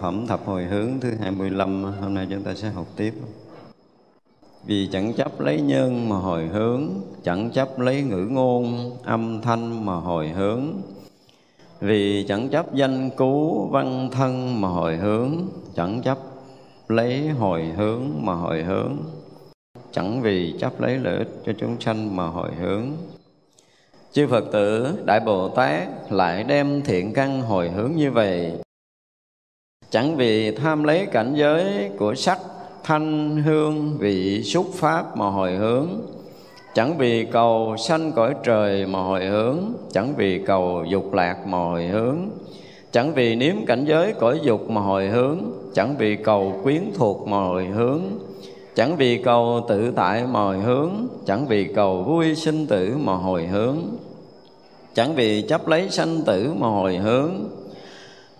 phẩm thập hồi hướng thứ 25 hôm nay chúng ta sẽ học tiếp. Vì chẳng chấp lấy nhân mà hồi hướng, chẳng chấp lấy ngữ ngôn, âm thanh mà hồi hướng. Vì chẳng chấp danh cú, văn thân mà hồi hướng, chẳng chấp lấy hồi hướng mà hồi hướng. Chẳng vì chấp lấy lợi ích cho chúng sanh mà hồi hướng. Chư phật tử, đại bồ tát lại đem thiện căn hồi hướng như vậy chẳng vì tham lấy cảnh giới của sắc, thanh, hương, vị, xúc pháp mà hồi hướng. Chẳng vì cầu sanh cõi trời mà hồi hướng. Chẳng vì cầu dục lạc mà hồi hướng. Chẳng vì nếm cảnh giới cõi dục mà hồi hướng. Chẳng vì cầu quyến thuộc mà hồi hướng. Chẳng vì cầu tự tại mà hồi hướng. Chẳng vì cầu vui sinh tử mà hồi hướng. Chẳng vì chấp lấy sanh tử mà hồi hướng.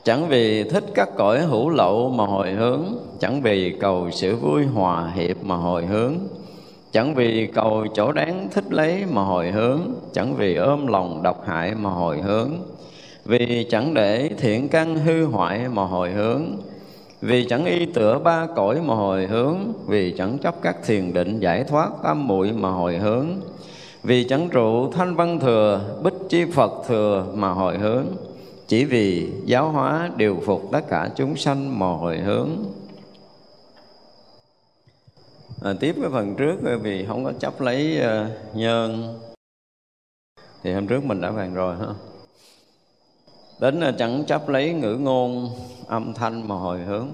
Chẳng vì thích các cõi hữu lậu mà hồi hướng, Chẳng vì cầu sự vui hòa hiệp mà hồi hướng, Chẳng vì cầu chỗ đáng thích lấy mà hồi hướng, Chẳng vì ôm lòng độc hại mà hồi hướng, Vì chẳng để thiện căn hư hoại mà hồi hướng, Vì chẳng y tựa ba cõi mà hồi hướng, Vì chẳng chấp các thiền định giải thoát tam muội mà hồi hướng, Vì chẳng trụ thanh văn thừa, Bích chi Phật thừa mà hồi hướng. Chỉ vì giáo hóa điều phục tất cả chúng sanh mà hồi hướng. À, tiếp cái phần trước vì không có chấp lấy à, uh, nhân thì hôm trước mình đã bàn rồi ha. Đến uh, chẳng chấp lấy ngữ ngôn âm thanh mà hồi hướng.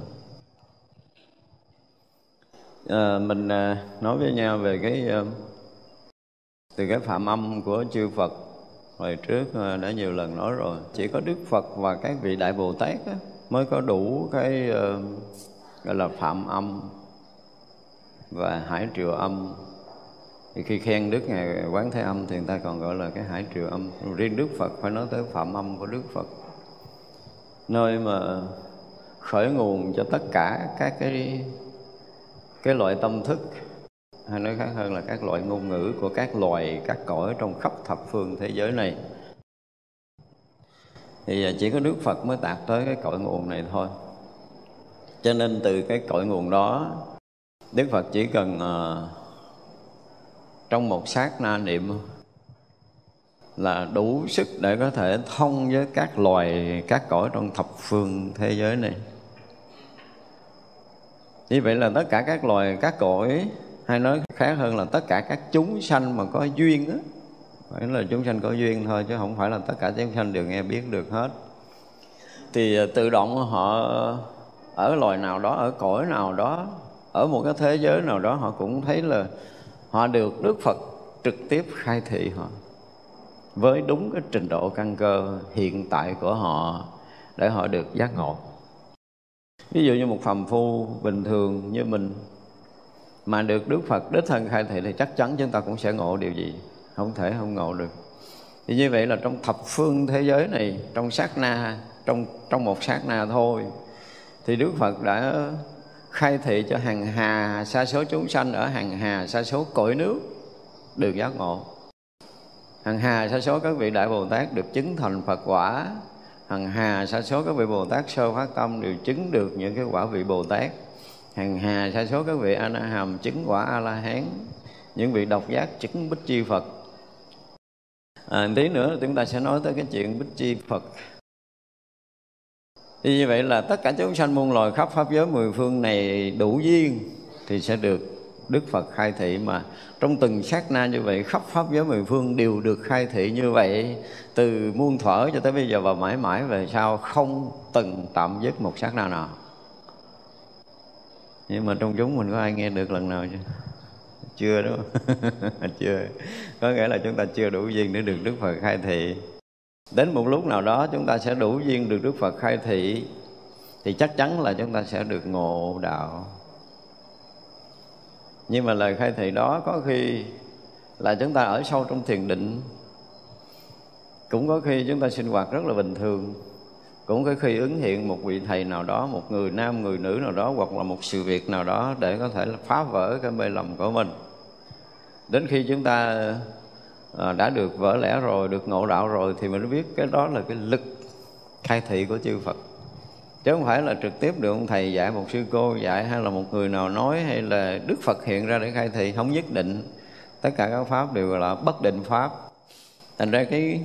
À, mình uh, nói với nhau về cái uh, từ cái phạm âm của chư Phật hồi trước ờ, đã nhiều lần nói rồi. Chỉ có Đức Phật và các vị đại Bồ Tát á, mới có đủ cái uh, gọi là phạm âm và hải triều âm. Thì khi khen đức ngài quán thế âm thì người ta còn gọi là cái hải triều âm. Riêng đức phật phải nói tới phạm âm của đức phật. Nơi mà khởi nguồn cho tất cả các cái cái loại tâm thức hay nói khác hơn là các loại ngôn ngữ của các loài các cõi trong khắp thập phương thế giới này. Thì à, chỉ có đức phật mới đạt tới cái cội nguồn này thôi. Cho nên từ cái cội nguồn đó Đức Phật chỉ cần uh, trong một sát na niệm là đủ sức để có thể thông với các loài các cõi trong thập phương thế giới này. Như vậy là tất cả các loài các cõi hay nói khác hơn là tất cả các chúng sanh mà có duyên á. Phải là chúng sanh có duyên thôi, chứ không phải là tất cả chúng sanh đều nghe biết được hết. Thì à, tự động họ ở loài nào đó, ở cõi nào đó, ở một cái thế giới nào đó, họ cũng thấy là họ được Đức Phật trực tiếp khai thị họ. Với đúng cái trình độ căn cơ hiện tại của họ để họ được giác ngộ. Ví dụ như một phàm phu bình thường như mình mà được Đức Phật đích thân khai thị thì chắc chắn chúng ta cũng sẽ ngộ điều gì? Không thể không ngộ được. Thì như vậy là trong thập phương thế giới này, trong sát na, trong trong một sát na thôi, thì Đức Phật đã khai thị cho hàng hà, sa số chúng sanh ở hàng hà, sa số cõi nước được giác ngộ. Hàng hà, sa số các vị đại bồ tát được chứng thành phật quả. Hằng hà, sa số các vị bồ tát sơ phát tâm đều chứng được những cái quả vị bồ tát hằng hà sa số các vị a la hàm chứng quả a la hán những vị độc giác chứng bích chi phật. À, tí nữa chúng ta sẽ nói tới cái chuyện bích chi phật. Thì như vậy là tất cả chúng sanh muôn loài khắp pháp giới mười phương này đủ duyên thì sẽ được Đức Phật khai thị mà. Trong từng sát na như vậy khắp pháp giới mười phương đều được khai thị như vậy. Từ muôn thuở cho tới bây giờ và mãi mãi về sau không từng tạm dứt một sát na nào nhưng mà trong chúng mình có ai nghe được lần nào chưa? Chưa, đúng không? Chưa. Có nghĩa là chúng ta chưa đủ duyên để được đức phật khai thị. Đến một lúc nào đó chúng ta sẽ đủ duyên được đức phật khai thị, thì chắc chắn là chúng ta sẽ được ngộ đạo. Nhưng mà lời khai thị đó có khi là chúng ta ở sâu trong thiền định. Cũng có khi chúng ta sinh hoạt rất là bình thường cũng có khi ứng hiện một vị thầy nào đó, một người nam, người nữ nào đó, hoặc là một sự việc nào đó để có thể là phá vỡ cái mê lầm của mình. Đến khi chúng ta à, đã được vỡ lẽ rồi, được ngộ đạo rồi thì mình biết cái đó là cái lực khai thị của chư Phật. Chứ không phải là trực tiếp được ông thầy dạy, một sư cô dạy, hay là một người nào nói, hay là Đức Phật hiện ra để khai thị. Không nhất định. Tất cả các pháp đều là bất định pháp. Thành ra cái,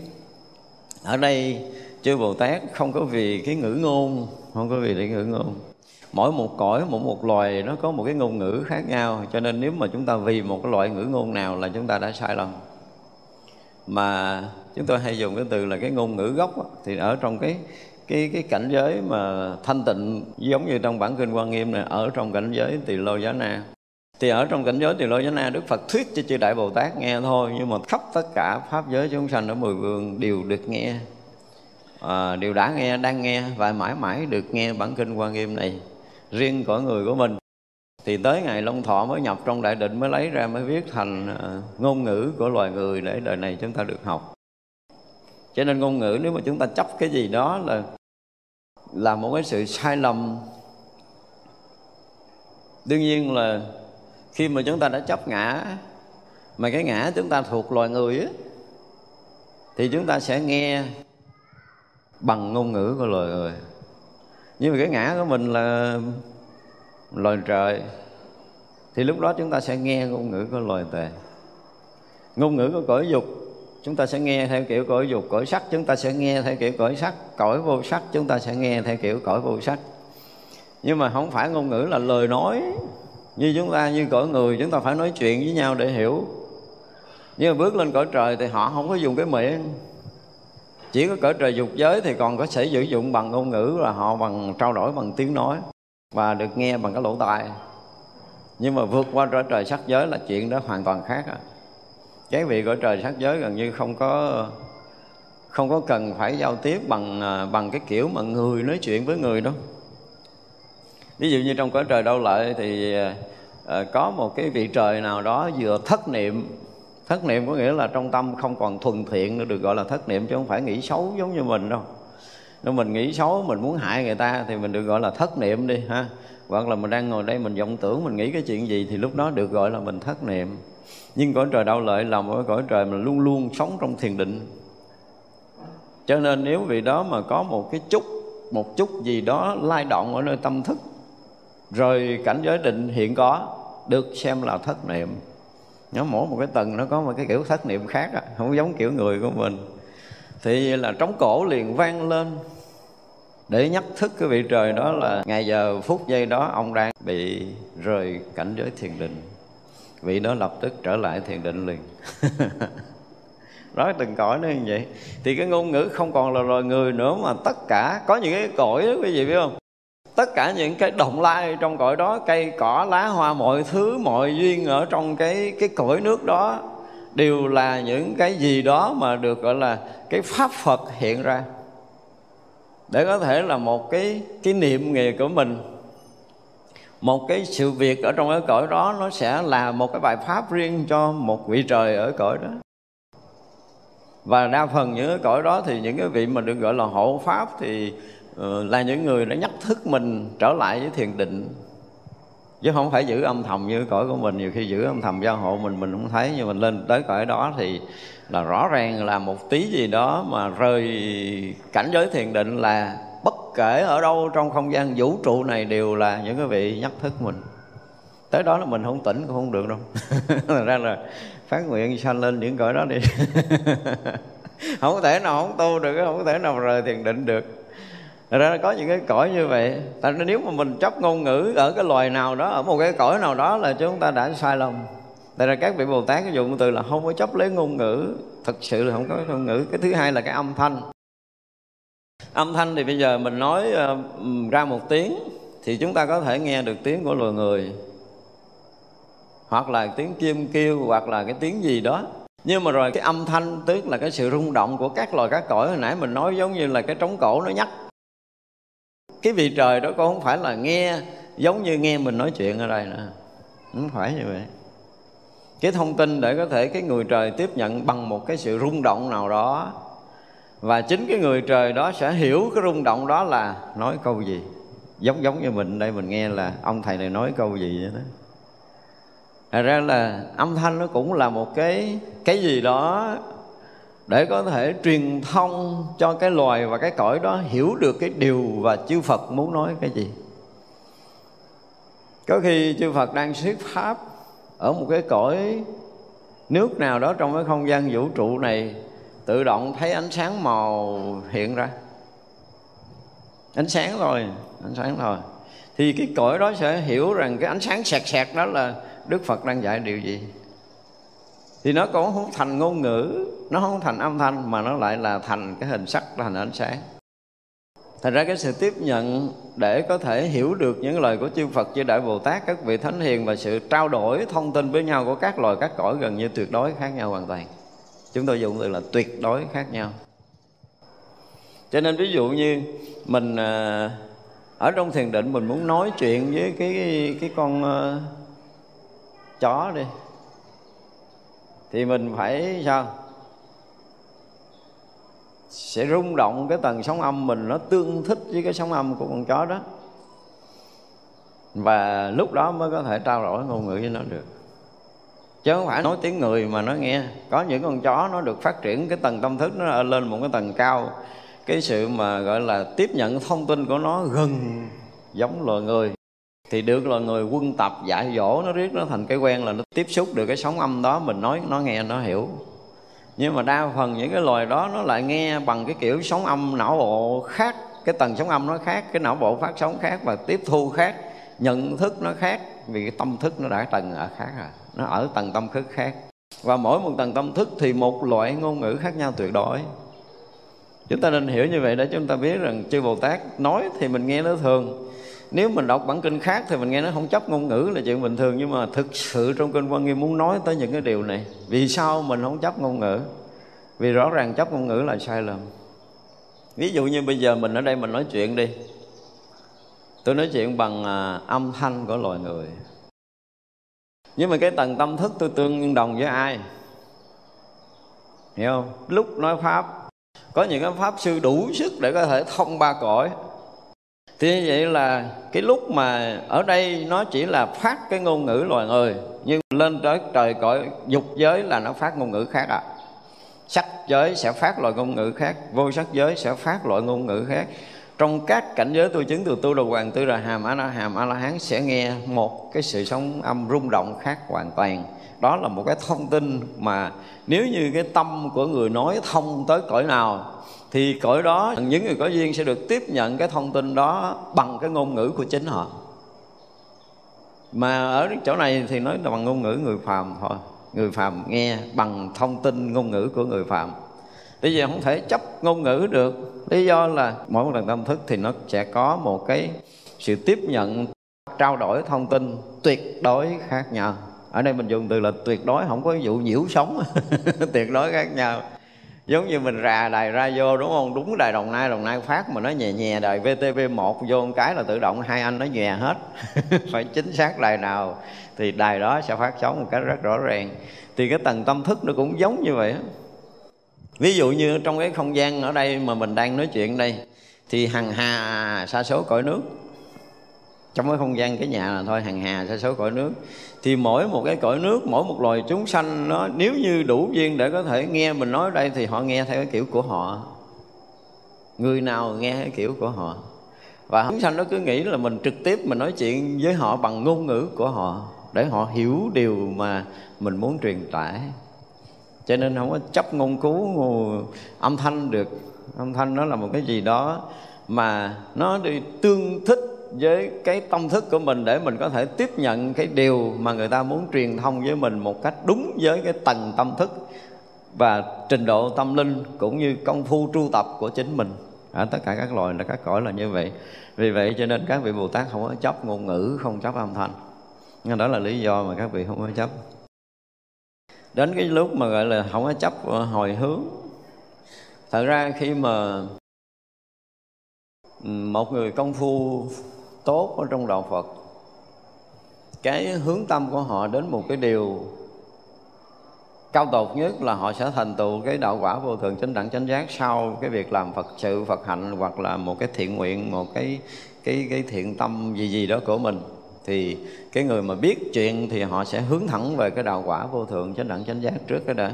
ở đây chư Bồ Tát không có vì cái ngữ ngôn không có vì cái ngữ ngôn. Mỗi một cõi mỗi một loài nó có một cái ngôn ngữ khác nhau cho nên nếu mà chúng ta vì một cái loại ngữ ngôn nào là chúng ta đã sai lầm. Mà chúng tôi hay dùng cái từ là cái ngôn ngữ gốc đó, thì ở trong cái cái cái cảnh giới mà thanh tịnh giống như trong bản kinh quan nghiêm này ở trong cảnh giới tỳ lô giá na. Thì ở trong cảnh giới tỳ lô giá na đức phật thuyết cho chư đại bồ tát nghe thôi nhưng mà khắp tất cả pháp giới chúng sanh ở mười vương đều được nghe à, đều đã nghe đang nghe và mãi mãi được nghe bản kinh quan nghiêm này. Riêng của người của mình thì tới ngày long thọ mới nhập trong đại định mới lấy ra mới viết thành ờ, ngôn ngữ của loài người để đời này chúng ta được học. Cho nên ngôn ngữ nếu mà chúng ta chấp cái gì đó là là một cái sự sai lầm. Đương nhiên là khi mà chúng ta đã chấp ngã mà cái ngã chúng ta thuộc loài người ấy, thì chúng ta sẽ nghe bằng ngôn ngữ của loài người. Nhưng mà cái ngã của mình là loài trời. Thì lúc đó chúng ta sẽ nghe ngôn ngữ của loài tề. Ngôn ngữ của cõi dục, chúng ta sẽ nghe theo kiểu cõi dục. Cõi sắc, chúng ta sẽ nghe theo kiểu cõi sắc. Cõi vô sắc, chúng ta sẽ nghe theo kiểu cõi vô sắc. Nhưng mà không phải ngôn ngữ là lời nói. Như chúng ta, như cõi người, chúng ta phải nói chuyện với nhau để hiểu. Nhưng mà bước lên cõi trời thì họ không có dùng cái miệng chỉ có cõi trời dục giới thì còn có thể sử dụng bằng ngôn ngữ là họ bằng, trao đổi bằng tiếng nói và được nghe bằng cái lỗ tai. Nhưng mà vượt qua cõi trời sắc giới là chuyện đó hoàn toàn khác à. Cái vị cõi trời sắc giới gần như không có không có cần phải giao tiếp bằng à, bằng cái kiểu mà người nói chuyện với người đâu. Ví dụ như trong cõi trời đâu lợi thì à, có một cái vị trời nào đó vừa thất niệm thất niệm có nghĩa là trong tâm không còn thuần thiện nữa, được gọi là thất niệm, chứ không phải nghĩ xấu giống như mình đâu. Nếu mình nghĩ xấu, mình muốn hại người ta thì mình được gọi là thất niệm đi, ha. Hoặc là mình đang ngồi đây mình vọng tưởng mình nghĩ cái chuyện gì thì lúc đó được gọi là mình thất niệm. Nhưng cõi trời đau lợi là một cõi trời mà luôn luôn sống trong thiền định. Cho nên nếu vì đó mà có một cái chút, một chút gì đó lai động ở nơi tâm thức rồi cảnh giới định hiện có, được xem là thất niệm nó mỗi một cái tầng nó có một cái kiểu thất niệm khác à, không giống kiểu người của mình. Thì là trống cổ liền vang lên. Để nhắc thức cái vị trời đó là ngày giờ phút giây đó ông đang bị rời cảnh giới thiền định. Vị đó lập tức trở lại thiền định liền. Nói từng cõi nó như vậy. Thì cái ngôn ngữ không còn là loài người nữa mà tất cả có những cái cõi đó quý vị biết không? Tất cả những cái động lai trong cõi đó, cây cỏ, lá hoa, mọi thứ, mọi duyên ở trong cái cái cõi nước đó, đều là những cái gì đó mà được gọi là cái pháp phật hiện ra. Để có thể là một cái cái niệm nghề của mình, một cái sự việc ở trong cái cõi đó, nó sẽ là một cái bài pháp riêng cho một vị trời ở cõi đó. Và đa phần những cái cõi đó thì những cái vị mà được gọi là hộ pháp thì Ờ, là những người đã nhắc thức mình trở lại với thiền định. Chứ không phải giữ âm thầm như cõi của mình. Nhiều khi giữ âm thầm gia hộ mình mình không thấy. Nhưng mình lên tới cõi đó thì là rõ ràng là một tí gì đó mà rơi cảnh giới thiền định là bất kể ở đâu trong không gian vũ trụ này đều là những cái vị nhắc thức mình. Tới đó là mình không tỉnh, cũng không được đâu. Thành ra là phát nguyện sanh lên những cõi đó đi. Không thể nào không tu được, không thể nào rời thiền định được. Thật ra có những cái cõi như vậy. Tại nếu mà mình chấp ngôn ngữ ở cái loài nào đó, Ở một cái cõi nào đó là chúng ta đã sai lầm. Tại ra các vị Bồ Tát cái dụng từ là không có chấp lấy ngôn ngữ. Thật sự là không có ngôn ngữ. Cái thứ hai là cái âm thanh. Âm thanh thì bây giờ mình nói ờ, ra một tiếng Thì chúng ta có thể nghe được tiếng của loài người. Hoặc là tiếng chim kêu, Hoặc là cái tiếng gì đó. Nhưng mà rồi cái âm thanh, tức là cái sự rung động của các loài, các cõi hồi nãy mình nói giống như là cái trống cổ nó nhắc cái vị trời đó con không phải là nghe, giống như nghe mình nói chuyện ở đây nữa không phải như vậy. Cái thông tin để có thể cái người trời tiếp nhận bằng một cái sự rung động nào đó. Và chính cái người trời đó sẽ hiểu cái rung động đó là nói câu gì. Giống giống như mình đây, mình nghe là ông thầy này nói câu gì vậy đó. Thật ra là âm thanh nó cũng là một cái cái gì đó để có thể truyền thông cho cái loài và cái cõi đó hiểu được cái điều và chư Phật muốn nói cái gì. Có khi chư Phật đang thuyết pháp ở một cái cõi nước nào đó trong cái không gian vũ trụ này tự động thấy ánh sáng màu hiện ra. Ánh sáng thôi, ánh sáng thôi. Thì cái cõi đó sẽ hiểu rằng cái ánh sáng sẹt sẹt đó là Đức Phật đang dạy điều gì thì nó cũng không thành ngôn ngữ, nó không thành âm thanh, mà nó lại là thành cái hình sắc thành ánh sáng. Thành ra cái sự tiếp nhận để có thể hiểu được những lời của chư Phật, chư Đại Bồ Tát, các vị thánh hiền và sự trao đổi thông tin với nhau của các loài, các cõi gần như tuyệt đối khác nhau hoàn toàn. Chúng tôi dùng từ là tuyệt đối khác nhau. Cho nên ví dụ như mình à, ở trong thiền định mình muốn nói chuyện với cái cái con à, chó đi thì mình phải sao? Sẽ rung động cái tầng sóng âm mình, nó tương thích với cái sóng âm của con chó đó. Và lúc đó mới có thể trao đổi ngôn ngữ với nó được. Chứ không phải nói tiếng người mà nó nghe. Có những con chó nó được phát triển cái tầng tâm thức, nó lên một cái tầng cao. Cái sự mà gọi là tiếp nhận thông tin của nó gần giống loài người thì được là người quân tập dạy dỗ nó riết nó thành cái quen là nó tiếp xúc được cái sóng âm đó, mình nói, nó nghe, nó hiểu. Nhưng mà đa phần những cái loài đó nó lại nghe bằng cái kiểu sóng âm, não bộ khác, cái tầng sóng âm nó khác, cái não bộ phát sóng khác và tiếp thu khác, nhận thức nó khác, vì cái tâm thức nó đã tầng ở khác rồi, nó ở tầng tâm thức khác. Và mỗi một tầng tâm thức thì một loại ngôn ngữ khác nhau tuyệt đối. Chúng ta nên hiểu như vậy để chúng ta biết rằng chư bồ tát nói thì mình nghe nó thường nếu mình đọc bản kinh khác thì mình nghe nó không chấp ngôn ngữ là chuyện bình thường, nhưng mà thực sự trong kinh quan nghiêm muốn nói tới những cái điều này. Vì sao mình không chấp ngôn ngữ? Vì rõ ràng chấp ngôn ngữ là sai lầm. Ví dụ như bây giờ mình ở đây mình nói chuyện đi. Tôi nói chuyện bằng à, âm thanh của loài người. Nhưng mà cái tầng tâm thức tôi tương đồng với ai? Hiểu không? Lúc nói pháp, có những cái pháp sư đủ sức để có thể thông ba cõi thì như vậy là cái lúc mà ở đây nó chỉ là phát cái ngôn ngữ loài người, nhưng lên tới trời cõi dục giới là nó phát ngôn ngữ khác à sắc giới sẽ phát loại ngôn ngữ khác, vô sắc giới sẽ phát loại ngôn ngữ khác. Trong các cảnh giới tu chứng từ tu đầu hoàng, tư là hàm, a la hàm, a la hán sẽ nghe một cái sự sống âm rung động khác hoàn toàn. Đó là một cái thông tin mà nếu như cái tâm của người nói thông tới cõi nào thì cõi đó, những người có duyên sẽ được tiếp nhận cái thông tin đó bằng cái ngôn ngữ của chính họ. Mà ở chỗ này thì nói là bằng ngôn ngữ người phàm thôi. Người phàm nghe bằng thông tin ngôn ngữ của người phàm. Bây giờ không thể chấp ngôn ngữ được. Lý do là mỗi một lần tâm thức thì nó sẽ có một cái sự tiếp nhận, trao đổi thông tin tuyệt đối khác nhau. Ở đây mình dùng từ là tuyệt đối, không có vụ nhiễu sống tuyệt đối khác nhau giống như mình rà đài ra vô đúng không? Đúng đài đồng nai đồng nai phát mà nó nhẹ nhẹ đài vtv 1 vô một cái là tự động hai anh nó nhẹ hết. Phải chính xác đài nào thì đài đó sẽ phát sóng một cách rất rõ ràng. Thì cái tầng tâm thức nó cũng giống như vậy ví dụ như trong cái không gian ở đây mà mình đang nói chuyện đây, thì hằng hà sa số cõi nước trong cái không gian cái nhà là thôi, hàng hà sa số cõi nước. Thì mỗi một cái cõi nước, mỗi một loài chúng sanh nó, nếu như đủ duyên để có thể nghe mình nói đây thì họ nghe theo cái kiểu của họ. Người nào nghe cái kiểu của họ. Và chúng sanh nó cứ nghĩ là mình trực tiếp mình nói chuyện với họ bằng ngôn ngữ của họ, để họ hiểu điều mà mình muốn truyền tải. Cho nên không có chấp ngôn cứu âm thanh được. Âm thanh nó là một cái gì đó mà nó đi tương thích với cái tâm thức của mình để mình có thể tiếp nhận cái điều mà người ta muốn truyền thông với mình một cách đúng với cái tầng tâm thức và trình độ tâm linh cũng như công phu tru tập của chính mình. À, tất cả các loài là các cõi là như vậy. Vì vậy cho nên các vị bồ tát không có chấp ngôn ngữ không chấp âm thanh. Nên đó là lý do mà các vị không có chấp. Đến cái lúc mà gọi là không có chấp hồi hướng thật ra khi mà một người công phu tốt ở trong đạo Phật. Cái hướng tâm của họ đến một cái điều cao tột nhất là họ sẽ thành tựu cái đạo quả vô thường chánh đẳng chánh giác sau cái việc làm Phật sự, Phật hạnh hoặc là một cái thiện nguyện, một cái cái cái thiện tâm gì gì đó của mình. Thì cái người mà biết chuyện thì họ sẽ hướng thẳng về cái đạo quả vô thường chánh đẳng chánh giác trước cái đã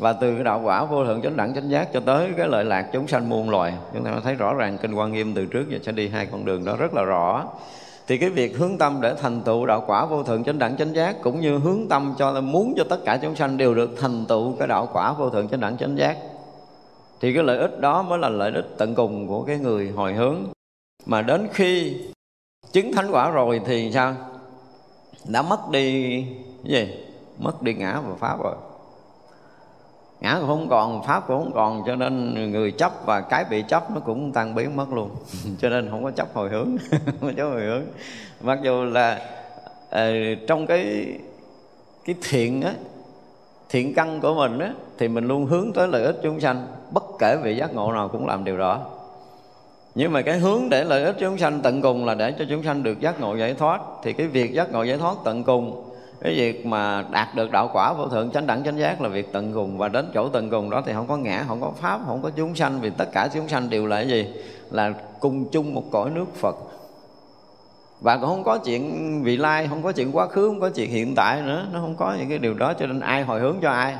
và từ cái đạo quả vô thượng chánh đẳng chánh giác cho tới cái lợi lạc chúng sanh muôn loài, chúng ta thấy rõ ràng kinh quan nghiêm từ trước giờ sẽ đi hai con đường đó rất là rõ. Thì cái việc hướng tâm để thành tựu đạo quả vô thượng chánh đẳng chánh giác cũng như hướng tâm cho, muốn cho tất cả chúng sanh đều được thành tựu cái đạo quả vô thượng chánh đẳng chánh giác, thì cái lợi ích đó mới là lợi ích tận cùng của cái người hồi hướng. Mà đến khi chứng thánh quả rồi thì sao? Đã mất đi cái gì? Mất đi ngã và pháp rồi ngã cũng không còn pháp cũng không còn cho nên người chấp và cái bị chấp nó cũng tan biến mất luôn. Cho nên không có chấp hồi hướng không có chấp hồi hướng. Mặc dù là uh, trong cái cái thiện á thiện căn của mình á thì mình luôn hướng tới lợi ích chúng sanh. Bất kể vị giác ngộ nào cũng làm điều đó. Nhưng mà cái hướng để lợi ích chúng sanh tận cùng là để cho chúng sanh được giác ngộ giải thoát. Thì cái việc giác ngộ giải thoát tận cùng cái việc mà đạt được đạo quả vô thượng chánh đẳng chánh giác là việc tận cùng. Và đến chỗ tận cùng đó thì không có ngã, không có pháp, không có chúng sanh, vì tất cả chúng sanh đều là cái gì? Là cùng chung một cõi nước phật. Và cũng không có chuyện vị lai, không có chuyện quá khứ, không có chuyện hiện tại nữa. Nó không có những cái điều đó, cho nên ai hồi hướng cho ai?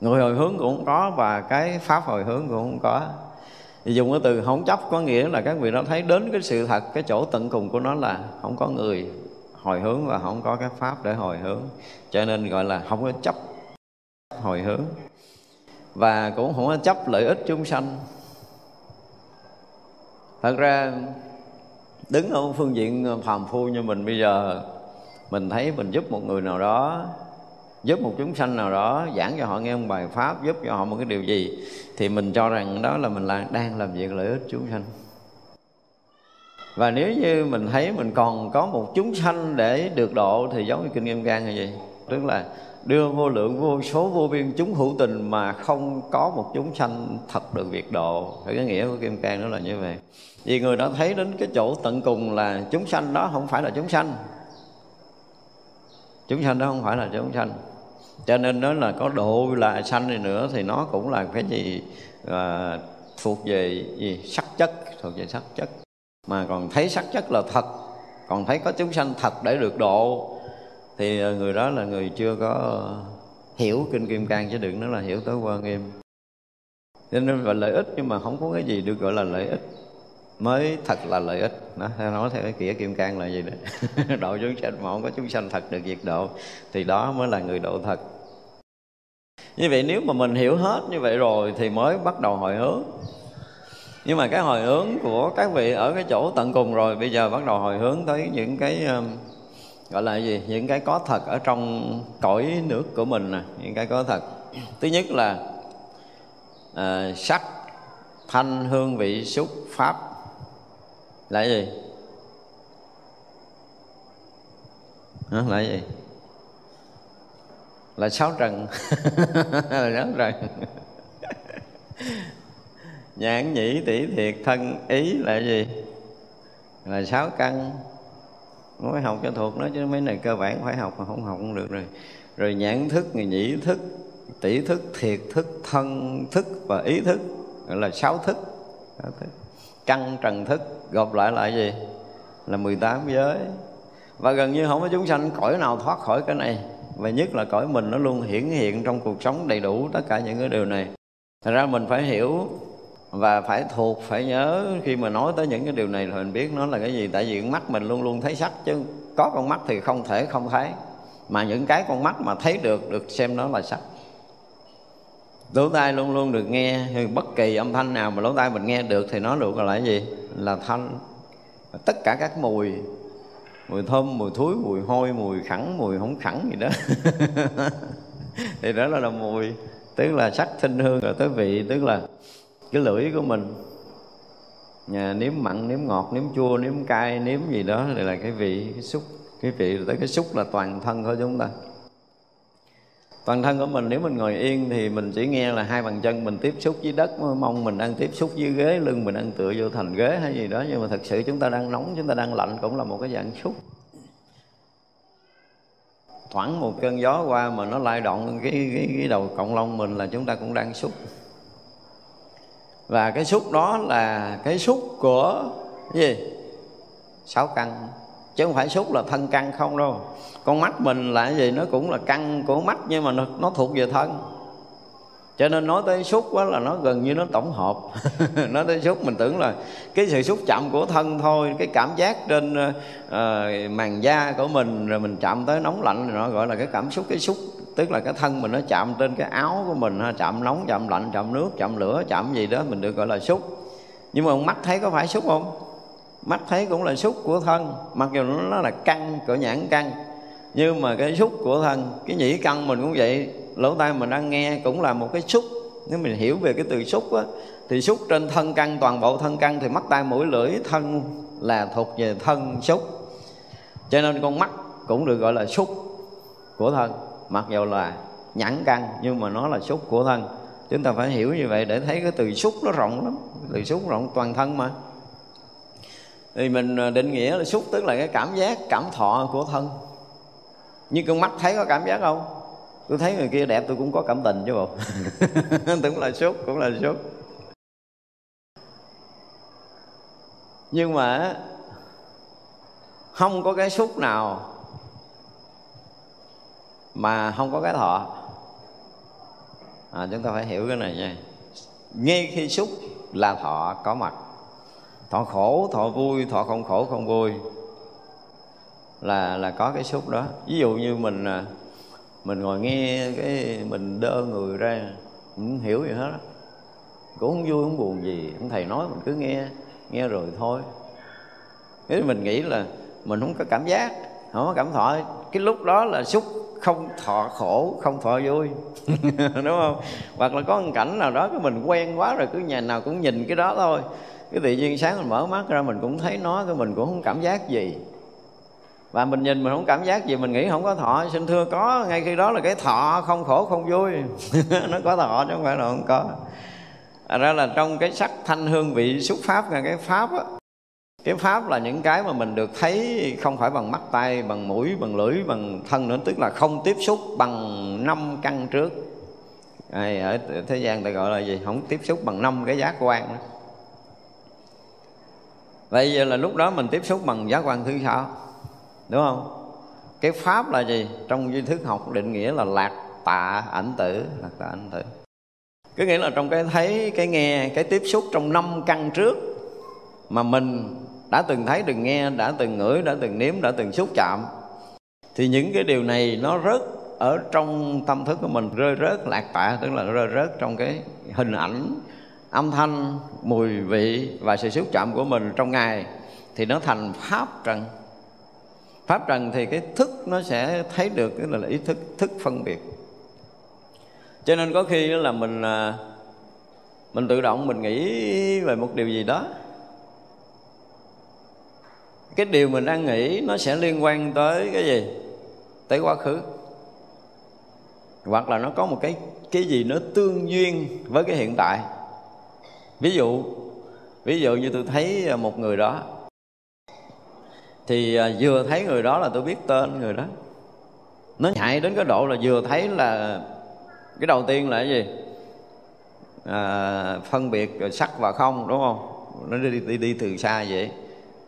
Người hồi hướng cũng không có và cái pháp hồi hướng cũng không có. Thì dùng cái từ không chấp có nghĩa là các vị đó thấy đến cái sự thật, cái chỗ tận cùng của nó là không có người hồi hướng và không có các pháp để hồi hướng. Cho nên gọi là không có chấp hồi hướng. Và cũng không có chấp lợi ích chúng sanh. Thật ra, đứng ở phương diện phàm phu như mình bây giờ, mình thấy mình giúp một người nào đó, giúp một chúng sanh nào đó, giảng cho họ nghe một bài pháp, giúp cho họ một cái điều gì, thì mình cho rằng đó là mình là đang làm việc lợi ích chúng sanh và nếu như mình thấy mình còn có một chúng sanh để được độ thì giống như kinh nghiêm gan hay gì? Tức là đưa vô lượng vô số vô biên chúng hữu tình mà không có một chúng sanh thật được việc độ. Thì cái nghĩa của kim cang đó là như vậy. Vì người đó thấy đến cái chỗ tận cùng là chúng sanh đó không phải là chúng sanh. Chúng sanh đó không phải là chúng sanh. Cho nên đó là có độ là sanh này nữa thì nó cũng là cái gì à, thuộc về gì? Sắc chất thuộc về sắc chất mà còn thấy sắc chất là thật. Còn thấy có chúng sanh thật để được độ. Thì ờ, người đó là người chưa có hiểu kinh kim cang, chứ đừng nói là hiểu tới quan nghiêm. Cho nên gọi lợi ích, nhưng mà không có cái gì được gọi là lợi ích. Mới thật là lợi ích. Nó nói theo cái kia kim cang là gì đấy độ chúng sanh mà không có chúng sanh thật được diệt độ, thì đó mới là người độ thật. Như vậy nếu mà mình hiểu hết như vậy rồi, thì mới bắt đầu hồi hướng nhưng mà cái hồi hướng của các vị ở cái chỗ tận cùng rồi bây giờ bắt đầu hồi hướng tới những cái um, gọi là gì? Những cái có thật ở trong cõi nước của mình nè những cái có thật. Thứ nhất là à, sắc thanh hương vị xúc pháp. Là gì? Hả, là gì? Là sáu trần. Là sáu trần. nhãn nhĩ tỷ thiệt thân ý là gì? Là sáu căn. Mới học cho thuộc nó chứ mấy này cơ bản phải học mà không học không được rồi. Rồi nhãn thức nhĩ thức tỷ thức thiệt thức thân thức và ý thức. Gọi là sáu thức, sáu thức. căn trần thức gộp lại là gì? Là 18 giới. Và gần như không có chúng sanh cõi nào thoát khỏi cái này. Và nhất là cõi mình nó luôn hiển hiện trong cuộc sống đầy đủ tất cả những cái điều này. Thật ra mình phải hiểu và phải thuộc phải nhớ khi mà nói tới những cái điều này thì mình biết nó là cái gì. Tại vì mắt mình luôn luôn thấy sắc chứ có con mắt thì không thể không thấy. Mà những cái con mắt mà thấy được được xem nó là sắc. Lỗ tai luôn luôn được nghe bất kỳ âm thanh nào mà lỗ tai mình nghe được thì nó được là cái gì? Là thanh. Tất cả các mùi mùi thơm mùi thúi mùi hôi mùi khẳng mùi không khẳng gì đó. Thì đó là, là mùi. Tức là sắc thinh hương rồi tới vị tức là cái lưỡi của mình. Nhà nếm mặn nếm ngọt nếm chua nếm cay nếm gì đó đây là cái vị cái xúc. Cái vị tới cái xúc là toàn thân của chúng ta. Toàn thân của mình nếu mình ngồi yên thì mình chỉ nghe là hai bàn chân mình tiếp xúc với đất mong mình đang tiếp xúc với ghế lưng mình đang tựa vô thành ghế hay gì đó. Nhưng mà thật sự chúng ta đang nóng chúng ta đang lạnh cũng là một cái dạng xúc. Thoảng một cơn gió qua mà nó lay động cái, cái, cái đầu cộng lông mình là chúng ta cũng đang xúc và cái xúc đó là cái xúc của cái gì? Sáu căn. Chứ không phải xúc là thân căn không đâu. Con mắt mình là cái gì? Nó cũng là căn của mắt nhưng mà nó, nó thuộc về thân. Cho nên nói tới xúc quá là nó gần như nó tổng hợp. Nói tới xúc mình tưởng là cái sự xúc chạm của thân thôi cái cảm giác trên ờ, uh, màn da của mình rồi mình chạm tới nóng lạnh rồi nó gọi là cái cảm xúc cái xúc tức là cái thân mình nó chạm trên cái áo của mình chạm nóng, chạm lạnh, chạm nước, chạm lửa, chạm gì đó, mình được gọi là xúc. Nhưng mà mắt thấy có phải xúc không? Mắt thấy cũng là xúc của thân, mặc dù nó là căng cỡ nhãn căng. Nhưng mà cái xúc của thân, cái nhĩ căn mình cũng vậy. Lỗ tai mình đang nghe cũng là một cái xúc. Nếu mình hiểu về cái từ xúc á, thì xúc trên thân căn toàn bộ thân căn thì mắt, tai, mũi, lưỡi, thân là thuộc về thân xúc. Cho nên con mắt cũng được gọi là xúc của thân mặc dù là nhẵn căn, nhưng mà nó là xúc của thân. Chúng ta phải hiểu như vậy để thấy cái từ xúc nó rộng lắm. Từ xúc rộng toàn thân mà. Thì mình à, định nghĩa là xúc tức là cái cảm giác, cảm thọ của thân. Như con mắt thấy có cảm giác không? Tôi thấy người kia đẹp, tôi cũng có cảm tình chứ bộ. Cũng là xúc, cũng là xúc. Nhưng mà không có cái xúc nào mà không có cái thọ. À, chúng ta phải hiểu cái này nha. Ngay khi xúc là thọ có mặt. Thọ khổ thọ vui thọ không khổ không vui. Là là có cái xúc đó. Ví dụ như mình à, mình ngồi nghe cái mình đơ người ra không hiểu gì hết cũng không vui không buồn gì. Ông thầy nói mình cứ nghe nghe rồi thôi. Nếu mình nghĩ là mình không có cảm giác không có cảm thọ. Cái lúc đó là xúc không thọ khổ không thọ vui. Đúng không? Hoặc là có một cảnh nào đó cái mình quen quá rồi cứ nhà nào cũng nhìn cái đó thôi. Cái tự nhiên sáng mình mở mắt ra mình cũng thấy nó cái mình cũng không cảm giác gì. Và mình nhìn mình không cảm giác gì mình nghĩ không có thọ. Xin thưa có ngay khi đó là cái thọ không khổ không vui. Nó có thọ chứ không phải là không có. À, ra là trong cái sắc thanh hương vị xúc pháp là cái pháp á cái pháp là những cái mà mình được thấy không phải bằng mắt tay bằng mũi bằng lưỡi bằng thân nữa. Tức là không tiếp xúc bằng năm căn trước. À, ở thế gian ta gọi là gì? Không tiếp xúc bằng năm cái giác quan đó. vậy giờ là lúc đó mình tiếp xúc bằng giác quan thứ sáu. Đúng không? Cái pháp là gì? Trong duy thức học định nghĩa là lạc tạ ảnh tử. Lạc tạ ảnh tử. Có nghĩa là trong cái thấy cái nghe cái tiếp xúc trong năm căn trước mà mình đã từng thấy, từng nghe, đã từng ngửi, đã từng nếm, đã từng xúc chạm. Thì những cái điều này nó rớt ở trong tâm thức của mình, rơi rớt, lạc tạ tức là rơi rớt trong cái hình ảnh, âm thanh, mùi vị và sự xúc chạm của mình trong ngày. Thì nó thành pháp trần. Pháp trần thì cái thức nó sẽ thấy được cái là ý thức thức phân biệt. Cho nên có khi là mình à, mình tự động mình nghĩ về một điều gì đó cái điều mình đang nghĩ nó sẽ liên quan tới cái gì? Tới quá khứ. Hoặc là nó có một cái cái gì nó tương duyên với cái hiện tại. Ví dụ ví dụ như tôi thấy à, một người đó. Thì à, vừa thấy người đó là tôi biết tên người đó. Nó chạy đến cái độ là vừa thấy là cái đầu tiên là cái gì? À, phân biệt sắc và không đúng không? Nó đi đi đi từ xa vậy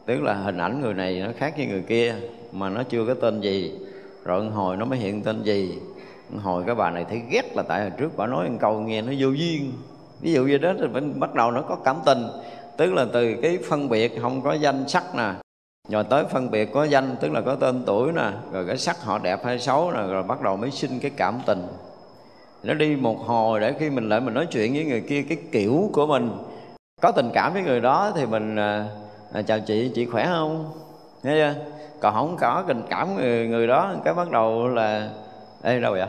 tức là hình ảnh người này nó khác với người kia, mà nó chưa có tên gì. Rồi hồi nó mới hiện tên gì. Hồi cái bà này thấy ghét là tại hồi trước bà nói một câu nghe nó vô duyên. Ví dụ như đó, thì mình bắt đầu nó có cảm tình. Tức là từ cái phân biệt không có danh sắc nè, rồi tới phân biệt có danh, tức là có tên tuổi nè, rồi cái sắc họ đẹp hay xấu nè, rồi bắt đầu mới sinh cái cảm tình. Nó đi một hồi để khi mình lại mình nói chuyện với người kia, cái kiểu của mình, có tình cảm với người đó thì mình à, à, chào chị chị khỏe không? Nghe chưa? Còn không có tình cảm người, người đó cái bắt đầu là ê đâu vậy?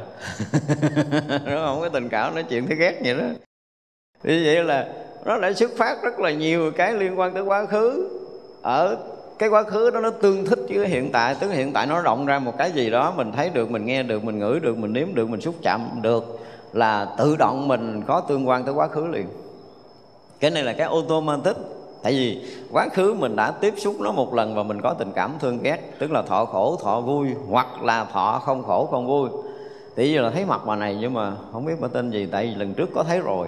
Nó không có tình cảm nói chuyện thấy ghét vậy đó. Như vậy là nó đã xuất phát rất là nhiều cái liên quan tới quá khứ. Ở cái quá khứ đó nó tương thích với cái hiện tại tức hiện tại nó động ra một cái gì đó mình thấy được mình nghe được mình ngửi được mình nếm được mình xúc chạm được là tự động mình có tương quan tới quá khứ liền. Cái này là cái automatic tại vì quá khứ mình đã tiếp xúc nó một lần và mình có tình cảm thương ghét, tức là thọ khổ, thọ vui, hoặc là thọ không khổ, không vui. Thì giờ là thấy mặt bà này nhưng mà không biết bà tên gì, tại vì lần trước có thấy rồi.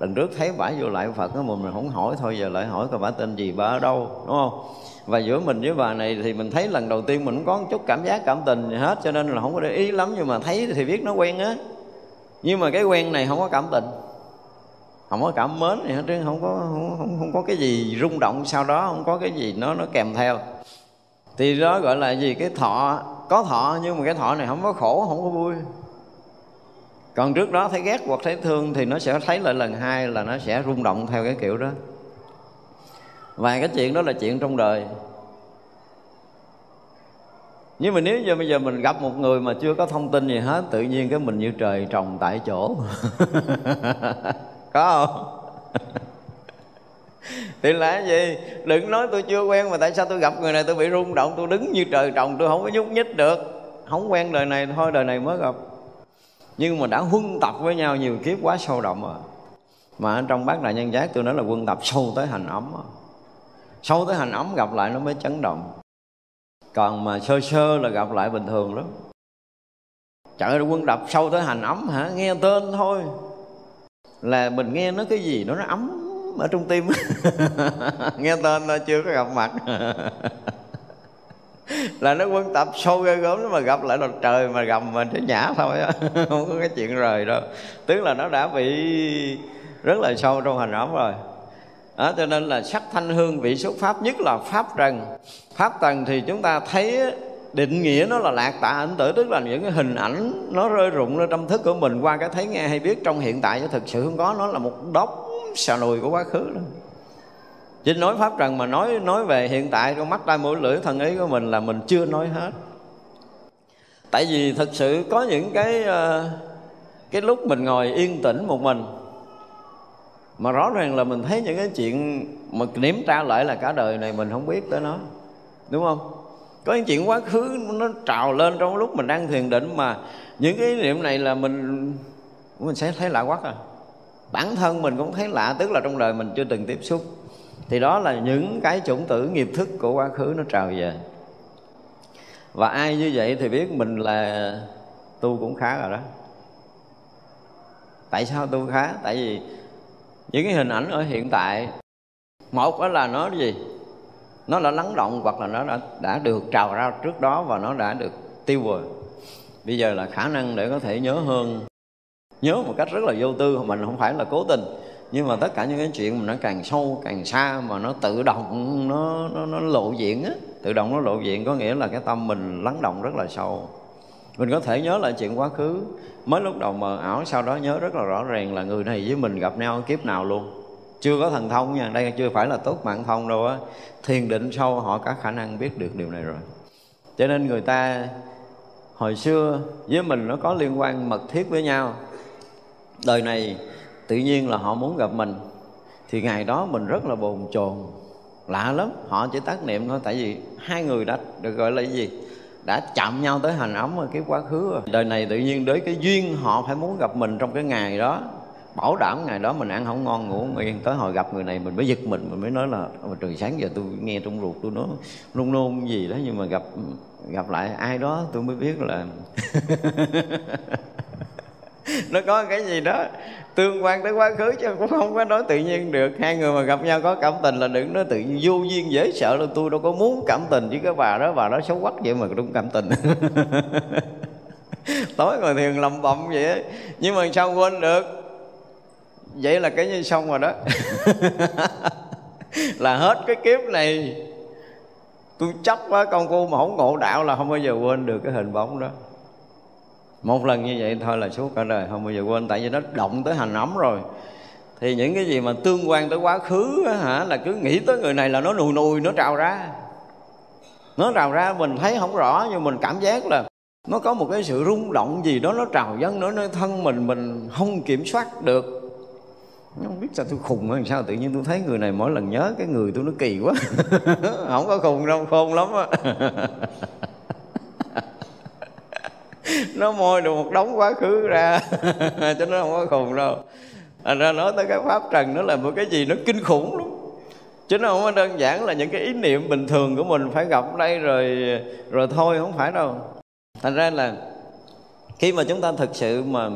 Lần trước thấy bả vô lại phật đó mà mình không hỏi thôi, giờ lại hỏi coi bả tên gì, bà ở đâu, đúng không? Và giữa mình với bà này thì mình thấy lần đầu tiên mình cũng có một chút cảm giác, cảm tình gì hết, cho nên là không có để ý lắm, nhưng mà thấy thì biết nó quen á. Nhưng mà cái quen này không có cảm tình không có cảm mến gì hết chứ không có không, không, không có cái gì rung động sau đó không có cái gì nó nó kèm theo. Thì đó gọi là gì? Cái thọ có thọ nhưng mà cái thọ này không có khổ không có vui. Còn trước đó thấy ghét hoặc thấy thương thì nó sẽ thấy lại lần hai là nó sẽ rung động theo cái kiểu đó. Và cái chuyện đó là chuyện trong đời. Nhưng mà nếu như bây giờ mình gặp một người mà chưa có thông tin gì hết tự nhiên cái mình như trời trồng tại chỗ. có không? Thì là gì? Đừng nói tôi chưa quen mà tại sao tôi gặp người này tôi bị rung động, tôi đứng như trời trồng, tôi không có nhúc nhích được. Không quen đời này thôi, đời này mới gặp. Nhưng mà đã huân tập với nhau nhiều kiếp quá sâu đậm rồi mà ở trong bát đại nhân giác tôi nói là quân tập sâu tới hành ấm sâu tới hành ấm gặp lại nó mới chấn động. Còn mà sơ sơ là gặp lại bình thường lắm. Trời ơi quân đập sâu tới hành ấm hả? Nghe tên thôi là mình nghe nó cái gì nó nó ấm ở trong tim. Nghe tên nó chưa có gặp mặt. Là nó quân tập sâu ghê gớm mà gặp lại là trời mà gầm mình sẽ nhả thôi á. Không có cái chuyện rời đâu. Tức là nó đã bị rất là sâu trong hành ẩm rồi. Đó, cho nên là sắc thanh hương vị xuất pháp nhất là pháp trần. Pháp trần thì chúng ta thấy định nghĩa nó là lạc tạ ảnh tử, tức là những cái hình ảnh nó rơi rụng lên tâm thức của mình qua cái thấy nghe hay biết trong hiện tại chứ thực sự không có. Nó là một đốc xà nùi của quá khứ đó. Chính nói pháp trần mà nói nói về hiện tại, con mắt tai mũi lưỡi thân ý của mình là mình chưa nói hết. Tại vì thực sự có những cái ờ, cái lúc mình ngồi yên tĩnh một mình, mà rõ ràng là mình thấy những cái chuyện mà nếm tra lại là cả đời này mình không biết tới nó. Đúng không? Có những chuyện quá khứ nó trào lên trong lúc mình đang thiền định mà những cái niệm này là mình mình sẽ thấy lạ quá à. Bản thân mình cũng thấy lạ, tức là trong đời mình chưa từng tiếp xúc. Thì đó là những cái chủng tử nghiệp thức của quá khứ nó trào về. Và ai như vậy thì biết mình là tu cũng khá rồi đó. Tại sao tu khá? Tại vì những cái hình ảnh ở hiện tại, một đó là nó gì? Nó đã lắng động hoặc là nó đã, đã được trào ra trước đó và nó đã được tiêu rồi. Bây giờ là khả năng để có thể nhớ hơn. Nhớ một cách rất là vô tư mình không phải là cố tình. Nhưng mà tất cả những cái chuyện mà nó càng sâu càng xa mà nó tự động nó nó, nó lộ diện á. Tự động nó lộ diện có nghĩa là cái tâm mình lắng động rất là sâu. Mình có thể nhớ lại chuyện quá khứ. Mới lúc đầu mờ ảo sau đó nhớ rất là rõ ràng là người này với mình gặp nhau kiếp nào luôn chưa có thần thông nha. Đây chưa phải là tốt mạng thông đâu á. Thiền định sâu họ có khả năng biết được điều này rồi. Cho nên người ta hồi xưa với mình nó có liên quan mật thiết với nhau. Đời này tự nhiên là họ muốn gặp mình. Thì ngày đó mình rất là bồn chồn, lạ lắm. Họ chỉ tác niệm thôi, tại vì hai người đã được gọi là cái gì? Đã chạm nhau tới hành ấm ở cái quá khứ rồi. Đời này tự nhiên đến cái duyên họ phải muốn gặp mình trong cái ngày đó bảo đảm ngày đó mình ăn không ngon, ngủ không yên. Tới hồi gặp người này mình mới giật mình mình mới nói là trời, sáng giờ tôi nghe trong ruột tôi nói nôn nôn gì đó. Nhưng mà gặp gặp lại ai đó tôi mới biết là nó có cái gì đó tương quan tới quá khứ chứ cũng không có nói tự nhiên được. Hai người mà gặp nhau có cảm tình là đừng nói tự nhiên, vô duyên dễ sợ là tôi đâu có muốn cảm tình với cái bà đó bà đó xấu quắc vậy mà đúng cảm tình. Tối ngồi thiền lầm bầm vậy nhưng mà sao quên được? Vậy là cái như xong rồi đó. Là hết cái kiếp này. Tôi chấp quá công phu mà không ngộ đạo là không bao giờ quên được cái hình bóng đó. Một lần như vậy thôi là suốt cả đời không bao giờ quên. Tại vì nó động tới hành ấm rồi. Thì những cái gì mà tương quan tới quá khứ á, hả là cứ nghĩ tới người này là nó nùi nùi nó trào ra. Nó trào ra mình thấy không rõ nhưng mình cảm giác là nó có một cái sự rung động gì đó nó trào dâng nữa nơi thân mình mình không kiểm soát được không biết sao tôi khùng hay sao tự nhiên tôi thấy người này mỗi lần nhớ cái người tôi nó kỳ quá. Không có khùng đâu, khôn lắm á. Nó môi được một đống quá khứ ra, cho nó không có khùng đâu. Thành ra nói tới cái pháp trần nó là một cái gì nó kinh khủng lắm. Chứ nó không có đơn giản là những cái ý niệm bình thường của mình phải gặp đây rồi rồi thôi, không phải đâu. Thành ra là khi mà chúng ta thực sự mà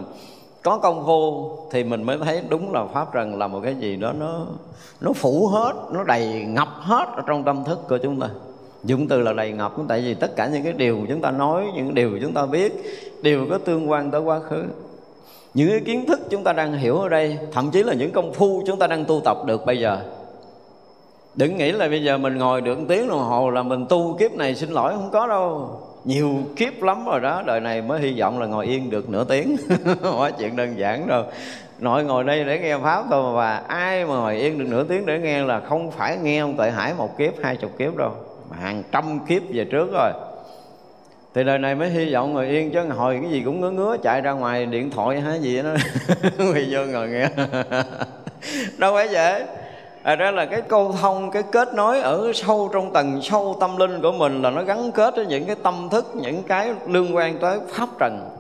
có công phu thì mình mới thấy đúng là pháp trần là một cái gì đó nó nó phủ hết, nó đầy ngập hết ở trong tâm thức của chúng ta. Dụng từ là đầy ngập, tại vì tất cả những cái điều chúng ta nói, những điều chúng ta biết, đều có tương quan tới quá khứ. Những cái kiến thức chúng ta đang hiểu ở đây, thậm chí là những công phu chúng ta đang tu tập được bây giờ. Đừng nghĩ là bây giờ mình ngồi được một tiếng đồng hồ là mình tu kiếp này xin lỗi, không có đâu nhiều kiếp lắm rồi đó, đời này mới hy vọng là ngồi yên được nửa tiếng. Không chuyện đơn giản đâu nội ngồi đây để nghe pháp thôi mà ai mà ngồi yên được nửa tiếng để nghe là không phải nghe ông tệ hải một kiếp, hai chục kiếp đâu, mà hàng trăm kiếp về trước rồi. Thì đời này mới hy vọng ngồi yên chứ, hồi cái gì cũng ngứa ngứa, chạy ra ngoài điện thoại hay gì đó quỳ vô ngồi nghe. Đâu phải vậy à, ra là cái câu thông cái kết nối ở sâu trong tầng sâu tâm linh của mình là nó gắn kết với những cái tâm thức những cái liên quan tới pháp trần.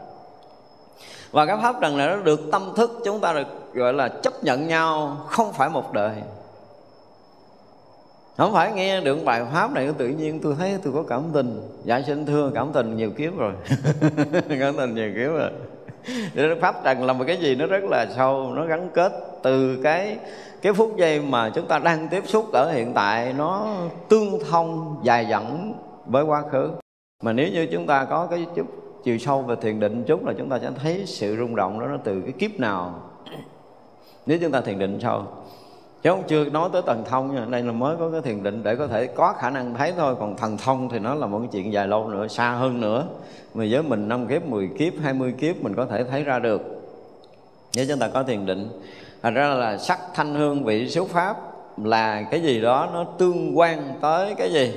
Và cái pháp trần này nó được tâm thức chúng ta được gọi là chấp nhận nhau không phải một đời. Không phải nghe được bài pháp này tự nhiên tôi thấy tôi có cảm tình. Dạ xin thưa cảm tình nhiều kiếp rồi. Cảm tình nhiều kiếp rồi. Pháp trần là một cái gì nó rất là sâu nó gắn kết từ cái cái phút giây mà chúng ta đang tiếp xúc ở hiện tại nó tương thông, dài dẳng với quá khứ. Mà nếu như chúng ta có cái chút chiều sâu về thiền định chút là chúng ta sẽ thấy sự rung động đó nó từ cái kiếp nào. Nếu chúng ta thiền định sâu. Chứ không chưa nói tới thần thông nha, đây là mới có cái thiền định để có thể có khả năng thấy thôi. Còn thần thông thì nó là một cái chuyện dài lâu nữa, xa hơn nữa. Mà với mình năm kiếp 10 kiếp 20 kiếp mình có thể thấy ra được. Nếu chúng ta có thiền định thành ra là sắc thanh hương vị xúc pháp là cái gì đó nó tương quan tới cái gì?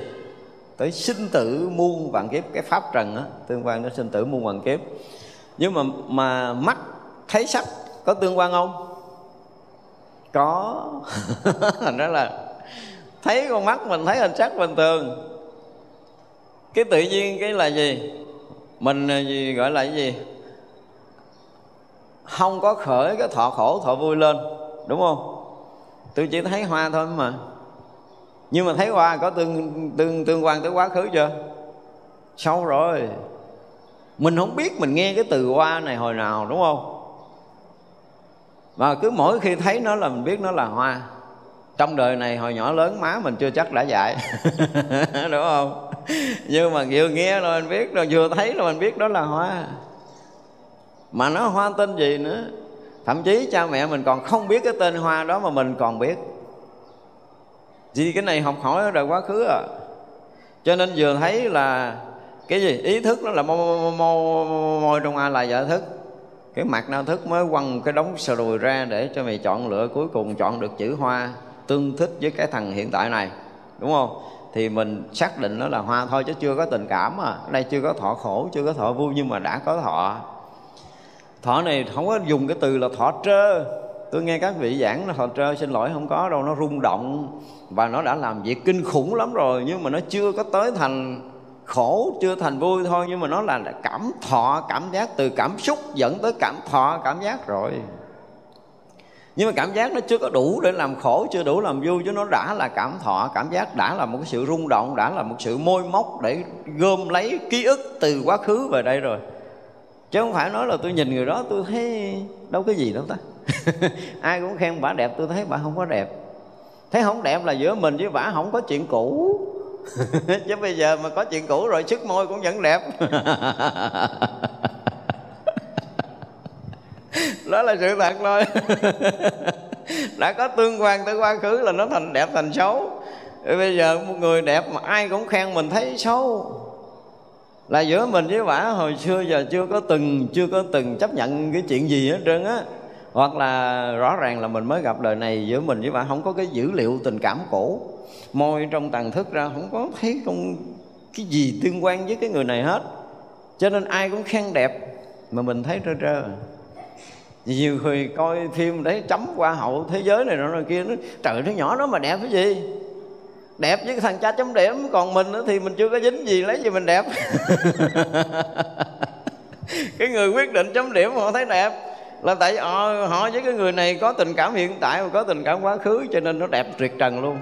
Tới sinh tử muôn vạn kiếp. Cái pháp trần á, tương quan tới sinh tử muôn vạn kiếp. Nhưng mà mà mắt thấy sắc có tương quan không? Có. Thành ra là thấy con mắt mình thấy hình sắc bình thường. Cái tự nhiên cái là gì? Mình gì, gọi là cái gì? Không có khởi cái thọ khổ, thọ vui lên, đúng không? Tôi chỉ thấy hoa thôi mà. Nhưng mà thấy hoa có tương tương tương quan tới quá khứ chưa? Sâu rồi. Mình không biết mình nghe cái từ hoa này hồi nào, đúng không? Và cứ mỗi khi thấy nó là mình biết nó là hoa. Trong đời này hồi nhỏ lớn, má mình chưa chắc đã dạy, đúng không? Nhưng mà vừa nghe rồi mình biết, rồi vừa thấy rồi mình biết đó là hoa mà nó hoa tên gì nữa? Thậm chí cha mẹ mình còn không biết cái tên hoa đó mà mình còn biết. Vì cái này học hỏi ở đời quá khứ à. Cho nên vừa thấy là cái gì? Ý thức nó là môi, môi, môi trong a là giả dạ thức. Cái mặt nào thức mới quăng cái đống sờ đùi ra để cho mày chọn lựa cuối cùng chọn được chữ hoa tương thích với cái thằng hiện tại này. Đúng không? Thì mình xác định nó là hoa thôi chứ chưa có tình cảm à. Đây chưa có thọ khổ chưa có thọ vui nhưng mà đã có thọ thọ này không có dùng cái từ là thọ trơ. Tôi nghe các vị giảng là thọ trơ, xin lỗi, không có đâu, nó rung động. Và nó đã làm việc kinh khủng lắm rồi, nhưng mà nó chưa có tới thành khổ, chưa thành vui thôi, nhưng mà nó là cảm thọ, cảm giác từ cảm xúc dẫn tới cảm thọ, cảm giác rồi. Nhưng mà cảm giác nó chưa có đủ để làm khổ, chưa đủ làm vui, chứ nó đã là cảm thọ, cảm giác đã là một cái sự rung động, đã là một sự môi móc để gom lấy ký ức từ quá khứ về đây rồi chứ không phải nói là tôi nhìn người đó tôi thấy đâu cái gì đâu ta. Ai cũng khen bà đẹp, tôi thấy bà không có đẹp. Thấy không đẹp là giữa mình với bà không có chuyện cũ. Chứ bây giờ mà có chuyện cũ rồi sức môi cũng vẫn đẹp. Đó là sự thật thôi. Đã có tương quan tới quá khứ là nó thành đẹp thành xấu. Bây giờ một người đẹp mà ai cũng khen mình thấy xấu là giữa mình với bả hồi xưa giờ chưa có từng, chưa có từng chấp nhận cái chuyện gì hết trơn á. Hoặc là rõ ràng là mình mới gặp đời này, giữa mình với bả không có cái dữ liệu tình cảm cổ môi trong tàn thức ra không có thấy không cái gì tương quan với cái người này hết. Cho nên ai cũng khen đẹp, mà mình thấy trơ trơ. Nhiều người coi phim đấy, chấm qua hậu thế giới này nọ kia, nó trời, nó nhỏ đó mà đẹp cái gì? Đẹp với thằng cha chấm điểm. Còn mình thì mình chưa có dính gì lấy gì mình đẹp. Cái người quyết định chấm điểm họ thấy đẹp. Là tại họ, họ với cái người này có tình cảm hiện tại và có tình cảm quá khứ cho nên nó đẹp tuyệt trần luôn.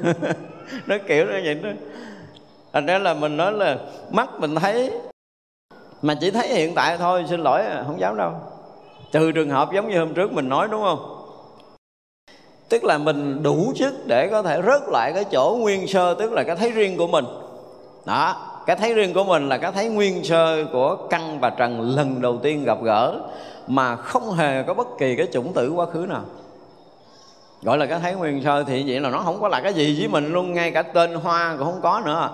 Nó kiểu như vậy đó. Thành ra là mình nói là mắt mình thấy mà chỉ thấy hiện tại thôi xin lỗi không dám đâu. Trừ trường hợp giống như hôm trước mình nói đúng không? Tức là mình đủ sức để có thể rớt lại cái chỗ nguyên sơ, tức là cái thấy riêng của mình. Đó, cái thấy riêng của mình là cái thấy nguyên sơ của căn và trần lần đầu tiên gặp gỡ, mà không hề có bất kỳ cái chủng tử quá khứ nào. Gọi là cái thấy nguyên sơ thì vậy là nó không có là cái gì với mình luôn, ngay cả tên hoa cũng không có nữa.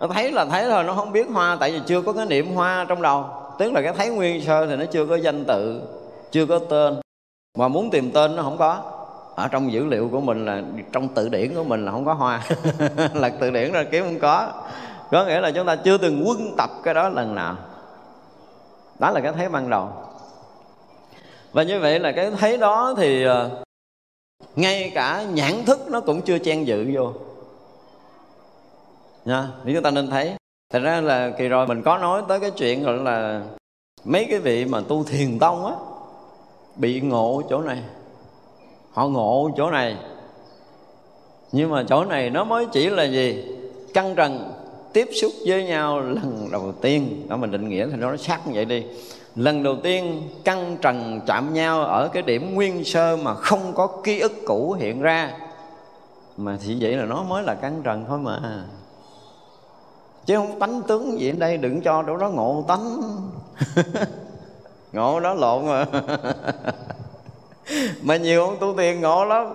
Nó thấy là thấy thôi, nó không biết hoa, tại vì chưa có cái niệm hoa trong đầu. Tức là cái thấy nguyên sơ thì nó chưa có danh tự, chưa có tên. Mà muốn tìm tên nó không có ở trong dữ liệu của mình là trong từ điển của mình là không có hoa. Lật từ điển ra kiếm không có. Có nghĩa là chúng ta chưa từng quân tập cái đó lần nào. Đó là cái thấy ban đầu. Và như vậy là cái thấy đó thì ờ, ngay cả nhãn thức nó cũng chưa chen dự vô. Nha thì chúng ta nên thấy. Thật ra là kỳ rồi mình có nói tới cái chuyện gọi là mấy cái vị mà tu thiền tông á, bị ngộ chỗ này họ ngộ chỗ này. Nhưng mà chỗ này nó mới chỉ là gì? Căng trần, tiếp xúc với nhau lần đầu tiên. Đó, mình định nghĩa thì nó sát như vậy đi. Lần đầu tiên căng trần chạm nhau ở cái điểm nguyên sơ mà không có ký ức cũ hiện ra. Mà thì vậy là nó mới là căng trần thôi mà. Chứ không tánh tướng gì ở đây, đừng cho chỗ đó ngộ tánh. Ngộ đó lộn mà. mà nhiều ông tu tiền ngộ lắm.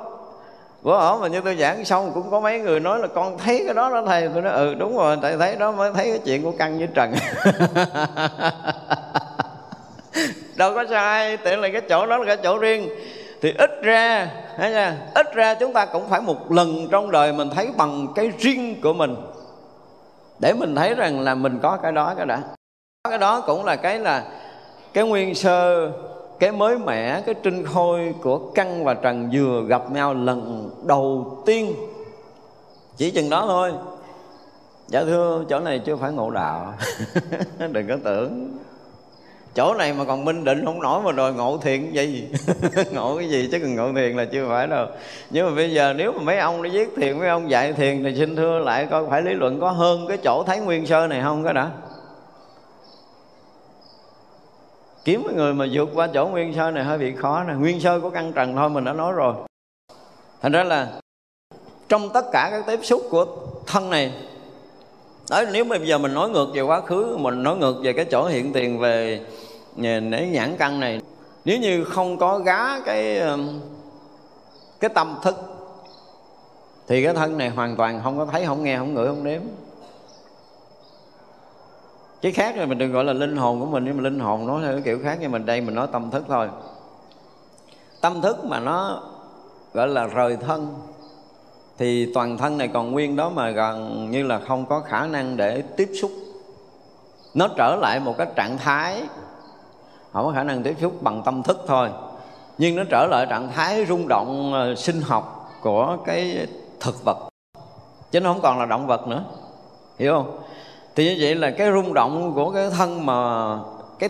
Bữa ở mà như tôi giảng xong cũng có mấy người nói là con thấy cái đó đó thầy. Tôi nói ừ đúng rồi tại thấy đó mới thấy cái chuyện của căn với trần. Đâu có sai, tiện là cái chỗ đó là cái chỗ riêng. Thì ít ra thấy nha, ít ra chúng ta cũng phải một lần trong đời mình thấy bằng cái riêng của mình. Để mình thấy rằng là mình có cái đó cái đã. Cái đó cũng là cái là cái nguyên sơ cái mới mẻ, cái trinh khôi của căn và trần vừa gặp nhau lần đầu tiên. Chỉ chừng đó thôi. Dạ thưa, chỗ này chưa phải ngộ đạo. Đừng có tưởng. Chỗ này mà còn minh định không nổi mà đòi ngộ thiền gì ngộ cái gì chứ cần ngộ thiền là chưa phải đâu. Nhưng mà bây giờ nếu mà mấy ông đi viết thiền, mấy ông dạy thiền thì xin thưa lại coi phải lý luận có hơn cái chỗ thái nguyên sơ này không cái đã? Kiếm cái người mà vượt qua chỗ nguyên sơ này hơi bị khó nè. Nguyên sơ của căn trần thôi mình đã nói rồi. Thành ra là trong tất cả các tiếp xúc của thân này đấy nếu bây giờ mình nói ngược về quá khứ, mình nói ngược về cái chỗ hiện tiền về nể nhãn căn này, nếu như không có gá cái um, cái tâm thức, thì cái thân này hoàn toàn không có thấy, không nghe, không ngửi, không nếm cái khác là mình đừng gọi là linh hồn của mình, nhưng mà linh hồn nói theo cái kiểu khác, nhưng mình đây mình nói tâm thức thôi. Tâm thức mà nó gọi là rời thân, thì toàn thân này còn nguyên đó mà gần như là không có khả năng để tiếp xúc. Nó trở lại một cái trạng thái, không có khả năng tiếp xúc bằng tâm thức thôi. Nhưng nó trở lại trạng thái rung động ờ, sinh học của cái thực vật. Chứ nó không còn là động vật nữa. Hiểu không? Thì như vậy là cái rung động của cái thân mà cái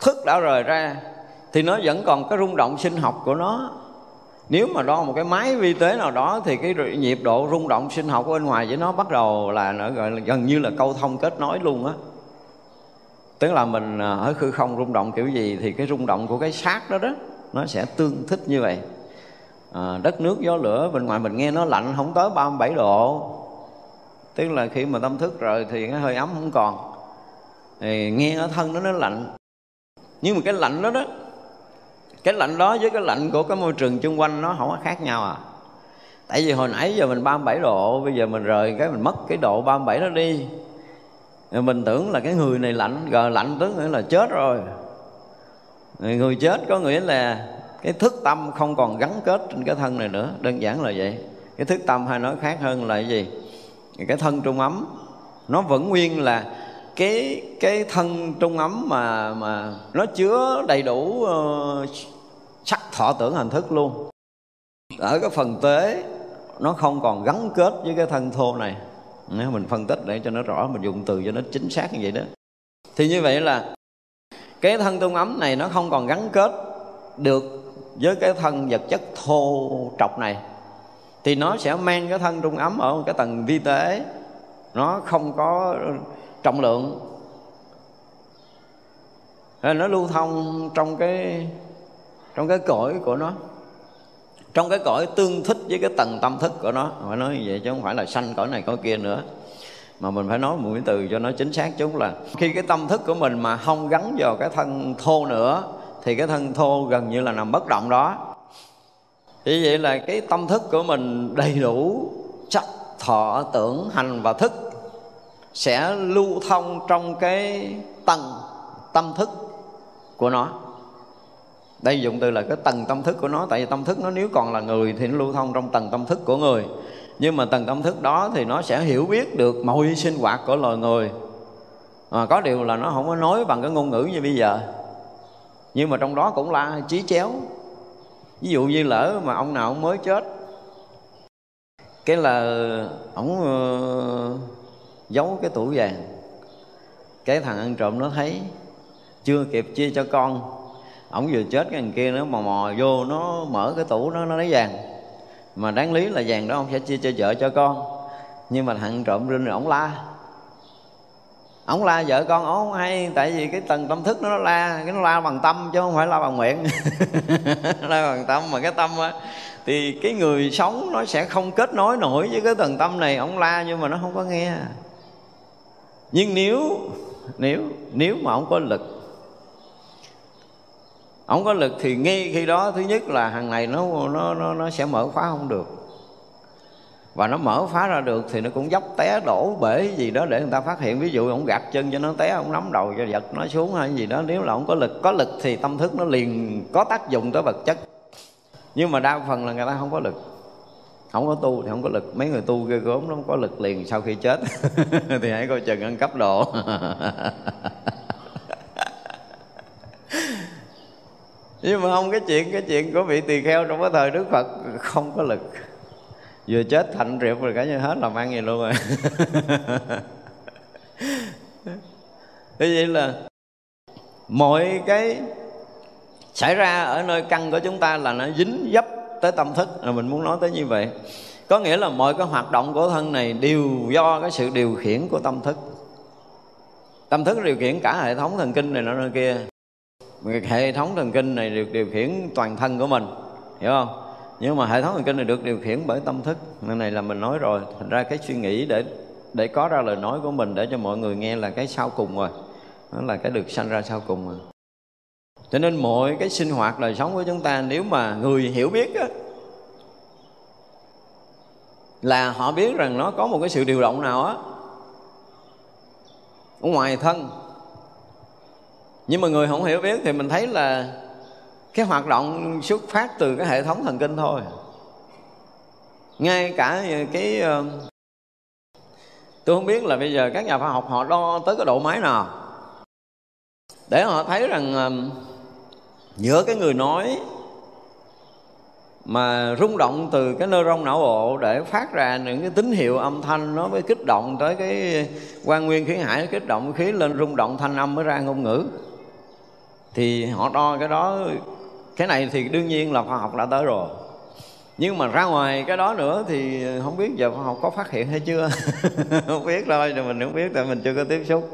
thức đã rời ra thì nó vẫn còn cái rung động sinh học của nó. Nếu mà đo một cái máy vi tế nào đó thì cái nhịp độ rung động sinh học ở bên ngoài với nó bắt đầu là nó gọi là gần như là câu thông kết nối luôn á. Tức là mình à, ở khư không rung động kiểu gì thì cái rung động của cái xác đó đó nó sẽ tương thích như vậy. À, đất nước gió lửa bên ngoài mình nghe nó lạnh không tới 37 độ tức là khi mà tâm thức rồi thì cái hơi ấm không còn. Thì nghe ở thân nó nó lạnh. Nhưng mà cái lạnh đó đó, cái lạnh đó với cái lạnh của cái môi trường chung quanh nó không có khác nhau à. Tại vì hồi nãy giờ mình 37 độ, bây giờ mình rời cái mình mất cái độ 37 đó đi. Rồi mình tưởng là cái người này lạnh, rồi lạnh tức nghĩa là chết rồi. Người chết có nghĩa là cái thức tâm không còn gắn kết trên cái thân này nữa. Đơn giản là vậy. Cái thức tâm hay nói khác hơn là cái gì? Cái thân trung ấm. Nó vẫn nguyên là cái cái thân trung ấm mà mà nó chứa đầy đủ uh, sắc thọ tưởng hành thức luôn. Ở cái phần tế nó không còn gắn kết với cái thân thô này. Nếu mình phân tích để cho nó rõ mình dùng từ cho nó chính xác như vậy đó. Thì như vậy là cái thân trung ấm này nó không còn gắn kết được với cái thân vật chất thô trọc này thì nó sẽ mang cái thân trung ấm ở cái tầng vi tế. Nó không có trọng lượng. Nó lưu thông trong cái trong cái cõi của nó. Trong cái cõi tương thích với cái tầng tâm thức của nó. Phải nói như vậy chứ không phải là sanh cõi này cõi kia nữa. Mà mình phải nói một cái từ cho nó chính xác chúng là khi cái tâm thức của mình mà không gắn vào cái thân thô nữa, thì cái thân thô gần như là nằm bất động đó vì vậy là cái tâm thức của mình đầy đủ sắc thọ tưởng hành và thức sẽ lưu thông trong cái tầng tâm thức của nó. Đây dụng từ là cái tầng tâm thức của nó tại vì tâm thức nó nếu còn là người thì nó lưu thông trong tầng tâm thức của người. Nhưng mà tầng tâm thức đó thì nó sẽ hiểu biết được mọi sinh hoạt của loài người. À, có điều là nó không có nói bằng cái ngôn ngữ như bây giờ. Nhưng mà trong đó cũng là trí chéo ví dụ như lỡ mà ông nào ông mới chết cái là ổng uh, giấu cái tủ vàng. Cái thằng ăn trộm nó thấy chưa kịp chia cho con ổng vừa chết cái thằng kia nó mò mò vô nó mở cái tủ nó nó lấy vàng. Mà đáng lý là vàng đó ông sẽ chia cho vợ cho con nhưng mà thằng trộm rinh rồi ổng la ông la vợ con ổng hay tại vì cái tầng tâm thức nó, nó la cái nó la bằng tâm chứ không phải la bằng miệng. La bằng tâm mà cái tâm á thì cái người sống nó sẽ không kết nối nổi với cái tầng tâm này. Ông la nhưng mà nó không có nghe. Nhưng nếu nếu nếu mà ông có lực ông có lực thì ngay khi đó thứ nhất là hàng này nó nó nó nó sẽ mở khóa không được và nó mở phá ra được thì nó cũng dốc té đổ bể gì đó để người ta phát hiện. Ví dụ ông gạt chân cho nó té, ông nắm đầu cho giật nó xuống hay gì đó. Nếu là ông có lực có lực thì tâm thức nó liền có tác dụng tới vật chất. Nhưng mà đa phần là người ta không có lực. Không có tu thì không có lực. Mấy người tu ghê gớm nó không có lực liền sau khi chết. Thì hãy coi chừng ăn cấp độ nhưng mà không, cái chuyện cái chuyện của vị tỳ kheo trong cái thời đức phật không có lực vừa chết thạnh rượu rồi cả như hết làm ăn gì luôn rồi. Thế vậy là mọi cái xảy ra ở nơi căn của chúng ta là nó dính dấp tới tâm thức. Là mình muốn nói tới như vậy. Có nghĩa là mọi cái hoạt động của thân này đều do cái sự điều khiển của tâm thức. Tâm thức điều khiển cả hệ thống thần kinh này nọ nơi kia. Hệ thống thần kinh này được điều khiển toàn thân của mình. Hiểu không? Nhưng mà hệ thống thần kinh này được điều khiển bởi tâm thức. Nên này là mình nói rồi. Thành ra cái suy nghĩ để để có ra lời nói của mình để cho mọi người nghe là cái sau cùng rồi. Đó là cái được sanh ra sau cùng rồi. Cho nên mọi cái sinh hoạt đời sống của chúng ta nếu mà người hiểu biết á, là họ biết rằng nó có một cái sự điều động nào á ở ngoài thân. Nhưng mà người không hiểu biết thì mình thấy là cái hoạt động xuất phát từ cái hệ thống thần kinh thôi. Ngay cả cái ờ, tôi không biết là bây giờ các nhà khoa học họ đo tới cái độ máy nào. Để họ thấy rằng ờ, giữa cái người nói mà rung động từ cái neuron não bộ để phát ra những cái tín hiệu âm thanh, nó mới kích động tới cái quan nguyên khí hải, kích động khí lên rung động thanh âm mới ra ngôn ngữ. Thì họ đo cái đó cái này thì đương nhiên là khoa học đã tới rồi. Nhưng mà ra ngoài cái đó nữa thì không biết giờ khoa học có phát hiện hay chưa. Không biết thôi thì mình không biết tại mình chưa có tiếp xúc.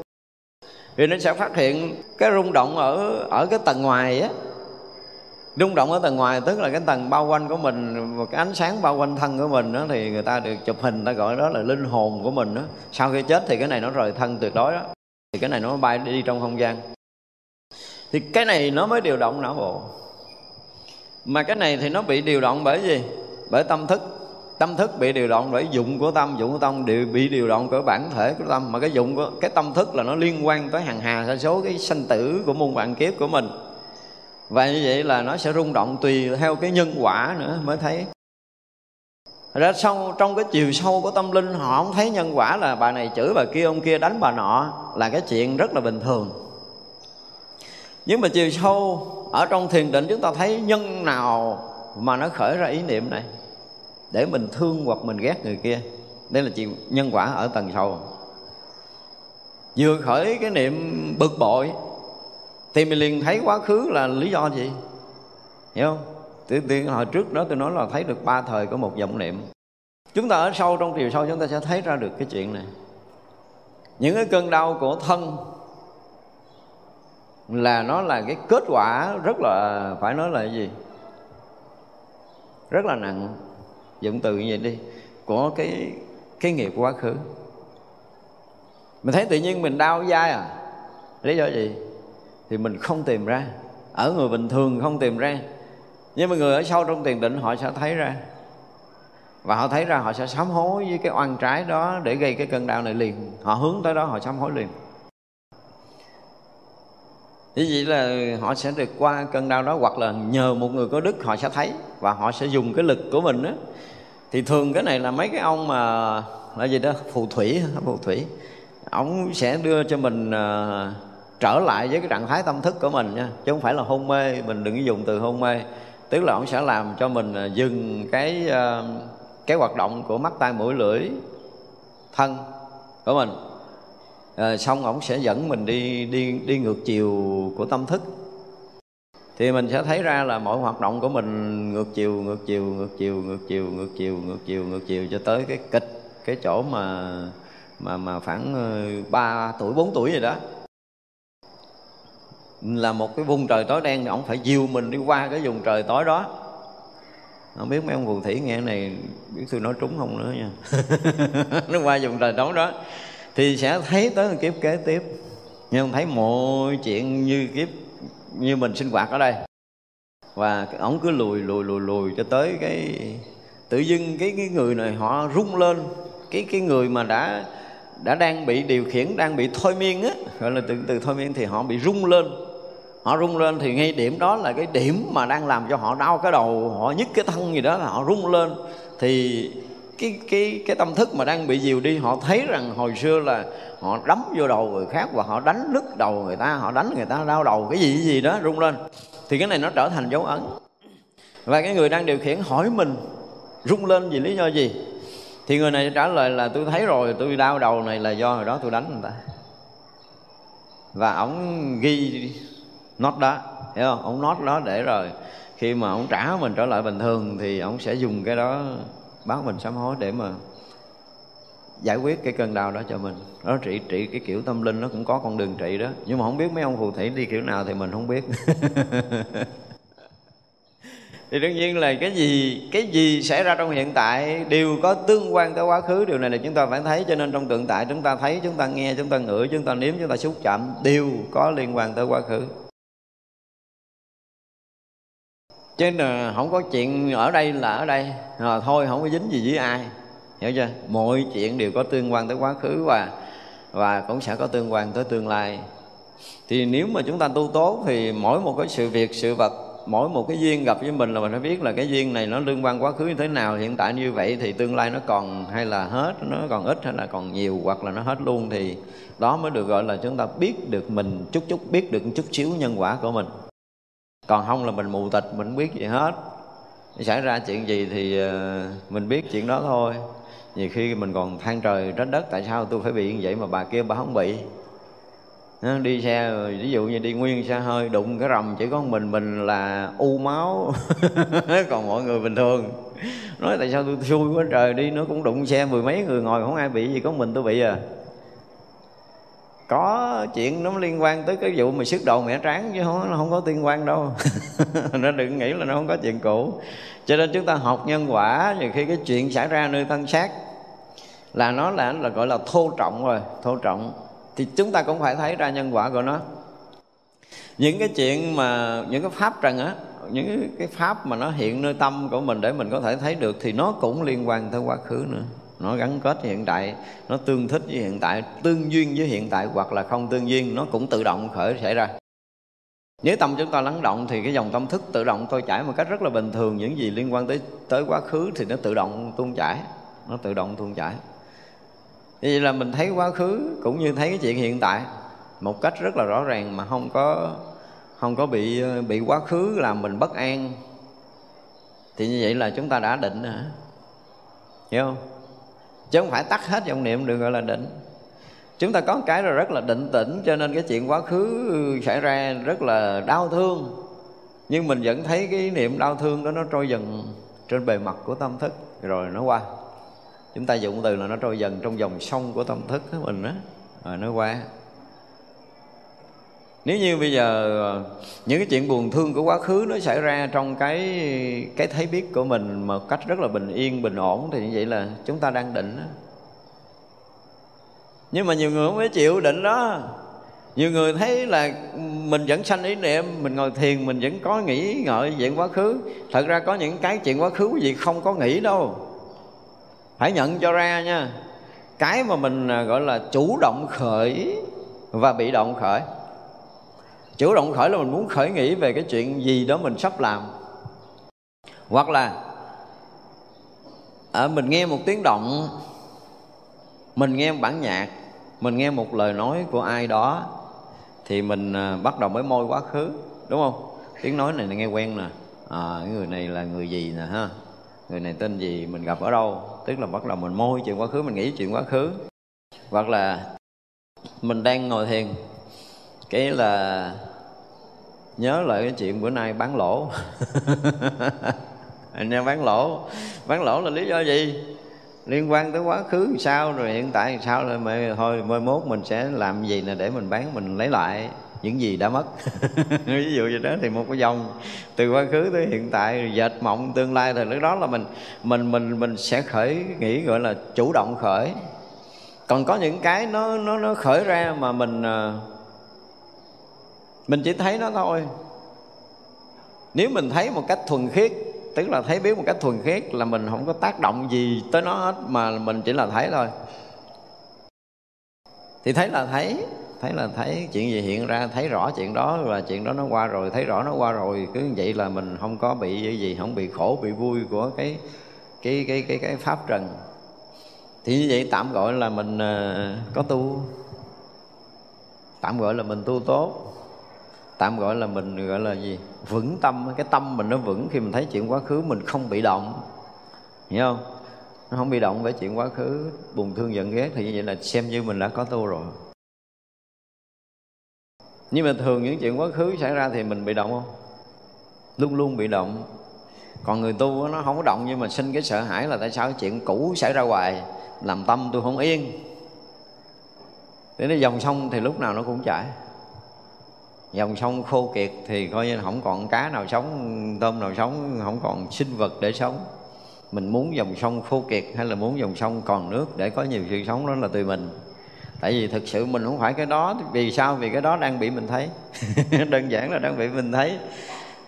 Vì nó sẽ phát hiện cái rung động ở ở cái tầng ngoài á. Rung động ở tầng ngoài tức là cái tầng bao quanh của mình và cái ánh sáng bao quanh thân của mình đó, thì người ta được chụp hình ta gọi đó là linh hồn của mình đó. sau khi chết thì cái này nó rời thân tuyệt đối đó thì cái này nó bay đi trong không gian. Thì cái này nó mới điều động não bộ mà cái này thì nó bị điều động bởi gì? Bởi tâm thức. Tâm thức bị điều động bởi dụng của tâm, dụng của tâm đều bị điều động bởi bản thể của tâm. Mà cái dụng của, cái tâm thức là nó liên quan tới hàng hà sa số, cái sanh tử của muôn vạn kiếp của mình. Và như vậy là nó sẽ rung động tùy theo cái nhân quả nữa mới thấy. Ra sâu trong cái chiều sâu của tâm linh, họ không thấy nhân quả là bà này chửi bà kia, ông kia đánh bà nọ là cái chuyện rất là bình thường. Nhưng mà chiều sâu ở trong thiền định chúng ta thấy nhân nào mà nó khởi ra ý niệm này? Để mình thương hoặc mình ghét người kia. Đây là chuyện nhân quả ở tầng sâu vừa khởi cái niệm bực bội, thì mình liền thấy quá khứ là lý do gì? Hiểu không? Tự tiên hồi trước đó tôi nói là thấy được ba thời của một vọng niệm. Chúng ta ở sâu trong chiều sâu chúng ta sẽ thấy ra được cái chuyện này. Những cái cơn đau của thân là nó là cái kết quả rất là, phải nói là cái gì? Rất là nặng. Dụng từ như vậy đi. Của cái cái nghiệp quá khứ. Mình thấy tự nhiên mình đau dai à. Lý do gì? Thì mình không tìm ra. Ở người bình thường không tìm ra. Nhưng mà người ở sâu trong tiền định họ sẽ thấy ra. Và họ thấy ra họ sẽ sám hối với cái oan trái đó để gây cái cơn đau này liền. Họ hướng tới đó họ sám hối liền như vậy là họ sẽ được qua cơn đau đó hoặc là nhờ một người có đức họ sẽ thấy và họ sẽ dùng cái lực của mình đó thì thường cái này là mấy cái ông mà là gì đó phù thủy phù thủy. Ông sẽ đưa cho mình uh, trở lại với cái trạng thái tâm thức của mình nha chứ không phải là hôn mê. Mình đừng dùng từ hôn mê. Tức là ông sẽ làm cho mình uh, dừng cái uh, cái hoạt động của mắt tai mũi lưỡi thân của mình à, xong ổng sẽ dẫn mình đi đi đi ngược chiều của tâm thức. Thì mình sẽ thấy ra là mọi hoạt động của mình ngược chiều ngược chiều ngược chiều ngược chiều ngược chiều ngược chiều ngược chiều cho tới cái kịch cái chỗ mà mà mà khoảng ờ, 3 tuổi 4 tuổi gì đó. Là một cái vùng trời tối đen ông ổng phải dìu mình đi qua cái vùng trời tối đó. Không biết mấy ông phù thủy nghe này biết tôi nói trúng không nữa nha. Nó qua vùng trời tối đó thì sẽ thấy tới một kiếp kế tiếp. Nhưng thấy mọi chuyện như kiếp, như mình sinh hoạt ở đây. Và ổng cứ lùi lùi lùi lùi cho tới cái tự dưng cái cái người này họ rung lên. Cái cái người mà đã đã đang bị điều khiển, đang bị thôi miên á, gọi là từ từ thôi miên thì họ bị rung lên. Họ rung lên thì ngay điểm đó là cái điểm mà đang làm cho họ đau cái đầu, họ nhức cái thân gì đó là họ rung lên. Thì cái cái cái tâm thức mà đang bị dìu đi, họ thấy rằng hồi xưa là họ đấm vô đầu người khác và họ đánh lứt đầu người ta, họ đánh người ta đau đầu, cái gì cái gì đó rung lên. Thì cái này nó trở thành dấu ấn. Và cái người đang điều khiển hỏi mình, rung lên vì lý do gì? Thì người này trả lời là, tôi thấy rồi, tôi đau đầu này là do hồi đó tôi đánh người ta. Và ổng ghi nốt đó, hiểu không? Ổng nốt đó để rồi khi mà ổng trả mình trở lại bình thường thì ổng sẽ dùng cái đó báo mình sám hối để mà giải quyết cái cơn đau đó cho mình. Đó, trị trị cái kiểu tâm linh nó cũng có con đường trị đó. Nhưng mà không biết mấy ông phù thủy đi kiểu nào thì mình không biết. Thì đương nhiên là cái gì cái gì xảy ra trong hiện tại đều có tương quan tới quá khứ. Điều này là chúng ta phải thấy. Cho nên trong tượng tại, chúng ta thấy, chúng ta nghe, chúng ta ngửi, chúng ta nếm, chúng ta xúc chạm đều có liên quan tới quá khứ. Chứ không có chuyện ở đây là ở đây. À, thôi không có dính gì với ai. Hiểu chưa? Mọi chuyện đều có tương quan tới quá khứ và và cũng sẽ có tương quan tới tương lai. Thì nếu mà chúng ta tu tốt thì mỗi một cái sự việc sự vật mỗi một cái duyên gặp với mình là mình phải biết là cái duyên này nó liên quan quá khứ như thế nào. Hiện tại như vậy thì tương lai nó còn hay là hết nó còn ít hay là còn nhiều hoặc là nó hết luôn thì đó mới được gọi là chúng ta biết được mình chút chút biết được chút xíu nhân quả của mình còn không là mình mù tịch mình không biết gì hết. Xảy ra chuyện gì thì ờ, mình biết chuyện đó thôi. Nhiều khi mình còn than trời trách đất, tại sao tôi phải bị như vậy mà bà kia bà không bị? Đi xe, ví dụ như đi nguyên xe hơi, đụng cái rầm chỉ có mình mình là u máu. Còn mọi người bình thường. Nói tại sao tôi xui quá trời, đi nó cũng đụng xe mười mấy người ngồi, không ai bị gì, có mình tôi bị à có chuyện nó liên quan tới cái vụ mà sức đầu mẹ tráng chứ không, nó không có liên quan đâu. Nó đừng nghĩ là nó không có chuyện cũ. Cho nên chúng ta học nhân quả nhiều khi cái chuyện xảy ra nơi thân xác, là nó là là gọi là thô trọng rồi, thô trọng. Thì chúng ta cũng phải thấy ra nhân quả của nó. Những cái chuyện mà, những cái pháp trần á, những cái pháp mà nó hiện nơi tâm của mình để mình có thể thấy được thì nó cũng liên quan tới quá khứ nữa nó gắn kết với hiện tại, nó tương thích với hiện tại, tương duyên với hiện tại hoặc là không tương duyên, nó cũng tự động khởi xảy ra. Nếu tâm chúng ta lắng động thì cái dòng tâm thức tự động tôi chảy một cách rất là bình thường. Những gì liên quan tới tới quá khứ thì nó tự động tuôn chảy, nó tự động tuôn chảy. Vậy là mình thấy quá khứ cũng như thấy cái chuyện hiện tại một cách rất là rõ ràng mà không có không có bị bị quá khứ làm mình bất an. Thì như vậy là chúng ta đã định hả? Hiểu không? Chứ không phải tắt hết dòng niệm được gọi là định. Chúng ta có cái rồi rất là định tĩnh, cho nên cái chuyện quá khứ xảy ra rất là đau thương. Nhưng mình vẫn thấy cái niệm đau thương đó nó trôi dần trên bề mặt của tâm thức. Rồi nó qua. Chúng ta dùng từ là nó trôi dần trong dòng sông của tâm thức của mình đó rồi nó qua nếu như bây giờ ờ, những cái chuyện buồn thương của quá khứ nó xảy ra trong cái cái thấy biết của mình một cách rất là bình yên, bình ổn thì như vậy là chúng ta đang định đó. nhưng mà nhiều người không phải chịu định đó. Nhiều người thấy là mình vẫn sanh ý niệm, mình ngồi thiền, mình vẫn có nghĩ ngợi chuyện quá khứ. Thật ra có những cái chuyện quá khứ gì không có nghĩ đâu. Phải nhận cho ra nha. Cái mà mình à, gọi là chủ động khởi và bị động khởi chủ động khởi là mình muốn khởi nghĩ về cái chuyện gì đó mình sắp làm. Hoặc là à, mình nghe một tiếng động mình nghe một bản nhạc mình nghe một lời nói của ai đó thì mình à, bắt đầu mới môi quá khứ đúng không? Tiếng nói này nghe quen nè. À, người này là người gì nè ha? Người này tên gì mình gặp ở đâu? Tức là bắt đầu mình môi chuyện quá khứ mình nghĩ chuyện quá khứ. Hoặc là mình đang ngồi thiền cái là nhớ lại cái chuyện bữa nay bán lỗ. Anh em bán lỗ. Bán lỗ là lý do gì? Liên quan tới quá khứ sao? Rồi hiện tại sao? Rồi mà thôi mai mốt mình sẽ làm gì nè để mình bán mình lấy lại những gì đã mất. Ví dụ như đó thì một cái dòng từ quá khứ tới hiện tại dệt mộng tương lai thì lúc đó là mình mình mình mình sẽ khởi nghĩ gọi là chủ động khởi. Còn có những cái nó nó nó khởi ra mà mình ờ, mình chỉ thấy nó thôi. Nếu mình thấy một cách thuần khiết tức là thấy biết một cách thuần khiết là mình không có tác động gì tới nó hết mà mình chỉ là thấy thôi. Thì thấy là thấy thấy là thấy chuyện gì hiện ra thấy rõ chuyện đó và chuyện đó nó qua rồi thấy rõ nó qua rồi cứ như vậy là mình không có bị gì, gì không bị khổ bị vui của cái cái cái cái cái pháp trần. Thì như vậy tạm gọi là mình ờ, có tu. Tạm gọi là mình tu tốt tạm gọi là mình gọi là gì? Vững tâm. Cái tâm mình nó vững khi mình thấy chuyện quá khứ mình không bị động. Hiểu không? Nó không bị động với chuyện quá khứ, buồn thương giận ghét thì như vậy là xem như mình đã có tu rồi. Nhưng mà thường những chuyện quá khứ xảy ra thì mình bị động không? Luôn luôn bị động. Còn người tu nó không có động nhưng mà sinh cái sợ hãi là tại sao cái chuyện cũ xảy ra hoài? Làm tâm tôi không yên. Thế nó dòng sông thì lúc nào nó cũng chảy dòng sông khô kiệt thì coi như không còn cá nào sống, tôm nào sống, không còn sinh vật để sống. Mình muốn dòng sông khô kiệt hay là muốn dòng sông còn nước để có nhiều sự sống đó là tùy mình. Tại vì thực sự mình không phải cái đó, vì sao? Vì cái đó đang bị mình thấy. Đơn giản là đang bị mình thấy.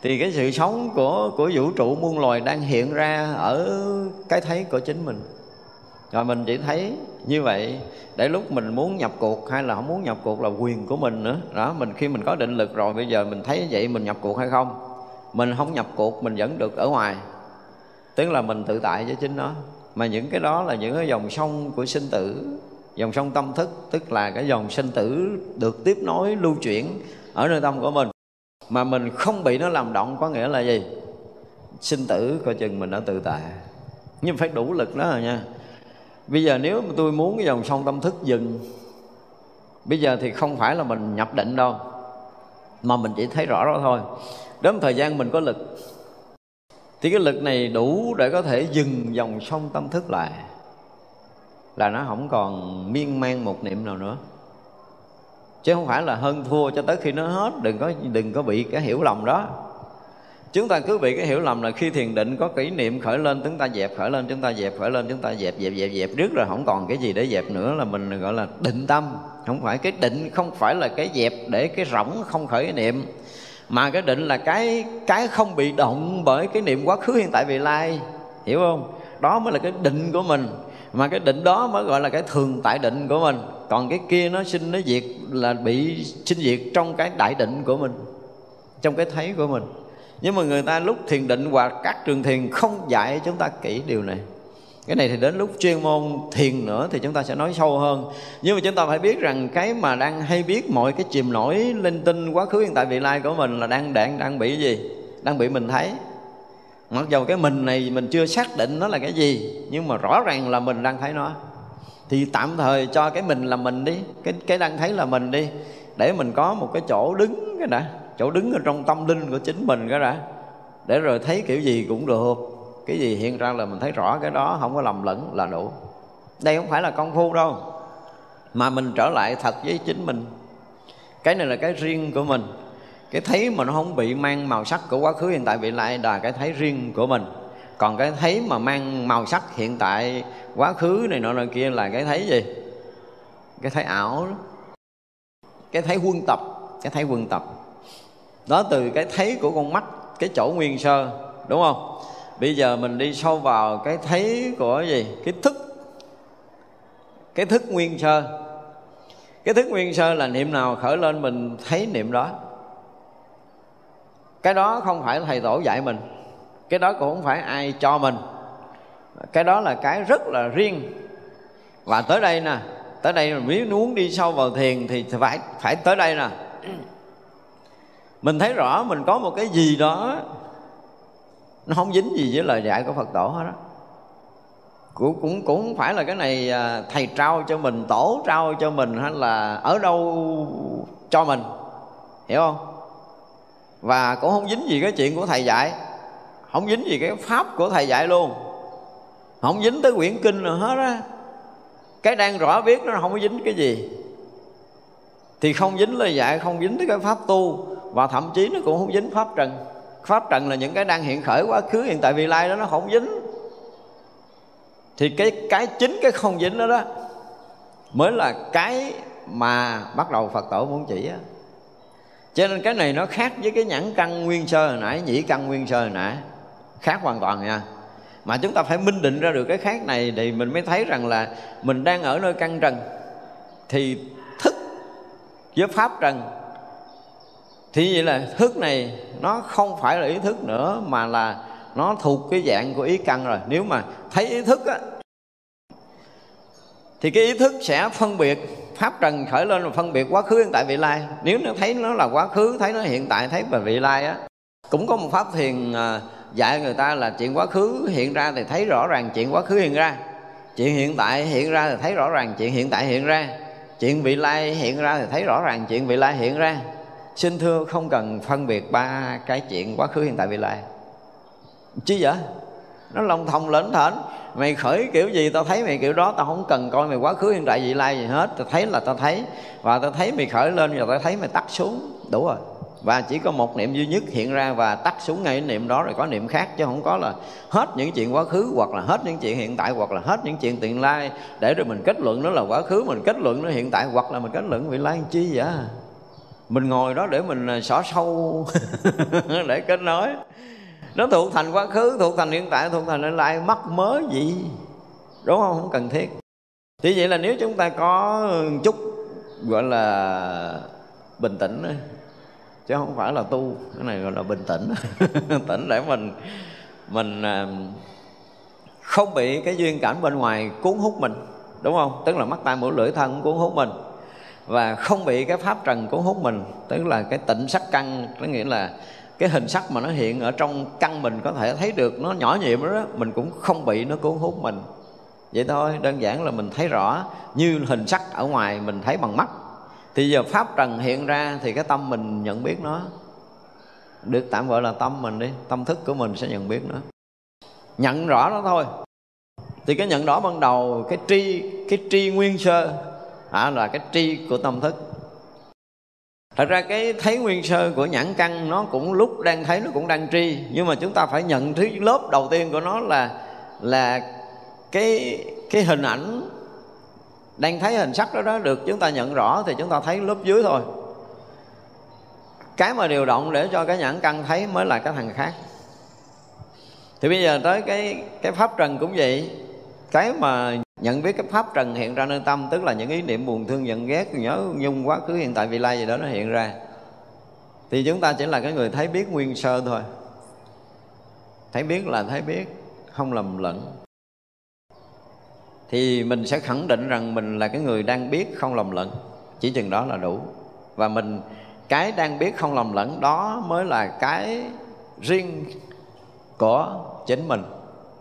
Thì cái sự sống của của vũ trụ muôn loài đang hiện ra ở cái thấy của chính mình rồi mình chỉ thấy như vậy, để lúc mình muốn nhập cuộc hay là không muốn nhập cuộc là quyền của mình nữa. Đó, mình khi mình có định lực rồi, bây giờ mình thấy vậy mình nhập cuộc hay không? Mình không nhập cuộc, mình vẫn được ở ngoài. Tức là mình tự tại với chính nó. Mà những cái đó là những cái dòng sông của sinh tử, dòng sông tâm thức, tức là cái dòng sinh tử được tiếp nối, lưu chuyển ở nơi tâm của mình. Mà mình không bị nó làm động có nghĩa là gì? Sinh tử, coi chừng mình đã tự tại. Nhưng phải đủ lực đó rồi nha bây giờ nếu mà tôi muốn cái dòng sông tâm thức dừng, bây giờ thì không phải là mình nhập định đâu, mà mình chỉ thấy rõ đó thôi. Đến thời gian mình có lực, thì cái lực này đủ để có thể dừng dòng sông tâm thức lại. Là nó không còn miên man một niệm nào nữa. Chứ không phải là hơn thua cho tới khi nó hết, đừng có đừng có bị cái hiểu lầm đó chúng ta cứ bị cái hiểu lầm là khi thiền định có kỷ niệm khởi lên, chúng ta dẹp khởi lên, chúng ta dẹp khởi lên, chúng ta dẹp dẹp dẹp dẹp. Trước rồi không còn cái gì để dẹp nữa là mình gọi là định tâm. Không phải cái định, không phải là cái dẹp để cái rỗng không khởi niệm. Mà cái định là cái cái không bị động bởi cái niệm quá khứ, hiện tại, vị lai. Hiểu không? Đó mới là cái định của mình. Mà cái định đó mới gọi là cái thường tại định của mình. Còn cái kia nó sinh, nó diệt là bị sinh diệt trong cái đại định của mình, trong cái thấy của mình nhưng mà người ta lúc thiền định hoặc các trường thiền không dạy chúng ta kỹ điều này. Cái này thì đến lúc chuyên môn thiền nữa thì chúng ta sẽ nói sâu hơn. Nhưng mà chúng ta phải biết rằng cái mà đang hay biết mọi cái chìm nổi linh tinh quá khứ hiện tại vị lai của mình là đang đang đang bị gì? Đang bị mình thấy. Mặc dầu cái mình này mình chưa xác định nó là cái gì, nhưng mà rõ ràng là mình đang thấy nó. Thì tạm thời cho cái mình là mình đi, cái cái đang thấy là mình đi, để mình có một cái chỗ đứng cái đã chỗ đứng ở trong tâm linh của chính mình cái đã để rồi thấy kiểu gì cũng được. Cái gì hiện ra là mình thấy rõ cái đó, không có lầm lẫn là đủ. Đây không phải là công phu đâu, mà mình trở lại thật với chính mình. Cái này là cái riêng của mình. Cái thấy mà nó không bị mang màu sắc của quá khứ hiện tại bị lại là cái thấy riêng của mình. Còn cái thấy mà mang màu sắc hiện tại, quá khứ này nọ nọ kia là cái thấy gì? Cái thấy ảo. Đó cái thấy quân tập. Cái thấy quân tập đó từ cái thấy của con mắt, cái chỗ nguyên sơ, đúng không? Bây giờ mình đi sâu vào cái thấy của gì? Cái thức. Cái thức nguyên sơ. Cái thức nguyên sơ là niệm nào khởi lên mình thấy niệm đó. Cái đó không phải thầy tổ dạy mình. Cái đó cũng không phải ai cho mình. Cái đó là cái rất là riêng. Và tới đây nè, tới đây mình muốn đi sâu vào thiền thì phải phải tới đây nè mình thấy rõ mình có một cái gì đó, nó không dính gì với lời dạy của phật tổ hết đó cũng cũng cũng không phải là cái này à, thầy trao cho mình, tổ trao cho mình hay là ở đâu cho mình, hiểu không? Và cũng không dính gì cái chuyện của thầy dạy, không dính gì cái pháp của thầy dạy luôn. Không dính tới quyển kinh nào hết á. Cái đang rõ biết nó không có dính cái gì. Thì không dính lời dạy, không dính tới cái pháp tu và thậm chí nó cũng không dính pháp trần. Pháp trần là những cái đang hiện khởi quá khứ, hiện tại vị lai đó nó không dính. Thì cái cái chính cái không dính đó đó mới là cái mà bắt đầu phật tổ muốn chỉ á. Cho nên cái này nó khác với cái nhãn căn nguyên sơ hồi nãy, nhĩ căn nguyên sơ hồi nãy. Khác hoàn toàn nha. Mà chúng ta phải minh định ra được cái khác này thì mình mới thấy rằng là mình đang ở nơi căn trần. Thì thức với pháp trần thì vậy là thức này nó không phải là ý thức nữa, mà là nó thuộc cái dạng của ý căn rồi. Nếu mà thấy ý thức á, thì cái ý thức sẽ phân biệt, pháp trần khởi lên và phân biệt quá khứ, hiện tại, vị lai. Nếu nó thấy nó là quá khứ, thấy nó hiện tại, thấy về vị lai á, cũng có một pháp thiền à, dạy người ta là chuyện quá khứ hiện ra thì thấy rõ ràng chuyện quá khứ hiện ra. Chuyện hiện tại hiện ra thì thấy rõ ràng chuyện hiện tại hiện ra. Chuyện vị lai hiện ra thì thấy rõ ràng chuyện vị lai hiện ra xin thưa, không cần phân biệt ba cái chuyện quá khứ, hiện tại, vị lai. Chứ vậy? Nó lòng thông lớn thển. Mày khởi kiểu gì, tao thấy mày kiểu đó, tao không cần coi mày quá khứ, hiện tại, vị lai gì hết. Tao thấy là tao thấy. Và tao thấy mày khởi lên, và tao thấy mày tắt xuống. Đủ rồi. Và chỉ có một niệm duy nhất hiện ra, và tắt xuống ngay niệm đó, rồi có niệm khác, chứ không có là hết những chuyện quá khứ, hoặc là hết những chuyện hiện tại, hoặc là hết những chuyện tiền lai. Để rồi mình kết luận nó là quá khứ, mình kết luận nó hiện tại, hoặc là mình kết luận vị lai chi vậy? Mình ngồi đó để mình à, xỏ sâu, để kết nối. Nó thuộc thành quá khứ, thuộc thành hiện tại, thuộc thành tương lai mắc mớ gì, đúng không? Không cần thiết. Thì vậy là nếu chúng ta có chút, gọi là, bình tĩnh chứ không phải là tu, cái này gọi là bình tĩnh tĩnh để mình mình à, không bị cái duyên cảnh bên ngoài cuốn hút mình, đúng không? Tức là mắt tai mũi lưỡi thân cuốn hút mình và không bị cái pháp trần cuốn hút mình tức là cái tịnh sắc căn có nghĩa là cái hình sắc mà nó hiện ở trong căn mình có thể thấy được nó nhỏ nhiệm đó, đó mình cũng không bị nó cuốn hút mình. Vậy thôi đơn giản là mình thấy rõ như hình sắc ở ngoài mình thấy bằng mắt. Thì giờ pháp trần hiện ra thì cái tâm mình nhận biết nó. Được tạm gọi là tâm mình đi tâm thức của mình sẽ nhận biết nó. Nhận rõ nó thôi. Thì cái nhận rõ ban đầu cái tri cái tri nguyên sơ à, là cái tri của tâm thức. Thật ra cái thấy nguyên sơ của nhãn căn nó cũng lúc đang thấy nó cũng đang tri. Nhưng mà chúng ta phải nhận thứ lớp đầu tiên của nó là là cái cái hình ảnh đang thấy hình sắc đó đó được chúng ta nhận rõ thì chúng ta thấy lớp dưới thôi. Cái mà điều động để cho cái nhãn căn thấy mới là cái thằng khác. Thì bây giờ tới cái cái pháp trần cũng vậy. Cái mà nhận biết cái pháp trần hiện ra nơi tâm, tức là những ý niệm buồn thương, giận ghét, nhớ nhung quá khứ, hiện tại, vị lai gì đó nó hiện ra. Thì chúng ta chỉ là cái người thấy biết nguyên sơ thôi. Thấy biết là thấy biết, không lầm lẫn. Thì mình sẽ khẳng định rằng mình là cái người đang biết, không lầm lẫn. Chỉ chừng đó là đủ. Và mình, cái đang biết, không lầm lẫn đó mới là cái riêng của chính mình.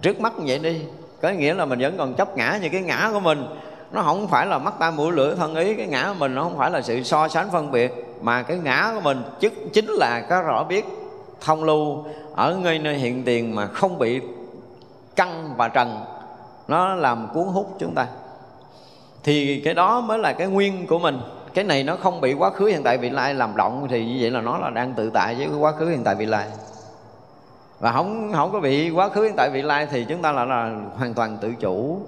Trước mắt như vậy đi có nghĩa là mình vẫn còn chấp ngã như cái ngã của mình. Nó không phải là mắt tai mũi lưỡi thân ý, cái ngã của mình nó không phải là sự so sánh phân biệt, mà cái ngã của mình chức chính là có rõ biết thông lưu ở ngay nơi hiện tiền mà không bị căng và trần. Nó làm cuốn hút chúng ta. Thì cái đó mới là cái nguyên của mình. Cái này nó không bị quá khứ, hiện tại vị lai làm động thì như vậy là nó là đang tự tại với cái quá khứ, hiện tại vị lai và không không có bị quá khứ hiện tại vị lai thì chúng ta là, là hoàn toàn tự chủ.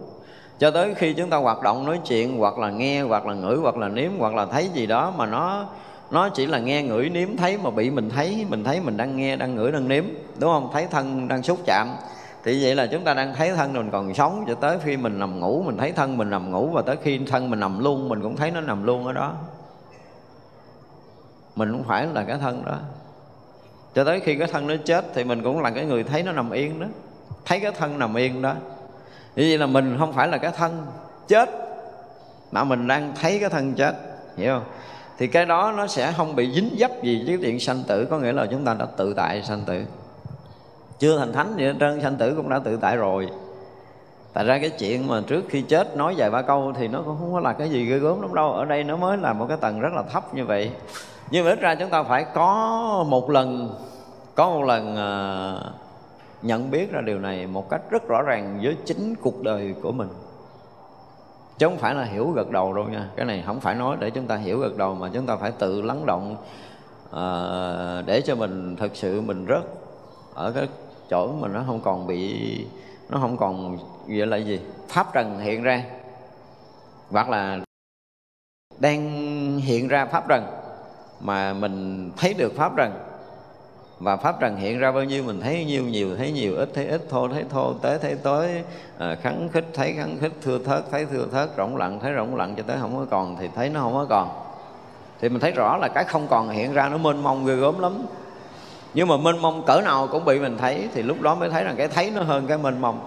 Cho tới khi chúng ta hoạt động nói chuyện hoặc là nghe hoặc là ngửi hoặc là nếm hoặc là thấy gì đó mà nó nó chỉ là nghe ngửi nếm thấy mà bị mình thấy mình thấy mình đang nghe đang ngửi đang nếm đúng không? Thấy thân đang xúc chạm. Thì vậy là chúng ta đang thấy thân mình còn sống cho tới khi mình nằm ngủ mình thấy thân mình nằm ngủ và tới khi thân mình nằm luôn mình cũng thấy nó nằm luôn ở đó. Mình không phải là cái thân đó cho tới khi cái thân nó chết thì mình cũng là cái người thấy nó nằm yên đó. Thấy cái thân nằm yên đó. Như vậy là mình không phải là cái thân chết, mà mình đang thấy cái thân chết, hiểu không? Thì cái đó nó sẽ không bị dính dấp gì với chuyện sanh tử. Có nghĩa là chúng ta đã tự tại sanh tử. Chưa thành thánh gì trơn sanh tử cũng đã tự tại rồi. Tại ra cái chuyện mà trước khi chết nói vài ba câu thì nó cũng không có là cái gì ghê gớm lắm đâu. Ở đây nó mới là một cái tầng rất là thấp như vậy nhưng mà ít ra chúng ta phải có một lần có một lần uh, nhận biết ra điều này một cách rất rõ ràng với chính cuộc đời của mình. Chứ không phải là hiểu gật đầu đâu nha. Cái này không phải nói để chúng ta hiểu gật đầu mà chúng ta phải tự lắng động uh, để cho mình thật sự mình rớt ở cái chỗ mà nó không còn bị nó không còn gọi là gì pháp trần hiện ra. Hoặc là đang hiện ra pháp trần mà mình thấy được pháp trần và pháp trần hiện ra bao nhiêu mình thấy nhiêu nhiều thấy nhiều ít thấy ít thô thấy thô tế thấy tối à, khắng khích thấy khắng khích thưa thớt thấy thưa thớt rỗng lặng thấy rỗng lặng cho tới không có còn thì thấy nó không có còn. Thì mình thấy rõ là cái không còn hiện ra nó mênh mông ghê gớm lắm. Nhưng mà mênh mông cỡ nào cũng bị mình thấy thì lúc đó mới thấy rằng cái thấy nó hơn cái mênh mông.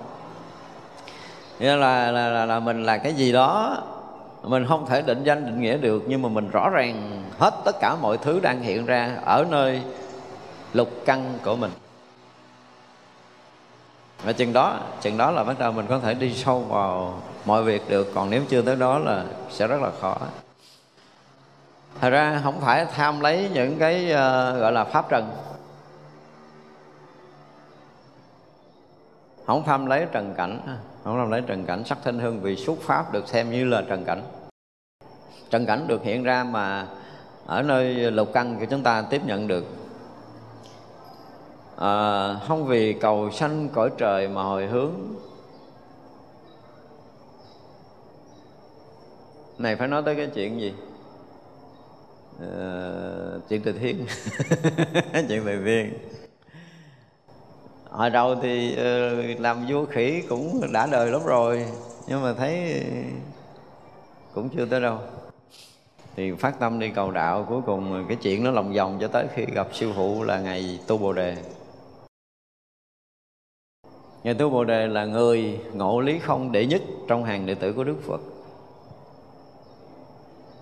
Nghĩa là, là, là, là mình là cái gì đó mình không thể định danh định nghĩa được nhưng mà mình rõ ràng hết tất cả mọi thứ đang hiện ra ở nơi lục căn của mình. Và chừng đó chừng đó là bắt đầu mình có thể đi sâu vào mọi việc được còn nếu chưa tới đó là sẽ rất là khó. Thật ra không phải tham lấy những cái uh, gọi là pháp trần. Không tham lấy trần cảnh không làm lấy trần cảnh sắc thanh hương vì xuất pháp được xem như là trần cảnh. Trần cảnh được hiện ra mà ở nơi lục căn của chúng ta tiếp nhận được. À, không vì cầu sanh cõi trời mà hồi hướng. Này phải nói tới cái chuyện gì? À, chuyện từ thiên chuyện từ thiên hồi đầu thì ờ, làm vua khỉ cũng đã đời lắm rồi, nhưng mà thấy cũng chưa tới đâu. Thì phát tâm đi cầu đạo, cuối cùng cái chuyện nó lòng vòng cho tới khi gặp sư phụ là ngày tu bồ đề. Ngài Tu Bồ Đề là người ngộ lý không đệ nhất trong hàng đệ tử của Đức Phật.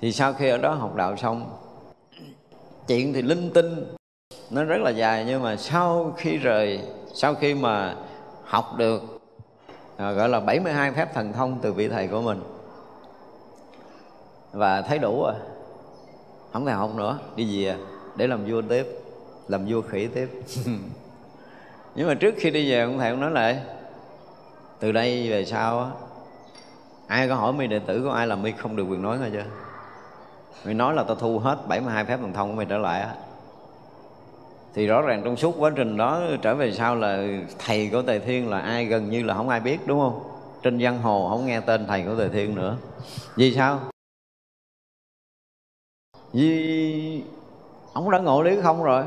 Thì sau khi ở đó học đạo xong, Chuyện thì linh tinh, Nó rất là dài, nhưng mà sau khi rời sau khi mà học được à, Gọi là 72 phép thần thông từ vị thầy của mình Và thấy đủ rồi Không thể học nữa Đi về để làm vua tiếp Làm vua khỉ tiếp. Nhưng mà trước khi đi về ông thầy cũng nói lại từ đây về sau á ai có hỏi mi đệ tử của ai là mi không được quyền nói nghe chưa mi nói là tao thu hết 72 phép thần thông của mày trở lại á thì rõ ràng trong suốt quá trình đó trở về sau là thầy của tề thiên là ai gần như là không ai biết, đúng không? Trên giang hồ không nghe tên thầy của tề thiên nữa. Vì sao? Vì ông đã ngộ lý không rồi.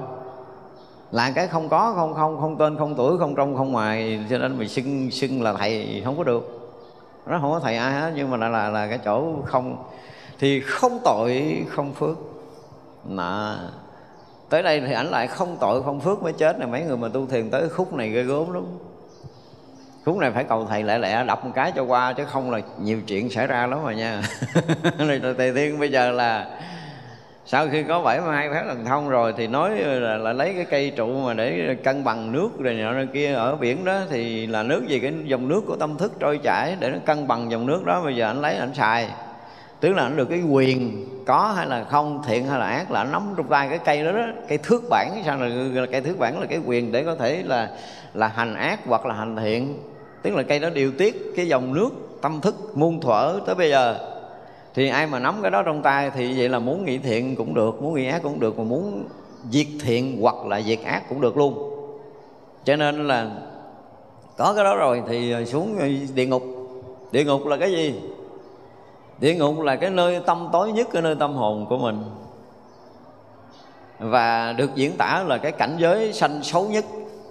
Là cái không có, không không không tên, không tuổi, không trong, không ngoài, cho nên mình xưng xưng là thầy không có được. Nó không có thầy ai hết, nhưng mà lại là là cái chỗ không, thì không tội, không phước. Mà tới đây thì ảnh lại không tội không phước mới chết này mấy người mà tu thiền tới khúc này ghê gớm lắm. Khúc này phải cầu thầy lẹ lẹ đọc một cái cho qua chứ không là nhiều chuyện xảy ra lắm rồi nha. Này tề thiên bây giờ là sau khi có 72 phép thần thông rồi thì nói là, là lấy cái cây trụ mà để cân bằng nước rồi nọ kia ở biển đó thì là nước gì? Cái dòng nước của tâm thức trôi chảy để nó cân bằng dòng nước đó. Bây giờ anh lấy anh xài tức là anh được cái quyền có hay là không, thiện hay là ác là nắm trong tay cái cây đó đó, cây thước bản, sao là cây thước bản là cái quyền để có thể là là hành ác hoặc là hành thiện. Tức là cây đó điều tiết cái dòng nước, tâm thức, muôn thuở tới bây giờ. Thì ai mà nắm cái đó trong tay thì vậy là muốn nghĩ thiện cũng được, muốn nghĩ ác cũng được, mà muốn diệt thiện hoặc là diệt ác cũng được luôn. Cho nên là có cái đó rồi thì xuống địa ngục. Địa ngục là cái gì? Địa ngục là cái nơi tâm tối nhất, cái nơi tâm hồn của mình. Và được diễn tả là cái cảnh giới sanh xấu nhất,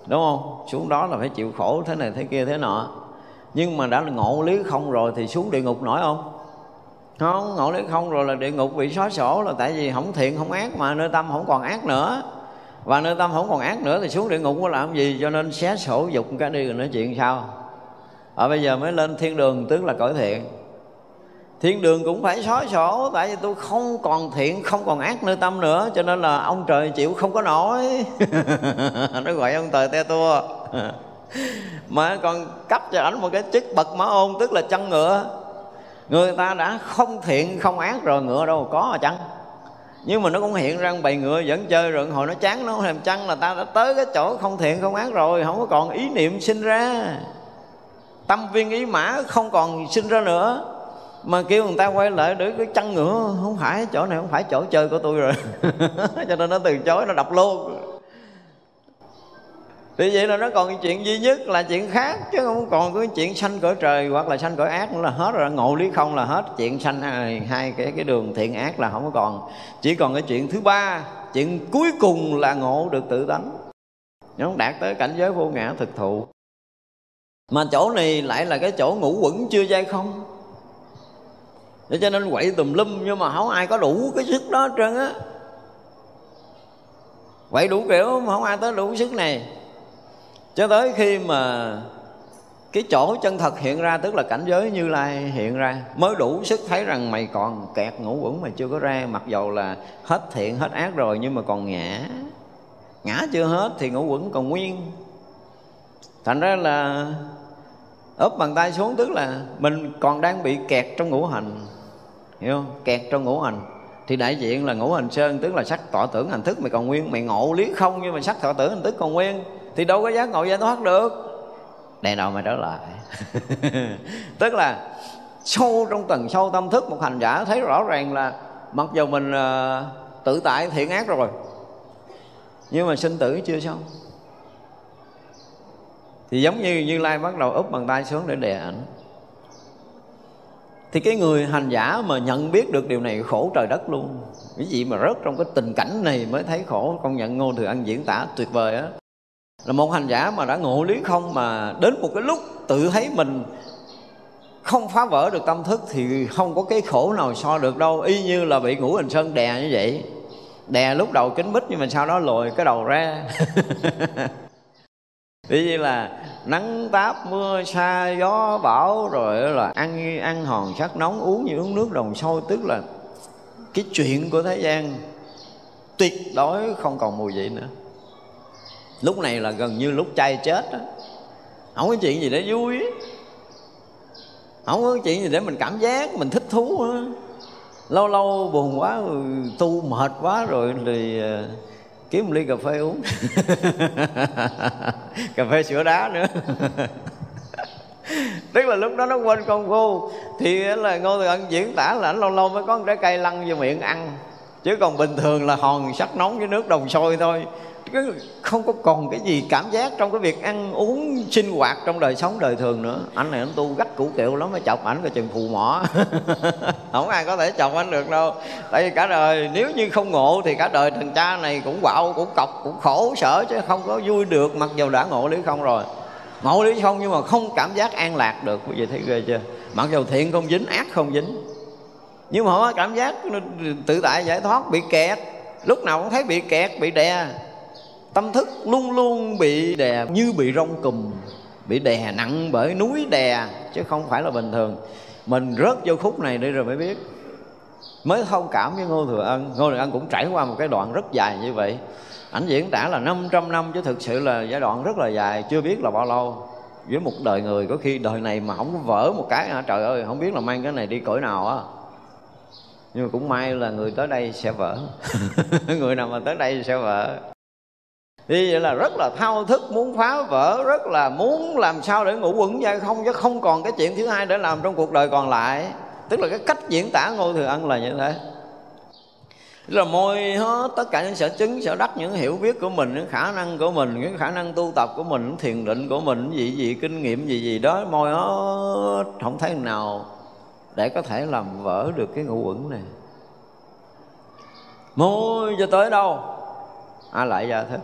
đúng không? Xuống đó là phải chịu khổ, thế này thế kia, thế nọ. Nhưng mà đã là ngộ lý không rồi thì xuống địa ngục nổi không? Không, ngộ lý không rồi là địa ngục bị xóa sổ là tại vì không thiện, không ác mà, nơi tâm không còn ác nữa. Và nơi tâm không còn ác nữa thì xuống địa ngục có làm gì? Cho nên xé sổ dục cái đi rồi nói chuyện sao ở bây giờ mới lên thiên đường, tức là cõi thiện thiên đường cũng phải xóa sổ, tại vì tôi không còn thiện, không còn ác nơi tâm nữa, cho nên là ông trời chịu không có nổi. Nó gọi ông trời te tua. Mà còn cấp cho ảnh một cái chức bậc mã ôn, tức là chân ngựa. Người ta đã không thiện, không ác rồi, ngựa đâu có mà chăng? Nhưng mà nó cũng hiện ra bầy ngựa vẫn chơi rồi, hồi nó chán nó thèm chăng là ta đã tới cái chỗ không thiện, không ác rồi, không có còn ý niệm sinh ra. Tâm viên ý mã không còn sinh ra nữa mà kêu người ta quay lại để cái chân ngựa không phải chỗ này không phải chỗ chơi của tôi rồi. Cho nên nó từ chối nó đập luôn. Thì vậy là nó còn cái chuyện duy nhất là chuyện khác chứ không còn cái chuyện sanh cõi trời hoặc là sanh cõi ác nữa là hết rồi. Ngộ lý không là hết chuyện sanh hai, hai cái cái đường thiện ác là không có còn. Chỉ còn cái chuyện thứ ba chuyện cuối cùng là ngộ được tự tánh. Nó đạt tới cảnh giới vô ngã thực thụ. Mà chỗ này lại là cái chỗ ngủ quẩn chưa dai không để cho nên quậy tùm lum, nhưng mà không ai có đủ cái sức đó hết trơn á. Quậy đủ kiểu mà không ai tới đủ sức này. Cho tới khi mà cái chỗ chân thật hiện ra, tức là cảnh giới như lai hiện ra, mới đủ sức thấy rằng mày còn kẹt ngủ quẩn mà chưa có ra, mặc dầu là hết thiện, hết ác rồi, nhưng mà còn ngã. Ngã chưa hết thì ngủ quẩn còn nguyên. Thành ra là ấp bàn tay xuống, tức là mình còn đang bị kẹt trong ngũ hành hiểu không? Kẹt trong ngũ hành. Thì đại diện là ngũ hành sơn tức là sắc tỏ tưởng hành thức mày còn nguyên. Mày ngộ lý không nhưng mà sắc tỏ tưởng hành thức còn nguyên. Thì đâu có giác ngộ giải thoát được. Đèn đầu mày trở lại. Tức là sâu trong tầng sâu tâm thức một hành giả thấy rõ ràng là mặc dù mình uh, tự tại thiện ác rồi nhưng mà sinh tử chưa xong. Thì giống như như lai bắt đầu úp bàn tay xuống để đè ảnh thì cái người hành giả mà nhận biết được điều này khổ trời đất luôn. Cái gì mà rớt trong cái tình cảnh này mới thấy khổ? Công nhận ngôn thừa ăn diễn tả tuyệt vời á. Là một hành giả mà đã ngộ lý không mà đến một cái lúc tự thấy mình không phá vỡ được tâm thức thì không có cái khổ nào so được đâu. Y như là bị ngũ hành sơn đè như vậy. Đè lúc đầu kính mít nhưng mà sau đó lồi cái đầu ra. Ví như là nắng táp, mưa xa gió, bão, rồi là ăn ăn hòn sắc nóng, uống như uống nước đồng sôi, tức là cái chuyện của thế gian tuyệt đối không còn mùi vị nữa. Lúc này là gần như lúc chay chết đó không có chuyện gì để vui không có chuyện gì để mình cảm giác, mình thích thú nữa. lâu lâu buồn quá ừ, tu mệt quá rồi thì ờ, kiếm một ly cà phê uống. Cà phê sữa đá nữa. Tức là lúc đó nó quên công phu. Thì là ngô thừa ân diễn tả là anh lâu lâu mới có một trái cây lăn vô miệng ăn. Chứ còn bình thường là hòn sắt nóng với nước đồng sôi thôi không có còn cái gì cảm giác trong cái việc ăn uống, sinh hoạt trong đời sống đời thường nữa. Anh này anh tu gắt củ kiệu lắm mới chọc ảnh là chừng phù mỏ. Không ai có thể chọc anh được đâu. Tại vì cả đời, nếu như không ngộ thì cả đời thằng cha này cũng quạo, cũng cọc, cũng khổ sở chứ không có vui được, mặc dù đã ngộ lý không rồi. Ngộ lý không nhưng mà không cảm giác an lạc được. Quý vị thấy ghê chưa? Mặc dù thiện không dính, ác không dính. Nhưng mà không có cảm giác, tự tại giải thoát, bị kẹt. Lúc nào cũng thấy bị kẹt, bị đè tâm thức luôn luôn bị đè như bị rong cùm, bị đè nặng bởi núi đè, chứ không phải là bình thường. Mình rớt vô khúc này đi rồi mới biết. Mới thông cảm với ngô thừa ân. Ngô thừa ân cũng trải qua một cái đoạn rất dài như vậy. Ảnh diễn tả là 500 năm, chứ thực sự là giai đoạn rất là dài, chưa biết là bao lâu. Với một đời người, có khi đời này mà không có vỡ một cái, hả? Trời ơi, không biết là mang cái này đi cõi nào á. Nhưng mà cũng may là người tới đây sẽ vỡ. Người nào mà tới đây sẽ vỡ thì vậy là rất là thao thức, muốn phá vỡ, rất là muốn làm sao để ngủ quẩn ra không, chứ không còn cái chuyện thứ hai để làm trong cuộc đời còn lại. Tức là cái cách diễn tả ngô thừa ân là như thế. Là môi hết tất cả những sở chứng, sở đắc, những hiểu biết của mình, những khả năng của mình, những khả năng tu tập của mình, những thiền định của mình gì gì kinh nghiệm gì gì đó, môi hết không thấy nào để có thể làm vỡ được cái ngũ quẩn này. Môi cho tới đâu? À lại ra thức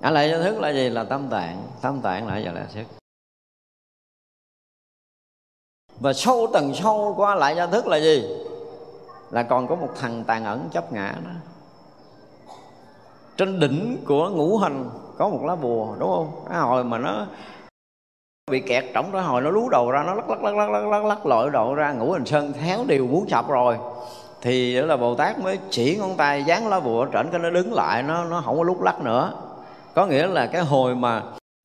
a lại gia thức là gì? Là tâm tạng. Tâm tạng là giờ là thức. Và sâu tầng sâu qua lại gia thức là gì? Là còn có một thằng tàn ẩn chấp ngã đó. Trên đỉnh của ngũ hành có một lá bùa, đúng không? Cái hồi mà nó bị kẹt trống, cái hồi nó lú đầu ra, nó lắc lắc lắc lắc lắc lắc lắc lội đầu ra, ngũ hành sơn théo đều muốn sập rồi. Thì đó là bồ tát mới chỉ ngón tay dán lá bùa trển cái nó đứng lại, nó nó không có lúc lắc nữa có nghĩa là cái hồi mà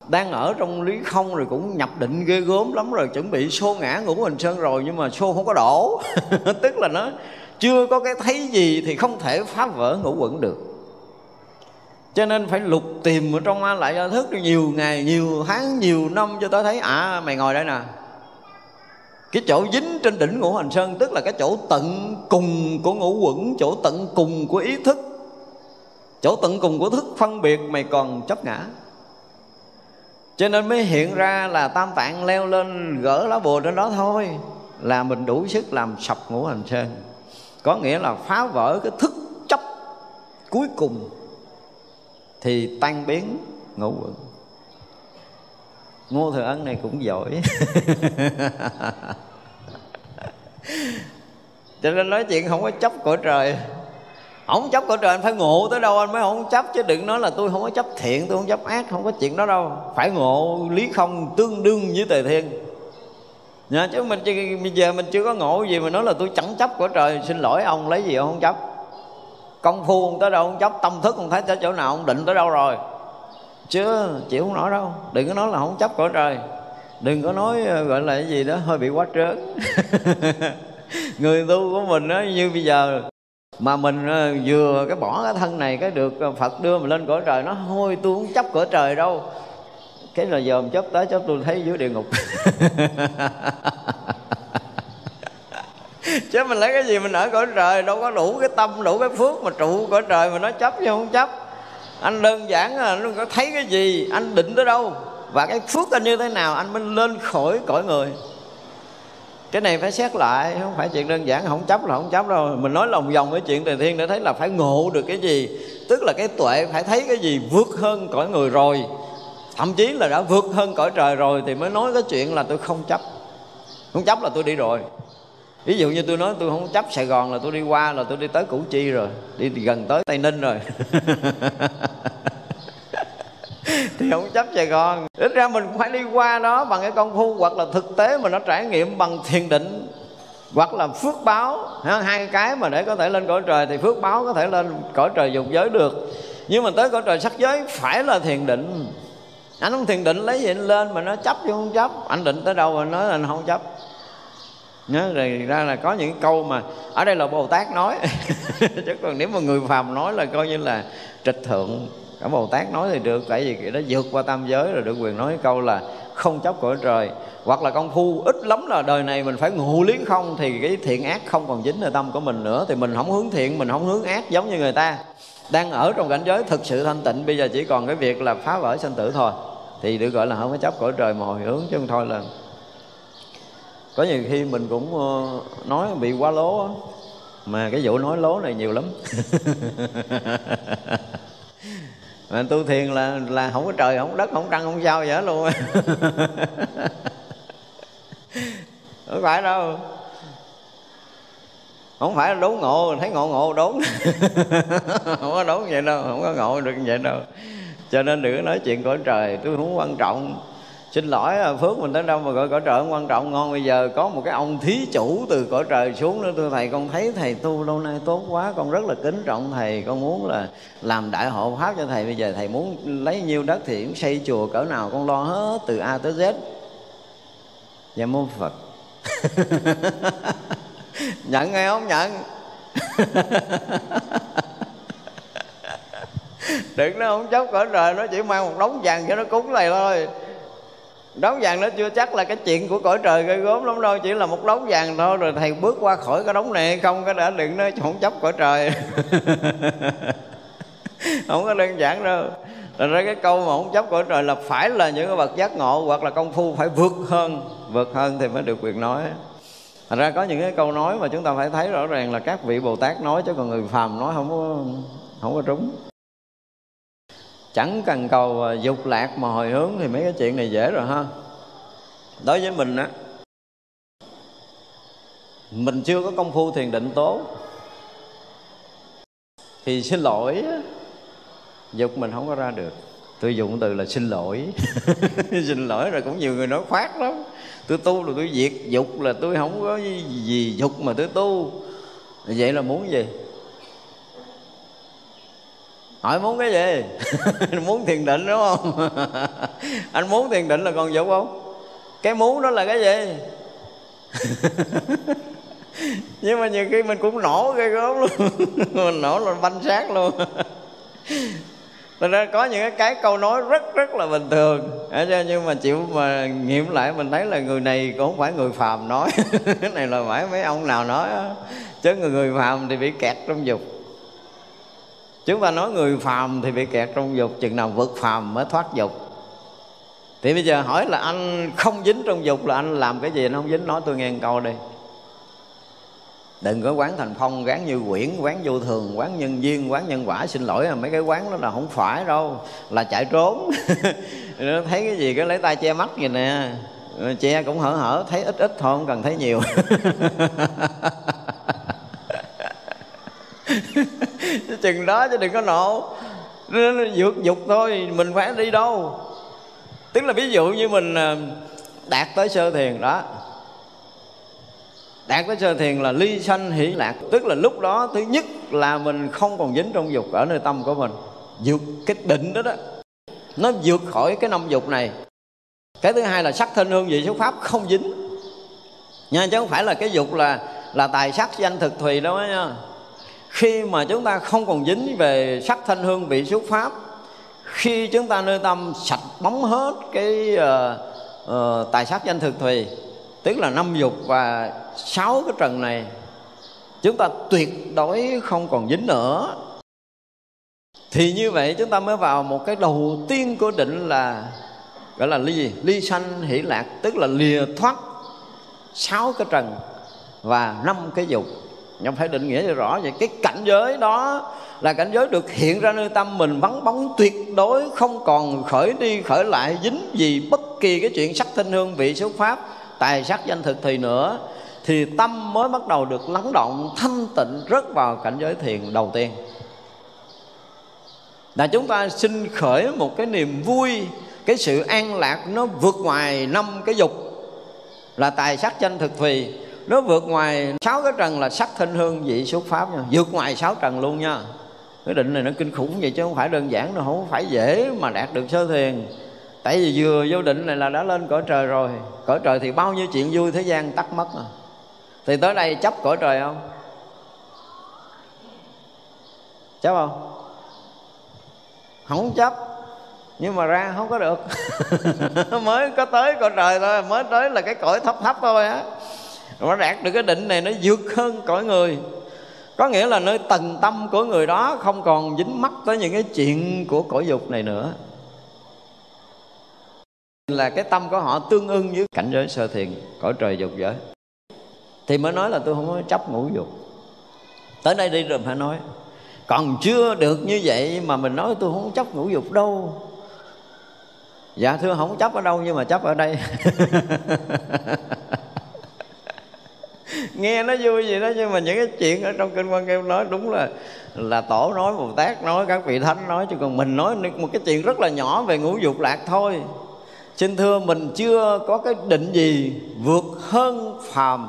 đang ở trong lý không rồi cũng nhập định ghê gớm lắm rồi, chuẩn bị xô ngã ngũ hình sơn rồi nhưng mà xô không có đổ. Tức là nó chưa có cái thấy gì thì không thể phá vỡ ngũ quẩn được. Cho nên phải lục tìm ở trong lại gia thức nhiều ngày, nhiều tháng, nhiều năm cho tới thấy à mày ngồi đây nè. Cái chỗ dính trên đỉnh ngũ hành sơn, tức là cái chỗ tận cùng của ngũ quẩn, chỗ tận cùng của ý thức chỗ tận cùng của thức phân biệt mày còn chấp ngã. Cho nên mới hiện ra là tam tạng leo lên, gỡ lá bùa trên đó thôi, là mình đủ sức làm sập ngũ hành sơn. Có nghĩa là phá vỡ cái thức chấp cuối cùng, thì tan biến ngũ quẩn. Ngô thừa ân này cũng giỏi. Cho nên nói chuyện không có chấp của trời không chấp cõi trời anh phải ngộ tới đâu anh mới không chấp. Chứ đừng nói là tôi không có chấp thiện tôi không chấp ác không có chuyện đó đâu. Phải ngộ lý không tương đương với tề thiên. Nha, chứ mình bây giờ mình chưa có ngộ gì mà nói là tôi chẳng chấp của trời. Xin lỗi ông lấy gì ông không chấp? Công phu ông tới đâu ông chấp tâm thức ông thấy tới chỗ nào ông định tới đâu rồi. Chứ chịu không nổi đâu. Đừng có nói là không chấp của trời. Đừng có nói ờ, gọi là cái gì đó hơi bị quá trớn. Người tu của mình đó như bây giờ mà mình ờ, vừa cái bỏ cái thân này cái được ờ, Phật đưa mình lên cõi trời, nó hôi tôi không chấp cõi trời đâu. Cái là dòm chấp tới chấp tôi thấy dưới địa ngục. Chứ mình lấy cái gì mình ở cõi trời, đâu có đủ cái tâm, đủ cái phước mà trụ cõi trời mà nó chấp chứ không chấp. Anh đơn giản là nó có thấy cái gì, anh định tới đâu. Và cái phước anh như thế nào, anh mới lên khỏi cõi người cái này phải xét lại, không phải chuyện đơn giản, không chấp là không chấp đâu. Mình nói lòng vòng cái chuyện trời thiên để thấy là phải ngộ được cái gì. Tức là cái tuệ phải thấy cái gì vượt hơn cõi người rồi. Thậm chí là đã vượt hơn cõi trời rồi thì mới nói cái chuyện là tôi không chấp. Không chấp là tôi đi rồi. Ví dụ như tôi nói tôi không chấp sài gòn là tôi đi qua là tôi đi tới củ chi rồi. Đi gần tới tây ninh rồi. thì không chấp sài gòn. Ít ra mình phải đi qua đó bằng cái công phu hoặc là thực tế mà nó trải nghiệm bằng thiền định hoặc là phước báo. Hai cái mà để có thể lên cõi trời thì phước báo có thể lên cõi trời dục giới được. Nhưng mà tới cõi trời sắc giới phải là thiền định. Anh không thiền định lấy gì anh lên mà nó chấp chứ không chấp. Anh định tới đâu mà nói là anh không chấp. Nhớ rồi, ra là có những câu mà ở đây là bồ tát nói. Chứ còn nếu mà người phàm nói là coi như là trịch thượng cả bồ tát nói thì được, tại vì cái nó vượt qua tam giới rồi, được quyền nói cái câu là không chấp cõi trời. Hoặc là công phu ít lắm là đời này mình phải ngụ liếng không, thì cái thiện ác không còn dính ở tâm của mình nữa, thì mình không hướng thiện, mình không hướng ác giống như người ta. Đang ở trong cảnh giới thực sự thanh tịnh, bây giờ chỉ còn cái việc là phá vỡ sanh tử thôi. Thì được gọi là không có chấp cõi trời mà hồi hướng, chứ không thôi là có nhiều khi mình cũng ờ, nói bị quá lố mà cái vụ nói lố này nhiều lắm. mà tu thiền là là không có trời, không có đất, không có trăng, không sao vậy luôn. Không phải đâu. Không phải là đốn ngộ, thấy ngộ ngộ đốn. Không có đốn vậy đâu, không có ngộ được như vậy đâu. Cho nên đừng có nói chuyện cõi trời, tôi không quan trọng xin lỗi à, phước, mình tới đâu mà gọi cõi trời không quan trọng. Ngon, bây giờ có một cái ông thí chủ từ cõi trời xuống nữa. Thưa thầy, con thấy thầy tu lâu nay tốt quá, con rất là kính trọng thầy. Con muốn là làm đại hộ pháp cho thầy. Bây giờ thầy muốn lấy nhiêu đất thì cũng xây chùa cỡ nào con lo hết, từ a tới z. Dạ mô phật. Nhận hay không nhận? Đừng nó không chấp cõi trời, nó chỉ mang một đống vàng cho nó cúng này thôi đống vàng nó chưa chắc là cái chuyện của cõi trời gây gốm lắm đâu, chỉ là một đống vàng thôi, rồi thầy bước qua khỏi cái đống này không, cái đã đừng nó không chấp cõi trời. Không có đơn giản đâu. Thành ra cái câu mà không chấp cõi trời là phải là những cái bậc giác ngộ hoặc là công phu phải vượt hơn vượt hơn thì mới được quyền nói. Thành ra có những cái câu nói mà chúng ta phải thấy rõ ràng là các vị Bồ Tát nói chứ còn người phàm nói không có không có trúng chẳng cần cầu à, dục lạc mà hồi hướng thì mấy cái chuyện này dễ rồi ha. Đối với mình á, mình chưa có công phu thiền định tốt, thì xin lỗi dục mình không có ra được. Tôi dùng từ là xin lỗi. Xin lỗi rồi cũng nhiều người nói khoát lắm. Tôi tu là tôi diệt dục là tôi không có gì dục mà tôi tu. Vậy là muốn gì? Hỏi muốn cái gì? Muốn thiền định, đúng không? Anh muốn thiền định là còn dục không? Cái muốn đó là cái gì? Nhưng mà nhiều khi mình cũng nổ cái gớm luôn. Mình nổ là banh sát luôn. Thật ra có những cái câu nói rất rất là bình thường. Nhưng mà chịu mà nghiệm lại, mình thấy là người này cũng không phải người phàm nói. Cái này là phải mấy ông nào nói đó. Chứ người người phàm thì bị kẹt trong dục. Chúng ta nói người phàm thì bị kẹt trong dục, Chừng nào vượt phàm mới thoát dục. Thì bây giờ hỏi là anh không dính trong dục là anh làm cái gì? Anh không dính, Nói tôi nghe một câu đi. Đừng có quán thành phong, quán như quyển, quán vô thường, quán nhân duyên, quán nhân quả. Xin lỗi à, mấy cái quán đó là không phải đâu, là chạy trốn. Thấy cái gì cái lấy tay che mắt vậy nè. Che cũng hở hở, thấy ít ít thôi, không cần thấy nhiều. chừng đó chứ đừng có nộ. Vượt dục thôi, mình phải đi đâu? Tức là ví dụ như mình à, đạt tới sơ thiền đó. Đạt tới sơ thiền là ly sanh hỷ lạc. Tức là lúc đó, thứ nhất là mình không còn dính trong dục ở nơi tâm của mình. Vượt cái định đó đó. Nó vượt khỏi cái năm dục này. Cái thứ hai là sắc thân hương vị số pháp không dính. Nha, chứ không phải là cái dục là là tài sắc, danh thực thùy đâu nha khi mà chúng ta không còn dính về sắc thanh hương vị xúc pháp khi chúng ta nơi tâm sạch bóng hết cái uh, uh, tài sắc danh thực thùy tức là năm dục và sáu cái trần này chúng ta tuyệt đối không còn dính nữa. Thì như vậy chúng ta mới vào một cái đầu tiên của định là gọi là ly gì? Ly sanh hỷ lạc tức là lìa thoát sáu cái trần và năm cái dục nhưng phải định nghĩa cho rõ vậy, cái cảnh giới đó là cảnh giới được hiện ra nơi tâm mình vắng bóng, tuyệt đối không còn khởi đi khởi lại, dính gì bất kỳ cái chuyện sắc thinh hương vị xuất pháp, tài sắc danh thực thì nữa. Thì tâm mới bắt đầu được lắng động, thanh tịnh, rớt vào cảnh giới thiền đầu tiên. Là chúng ta xin khởi một cái niềm vui, cái sự an lạc nó vượt ngoài năm cái dục. Là tài sắc danh thực thùy nó vượt ngoài sáu cái trần là sắc thinh hương, vị xuất pháp nha. Vượt ngoài sáu trần luôn nha. Cái định này nó kinh khủng vậy chứ không phải đơn giản nó không phải dễ mà đạt được sơ thiền. Tại vì vừa vô định này là đã lên cõi trời rồi. Cõi trời thì bao nhiêu chuyện vui thế gian tắt mất rồi thì tới đây chấp cõi trời không? Chấp không? Không chấp. Nhưng mà ra không có được. Mới có tới cõi trời thôi, mới tới là cái cõi thấp thấp thôi á nó đạt được cái định này nó vượt hơn cõi người. Có nghĩa là nơi tầng tâm của người đó không còn dính mắc tới những cái chuyện của cõi dục này nữa. Là cái tâm của họ tương ưng với cảnh giới sơ thiền, cõi trời dục giới thì mới nói là tôi không có chấp ngũ dục. Tới đây đi rồi phải nói, còn chưa được như vậy mà mình nói tôi không chấp ngũ dục đâu. Dạ thưa không chấp ở đâu nhưng mà chấp ở đây. nghe nó vui gì đó, nhưng mà những cái chuyện ở trong kinh quan em nói đúng là là tổ nói, bồ tát nói, các vị thánh nói, chứ còn mình nói một cái chuyện rất là nhỏ về ngũ dục lạc thôi. Xin thưa, mình chưa có cái định gì vượt hơn phàm.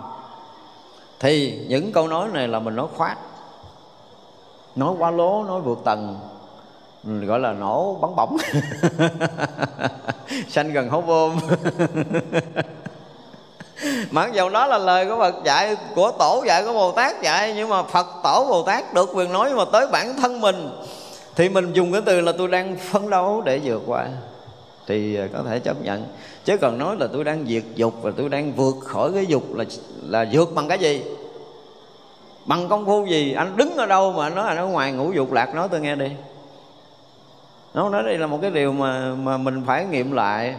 Thì những câu nói này là mình nói khoát. Nói quá lố, nói vượt tầng. Gọi là nổ bắn bỏng sanh gần hố bom. mặc dầu đó là lời của Phật dạy, của tổ dạy, của Bồ Tát dạy. Nhưng mà Phật tổ, Bồ Tát được quyền nói mà tới bản thân mình. Thì mình dùng cái từ là tôi đang phấn đấu để vượt qua. Thì à, có thể chấp nhận. Chứ còn nói là tôi đang diệt dục và tôi đang vượt khỏi cái dục là là vượt bằng cái gì? Bằng công phu gì? Anh đứng ở đâu mà anh nói anh ở ngoài ngủ dục lạc nói tôi nghe đi. Nó nói đây là một cái điều mà mà mình phải nghiệm lại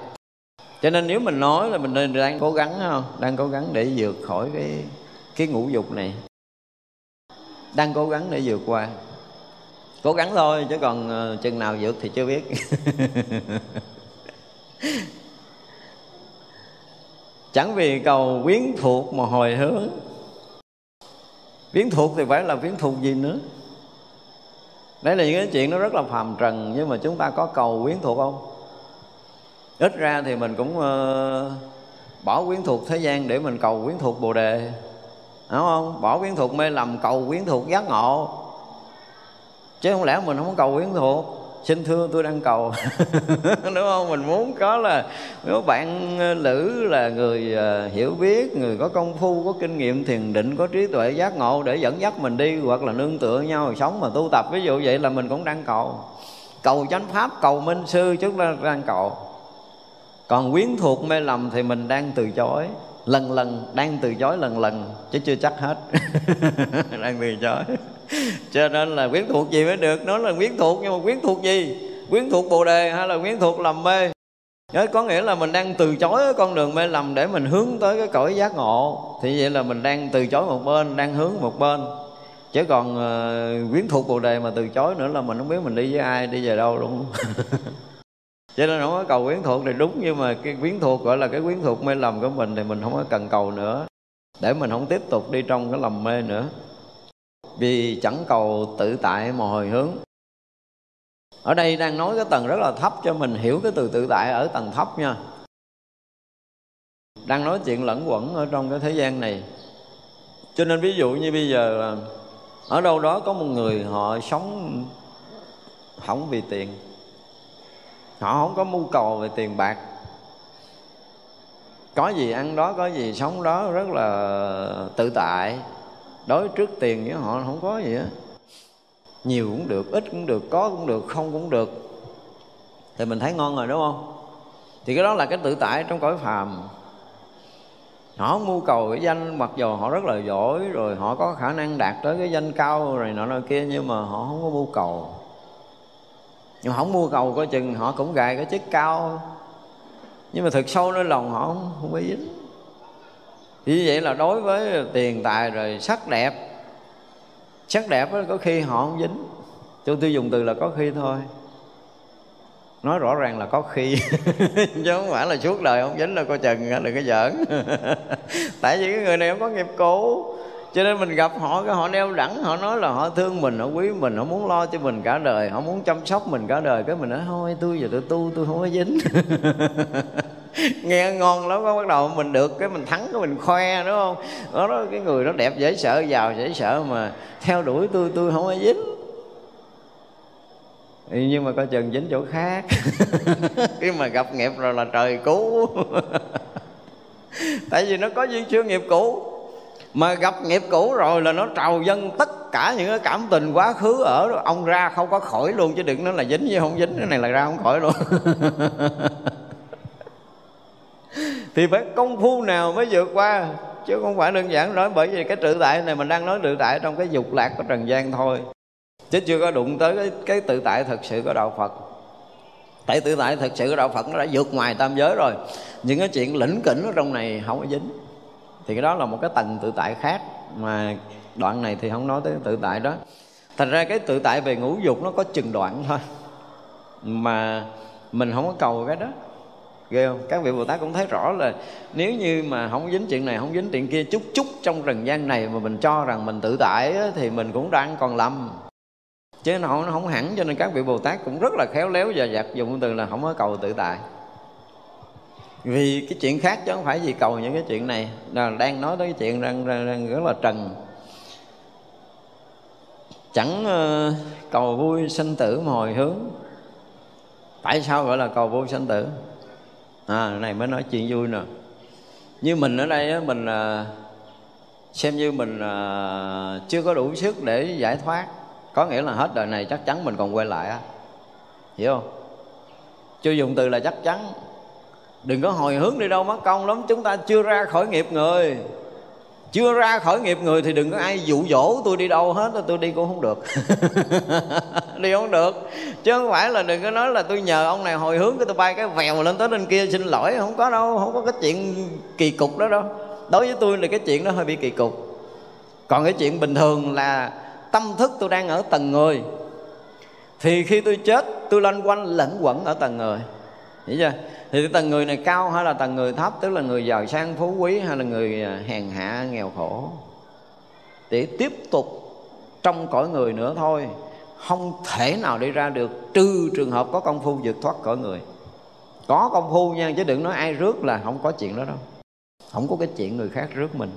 cho nên nếu mình nói là mình đang cố gắng không? Đang cố gắng để vượt khỏi cái cái ngũ dục này. Đang cố gắng để vượt qua. Cố gắng thôi, chứ còn ờ, chừng nào vượt thì chưa biết. Chẳng vì cầu quyến thuộc mà hồi hướng. Quyến thuộc thì phải là quyến thuộc gì nữa? Đấy là những cái chuyện nó rất là phàm trần, nhưng mà chúng ta có cầu quyến thuộc không? Ít ra thì mình cũng uh, bỏ quyến thuộc thế gian để mình cầu quyến thuộc bồ đề. Đúng không? Bỏ quyến thuộc mê lầm cầu quyến thuộc giác ngộ. Chứ không lẽ mình không cầu quyến thuộc? Xin thưa tôi đang cầu. Đúng không? Mình muốn có là nếu bạn ờ, lữ là người ờ, hiểu biết người có công phu có kinh nghiệm thiền định có trí tuệ giác ngộ để dẫn dắt mình đi hoặc là nương tựa nhau sống mà tu tập. Ví dụ vậy là mình cũng đang cầu. Cầu chánh pháp cầu minh sư chúng ta đang cầu còn quyến thuộc mê lầm thì mình đang từ chối. Lần lần đang từ chối lần lần chứ chưa chắc hết. Đang từ chối. Cho nên là quyến thuộc gì mới được? Nó là quyến thuộc nhưng mà quyến thuộc gì? Quyến thuộc bồ đề hay là quyến thuộc lầm mê? Có nghĩa là mình đang từ chối con đường mê lầm để mình hướng tới cái cõi giác ngộ. Thì vậy là mình đang từ chối một bên đang hướng một bên. Chứ còn uh, quyến thuộc bồ đề mà từ chối nữa là mình không biết mình đi với ai đi về đâu luôn. cho nên không có cầu quyến thuộc thì đúng, nhưng mà cái quyến thuộc gọi là cái quyến thuộc mê lầm của mình thì mình không có cần cầu nữa. Để mình không tiếp tục đi trong cái lầm mê nữa. Vì chẳng cầu tự tại mà hồi hướng. Ở đây đang nói cái tầng rất là thấp cho mình hiểu cái từ tự tại ở tầng thấp nha. Đang nói chuyện lẫn quẩn ở trong cái thế gian này. Cho nên ví dụ như bây giờ ở đâu đó có một người họ sống không vì tiền họ không có mưu cầu về tiền bạc. Có gì ăn đó, có gì sống đó, rất là tự tại. Đối trước tiền với họ không có gì á. Nhiều cũng được, ít cũng được, có cũng được, không cũng được. Thì mình thấy ngon rồi, đúng không? Thì cái đó là cái tự tại trong cõi phàm. Họ không mưu cầu cái danh, mặc dù họ rất là giỏi, rồi họ có khả năng đạt tới cái danh cao rồi nọ nọ kia, nhưng mà họ không có mưu cầu nhưng không mua cầu coi chừng họ cũng gài cái chức cao. Nhưng mà thực sâu nơi lòng họ không, không có dính. Như vậy là đối với tiền tài rồi sắc đẹp. Sắc đẹp có khi họ không dính. Tôi tôi dùng từ là có khi thôi. Nói rõ ràng là có khi. Chứ không phải là suốt đời không dính là coi chừng là cái giỡn. Tại vì cái người này không có nghiệp cũ cho nên mình gặp họ cái họ đeo đẳng họ nói là họ thương mình họ quý mình họ muốn lo cho mình cả đời họ muốn chăm sóc mình cả đời. Cái mình nói thôi tôi giờ tôi tu tôi không có dính. Nghe ngon lắm có bắt đầu mình được cái mình thắng cái mình khoe đúng không? Đó, đó cái người nó đẹp dễ sợ giàu dễ sợ mà theo đuổi tôi tôi không có dính. Nhưng mà coi chừng dính chỗ khác. Khi mà gặp nghiệp rồi là trời cứu. Tại vì nó có duyên chưa nghiệp cũ mà gặp nghiệp cũ rồi là nó trào dân tất tất cả những cái cảm tình quá khứ ở ông ra không có khỏi luôn chứ đừng nói là dính với không dính. Cái này là ra không khỏi luôn. Thì phải công phu nào mới vượt qua? Chứ không phải đơn giản nói bởi vì cái tự tại này mình đang nói tự tại trong cái dục lạc của trần gian thôi. Chứ chưa có đụng tới cái, cái tự tại thật sự của đạo phật. Tại tự tại thật sự của đạo phật nó đã vượt ngoài tam giới rồi. Những cái chuyện lĩnh kỉnh ở trong này không có dính thì cái đó là một cái tầng tự tại khác mà đoạn này thì không nói tới tự tại đó. Thành ra cái tự tại về ngũ dục nó có chừng đoạn thôi mà mình không có cầu cái đó. Ghê không? Các vị bồ tát cũng thấy rõ là nếu như mà không dính chuyện này không dính chuyện kia chút chút trong trần gian này mà mình cho rằng mình tự tại á, thì mình cũng đang còn lầm. Chứ nó không, nó không hẳn cho nên các vị bồ tát cũng rất là khéo léo và giặt dùng từ là không có cầu tự tại vì cái chuyện khác chứ không phải vì cầu những cái chuyện này. Là đang nói tới cái chuyện đang, đang, đang rất là trần. Chẳng uh, cầu vui sinh tử mà hồi hướng. Tại sao gọi là cầu vui sinh tử? À này mới nói chuyện vui nè. Như mình ở đây á, mình uh, xem như mình uh, chưa có đủ sức để giải thoát. Có nghĩa là hết đời này chắc chắn mình còn quay lại á. Hiểu không? Chưa dùng từ là chắc chắn đừng có hồi hướng đi đâu mất công lắm. Chúng ta chưa ra khỏi nghiệp người. Chưa ra khỏi nghiệp người thì đừng có ai dụ dỗ tôi đi đâu hết. Tôi đi cũng không được. Đi không được. Chứ không phải là đừng có nói là tôi nhờ ông này hồi hướng cái tôi bay cái vèo lên tới bên kia xin lỗi. Không có đâu. Không có cái chuyện kỳ cục đó đâu. Đối với tôi là cái chuyện đó hơi bị kỳ cục. Còn cái chuyện bình thường là tâm thức tôi đang ở tầng người. Thì khi tôi chết, tôi loanh quanh lẫn quẩn ở tầng người hiểu chưa? Thì tầng người này cao hay là tầng người thấp? Tức là người giàu sang, phú quý hay là người à, hèn hạ, nghèo khổ? Để tiếp tục trong cõi người nữa thôi. Không thể nào đi ra được trừ trường hợp có công phu vượt thoát cõi người. Có công phu nha, chứ đừng nói ai rước là không có chuyện đó đâu. Không có cái chuyện người khác rước mình.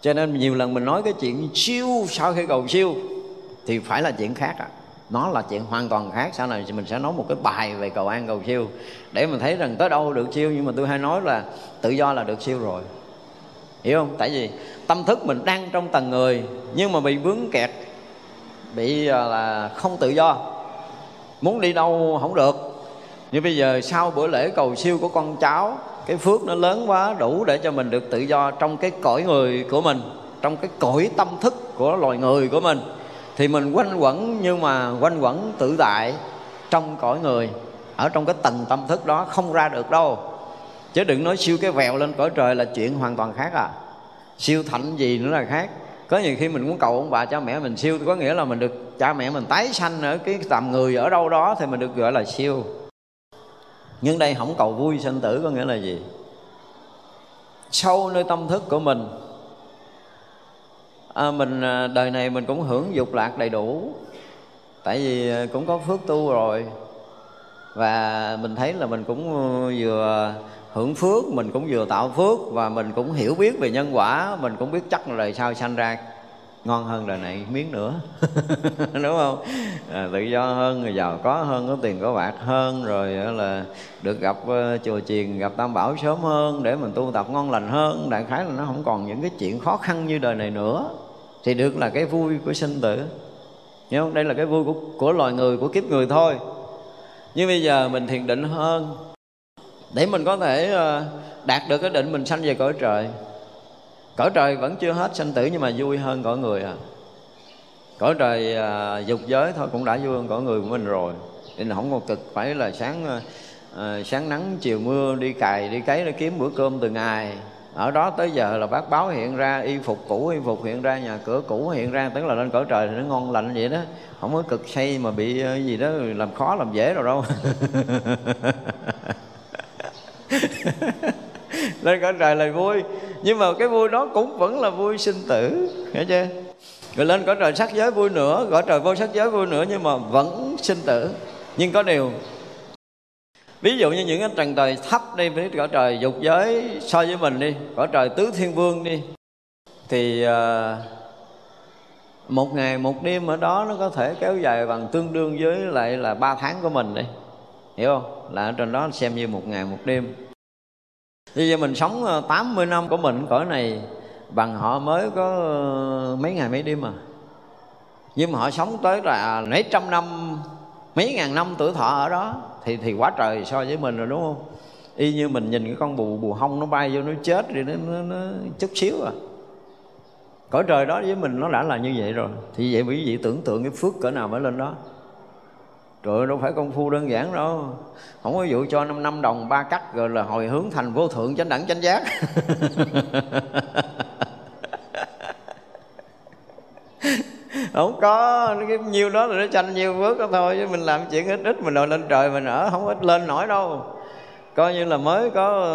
Cho nên nhiều lần mình nói cái chuyện siêu, sau khi cầu siêu, thì phải là chuyện khác à nó là chuyện hoàn toàn khác. Sau này mình sẽ nói một cái bài về cầu an, cầu siêu. Để mình thấy rằng tới đâu được siêu, nhưng mà tôi hay nói là tự do là được siêu rồi. Hiểu không? Tại vì tâm thức mình đang trong tầng người, nhưng mà bị vướng kẹt, bị à, là không tự do. Muốn đi đâu không được. Như bây giờ sau bữa lễ cầu siêu của con cháu, cái phước nó lớn quá, đủ để cho mình được tự do trong cái cõi người của mình, trong cái cõi tâm thức của loài người của mình thì mình quanh quẩn, nhưng mà quanh quẩn tự tại trong cõi người, ở trong cái tầng tâm thức đó, không ra được đâu. Chứ đừng nói siêu cái vèo lên cõi trời là chuyện hoàn toàn khác à. Siêu thạnh gì nữa là khác. Có nhiều khi mình muốn cầu ông bà cha mẹ mình siêu, có nghĩa là mình được cha mẹ mình tái sanh ở cái tầm người ở đâu đó thì mình được gọi là siêu. Nhưng đây không cầu vui sanh tử có nghĩa là gì? Sâu nơi tâm thức của mình à, mình à, đời này mình cũng hưởng dục lạc đầy đủ. Tại vì à, cũng có phước tu rồi. Và mình thấy là mình cũng vừa hưởng phước mình cũng vừa tạo phước và mình cũng hiểu biết về nhân quả. Mình cũng biết chắc là đời sau sanh ra ngon hơn đời này miếng nữa. Đúng không? À, tự do hơn người giàu có hơn có tiền có bạc hơn rồi là được gặp uh, chùa chiền gặp tam bảo sớm hơn để mình tu tập ngon lành hơn. Đại khái là nó không còn những cái chuyện khó khăn như đời này nữa. Thì được là cái vui của sinh tử. Hiểu không? Đây là cái vui của, của loài người, của kiếp người thôi. Nhưng bây giờ mình thiền định hơn Để mình có thể ờ, đạt được cái định mình sanh về cõi trời. Cõi trời vẫn chưa hết sanh tử nhưng mà vui hơn cõi người à. Cõi trời à, dục giới thôi cũng đã vui hơn cõi người của mình rồi. Nên là không còn cực phải là sáng à, à, sáng nắng chiều mưa đi cày đi cấy để kiếm bữa cơm từ ngày. Ở đó tới giờ là bác báo hiện ra y phục cũ y phục hiện ra nhà cửa cũ hiện ra tức là lên cõi trời thì nó ngon lành vậy đó. Không có cực say mà bị à, gì đó làm khó làm dễ rồi đâu. lên cõi trời là vui. Nhưng mà cái vui đó cũng vẫn là vui sinh tử. Hiểu chưa? Rồi lên cõi trời sắc giới vui nữa cõi trời vô sắc giới vui nữa nhưng mà vẫn sinh tử. Nhưng có điều ví dụ như những cái trần trời thấp đi với cõi trời dục giới so với mình đi cõi trời tứ thiên vương đi thì uh, một ngày một đêm ở đó nó có thể kéo dài bằng tương đương với lại là ba tháng của mình đi. Hiểu không? Là ở trên đó xem như một ngày một đêm bây giờ mình sống ờ, 80 năm của mình cõi này bằng họ mới có ờ, mấy ngày mấy đêm mà nhưng mà họ sống tới là mấy trăm năm mấy ngàn năm tuổi thọ ở đó thì thì quá trời so với mình rồi đúng không? Y như mình nhìn cái con bù bù hông nó bay vô nó chết thì nó, nó, nó chút xíu à. Cõi trời đó với mình nó đã là như vậy rồi. Thì vậy quý vị tưởng tượng cái phước cỡ nào mới lên đó. Trời ơi, đâu phải công phu đơn giản đâu. Không có vụ cho 5 năm đồng ba cắt Rồi là hồi hướng thành vô thượng chánh đẳng chánh giác. Không có cái nhiêu đó là nó tranh nhiêu phước đó thôi chứ mình làm chuyện ít ít mình đòi lên trời mình ở không ít lên nổi đâu. Coi như là mới có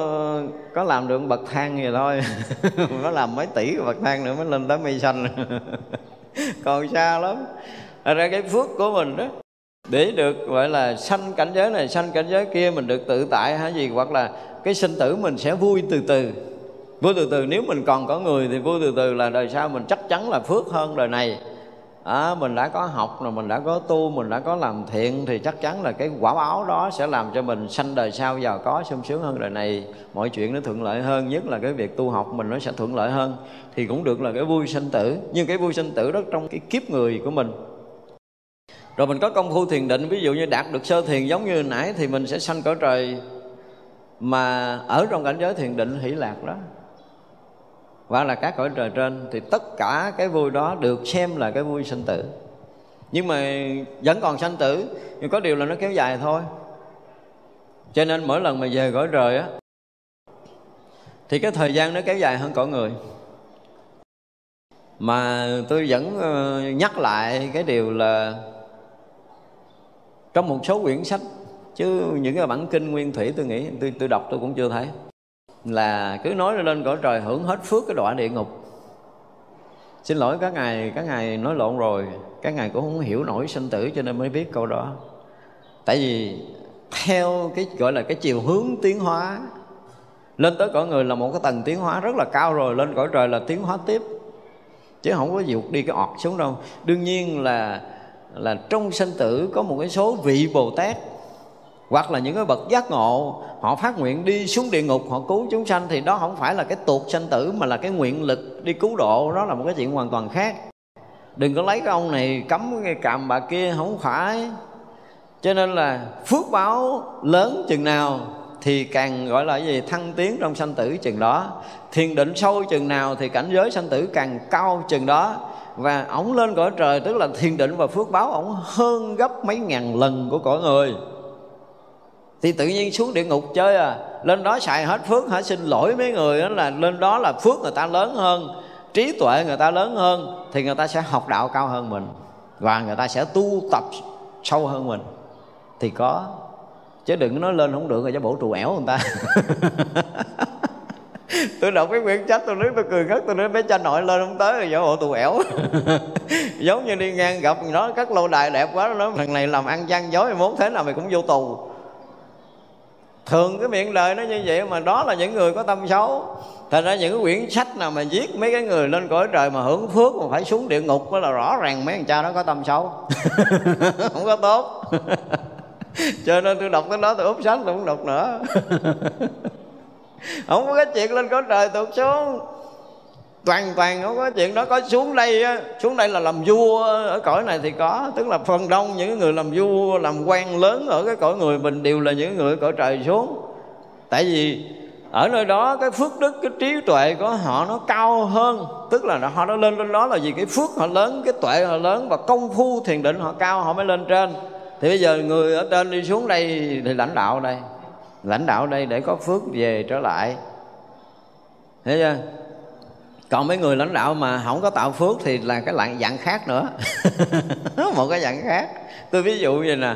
có làm được bậc thang gì thôi. Nó làm mấy tỷ bậc thang nữa mới lên tới mây xanh. Còn xa lắm. Ra cái phước của mình đó để được gọi là sanh cảnh giới này sanh cảnh giới kia mình được tự tại hay gì? Hoặc là cái sinh tử mình sẽ vui từ từ. Vui từ từ nếu mình còn có người thì vui từ từ là đời sau mình chắc chắn là phước hơn đời này. À, mình đã có học rồi mình đã có tu mình đã có làm thiện thì chắc chắn là cái quả báo đó sẽ làm cho mình sanh đời sau giàu có sung sướng hơn đời này. Mọi chuyện nó thuận lợi hơn nhất là cái việc tu học mình nó sẽ thuận lợi hơn. Thì cũng được là cái vui sanh tử. Nhưng cái vui sanh tử đó trong cái kiếp người của mình rồi mình có công phu thiền định, ví dụ như đạt được sơ thiền giống như nãy thì mình sẽ sanh cõi trời. Mà ở trong cảnh giới thiền định hỷ lạc đó, và là các cõi trời trên, thì tất cả cái vui đó được xem là cái vui sinh tử. Nhưng mà vẫn còn sanh tử, nhưng có điều là nó kéo dài thôi. Cho nên mỗi lần mà về cõi trời á, thì cái thời gian nó kéo dài hơn cõi người. Mà tôi vẫn ờ, nhắc lại cái điều là trong một số quyển sách, chứ những cái bản kinh nguyên thủy tôi nghĩ, tôi tôi đọc tôi cũng chưa thấy. Là cứ nói lên cõi trời hưởng hết phước cái đọa địa ngục. Xin lỗi, các ngài các ngài nói lộn rồi, các ngài cũng không hiểu nổi sinh tử cho nên mới biết câu đó. Tại vì theo cái, gọi là cái chiều hướng tiến hóa, lên tới cõi người là một cái tầng tiến hóa rất là cao rồi, lên cõi trời là tiến hóa tiếp, chứ không có vụt đi cái ọt xuống đâu. Đương nhiên là là trong sinh tử có một cái số vị bồ tát, hoặc là những cái bậc giác ngộ, họ phát nguyện đi xuống địa ngục, họ cứu chúng sanh, thì đó không phải là cái tuột sanh tử, mà là cái nguyện lực đi cứu độ. Đó là một cái chuyện hoàn toàn khác. Đừng có lấy cái ông này cấm cái cạm bà kia không phải. Cho nên là phước báo lớn chừng nào thì càng gọi là gì? Thăng tiến trong sanh tử chừng đó. Thiền định sâu chừng nào thì cảnh giới sanh tử càng cao chừng đó và ổng lên cõi trời, tức là thiền định và phước báo ổng hơn gấp mấy ngàn lần của cõi người. Thì tự nhiên xuống địa ngục chơi à. Lên đó xài hết phước, hả? Xin lỗi mấy người đó là lên đó là phước người ta lớn hơn, trí tuệ người ta lớn hơn, thì người ta sẽ học đạo cao hơn mình. Và người ta sẽ tu tập sâu hơn mình. Thì có. Chứ đừng nói lên không được rồi cho bổ trụ ẻo người ta. tôi đọc cái quyển sách tôi nói tôi cười ngất tôi nói bé cha nội lên không tới rồi giả bộ tù ẻo giống như đi ngang gặp nó các lâu đài đẹp quá nó nói thằng này làm ăn gian dối mốt thế nào mày cũng vô tù. Thường cái miệng đời nó như vậy mà đó là những người có tâm xấu. Thành ra những cái quyển sách nào mà viết mấy cái người lên cõi trời mà hưởng phước mà phải xuống địa ngục đó là rõ ràng mấy thằng cha đó có tâm xấu. Không có tốt. Cho nên tôi đọc cái đó tôi úp sách tôi không đọc nữa không có cái chuyện lên cõi trời tụt xuống. Toàn toàn không có chuyện đó. Có xuống đây á, xuống đây là làm vua ở cõi này thì có. Tức là phần đông những người làm vua, làm quan lớn ở cái cõi người mình đều là những người ở cõi trời xuống. Tại vì ở nơi đó cái phước đức, cái trí tuệ của họ nó cao hơn. Tức là họ nó lên lên đó là vì cái phước họ lớn, cái tuệ họ lớn và công phu thiền định họ cao, họ mới lên trên. Thì bây giờ người ở trên đi xuống đây thì lãnh đạo đây lãnh đạo đây để có phước về trở lại. Thấy chưa? Còn mấy người lãnh đạo mà không có tạo phước thì là cái loại dạng khác nữa. Một cái dạng khác. Tôi ví dụ vậy nè.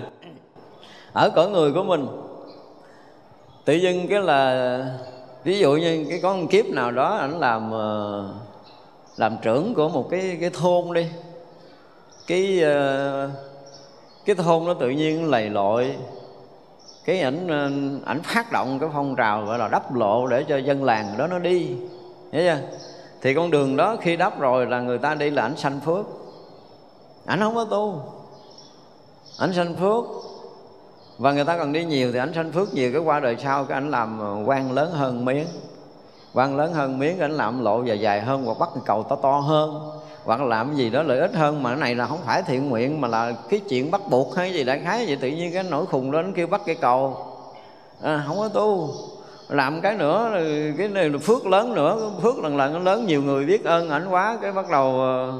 Ở cõi người của mình, tự dưng cái là, ví dụ như cái có một kiếp nào đó ảnh làm ờ, làm trưởng của một cái cái thôn đi. Cái ờ, cái thôn nó tự nhiên lầy lội cái ảnh ờ, ảnh phát động cái phong trào gọi là đắp lộ để cho dân làng đó nó đi. Thấy chưa? Thì con đường đó khi đắp rồi là người ta đi là ảnh sanh phước. Ảnh không có tu. Ảnh sanh phước. Và người ta còn đi nhiều thì ảnh sanh phước nhiều. Cái qua đời sau cái ảnh làm ờ, quan lớn hơn miếng. Quan lớn hơn miếng ảnh làm lộ dài dài hơn hoặc bắt cầu to to hơn hoặc làm gì đó lợi ích hơn mà cái này là không phải thiện nguyện mà là cái chuyện bắt buộc hay gì đại khái vậy. Tự nhiên cái nỗi khùng đó nó kêu bắt cái cầu. À, không có tu. Làm cái nữa cái này là phước lớn nữa phước lần lần nó lớn nhiều người biết ơn ảnh quá cái bắt đầu ờ,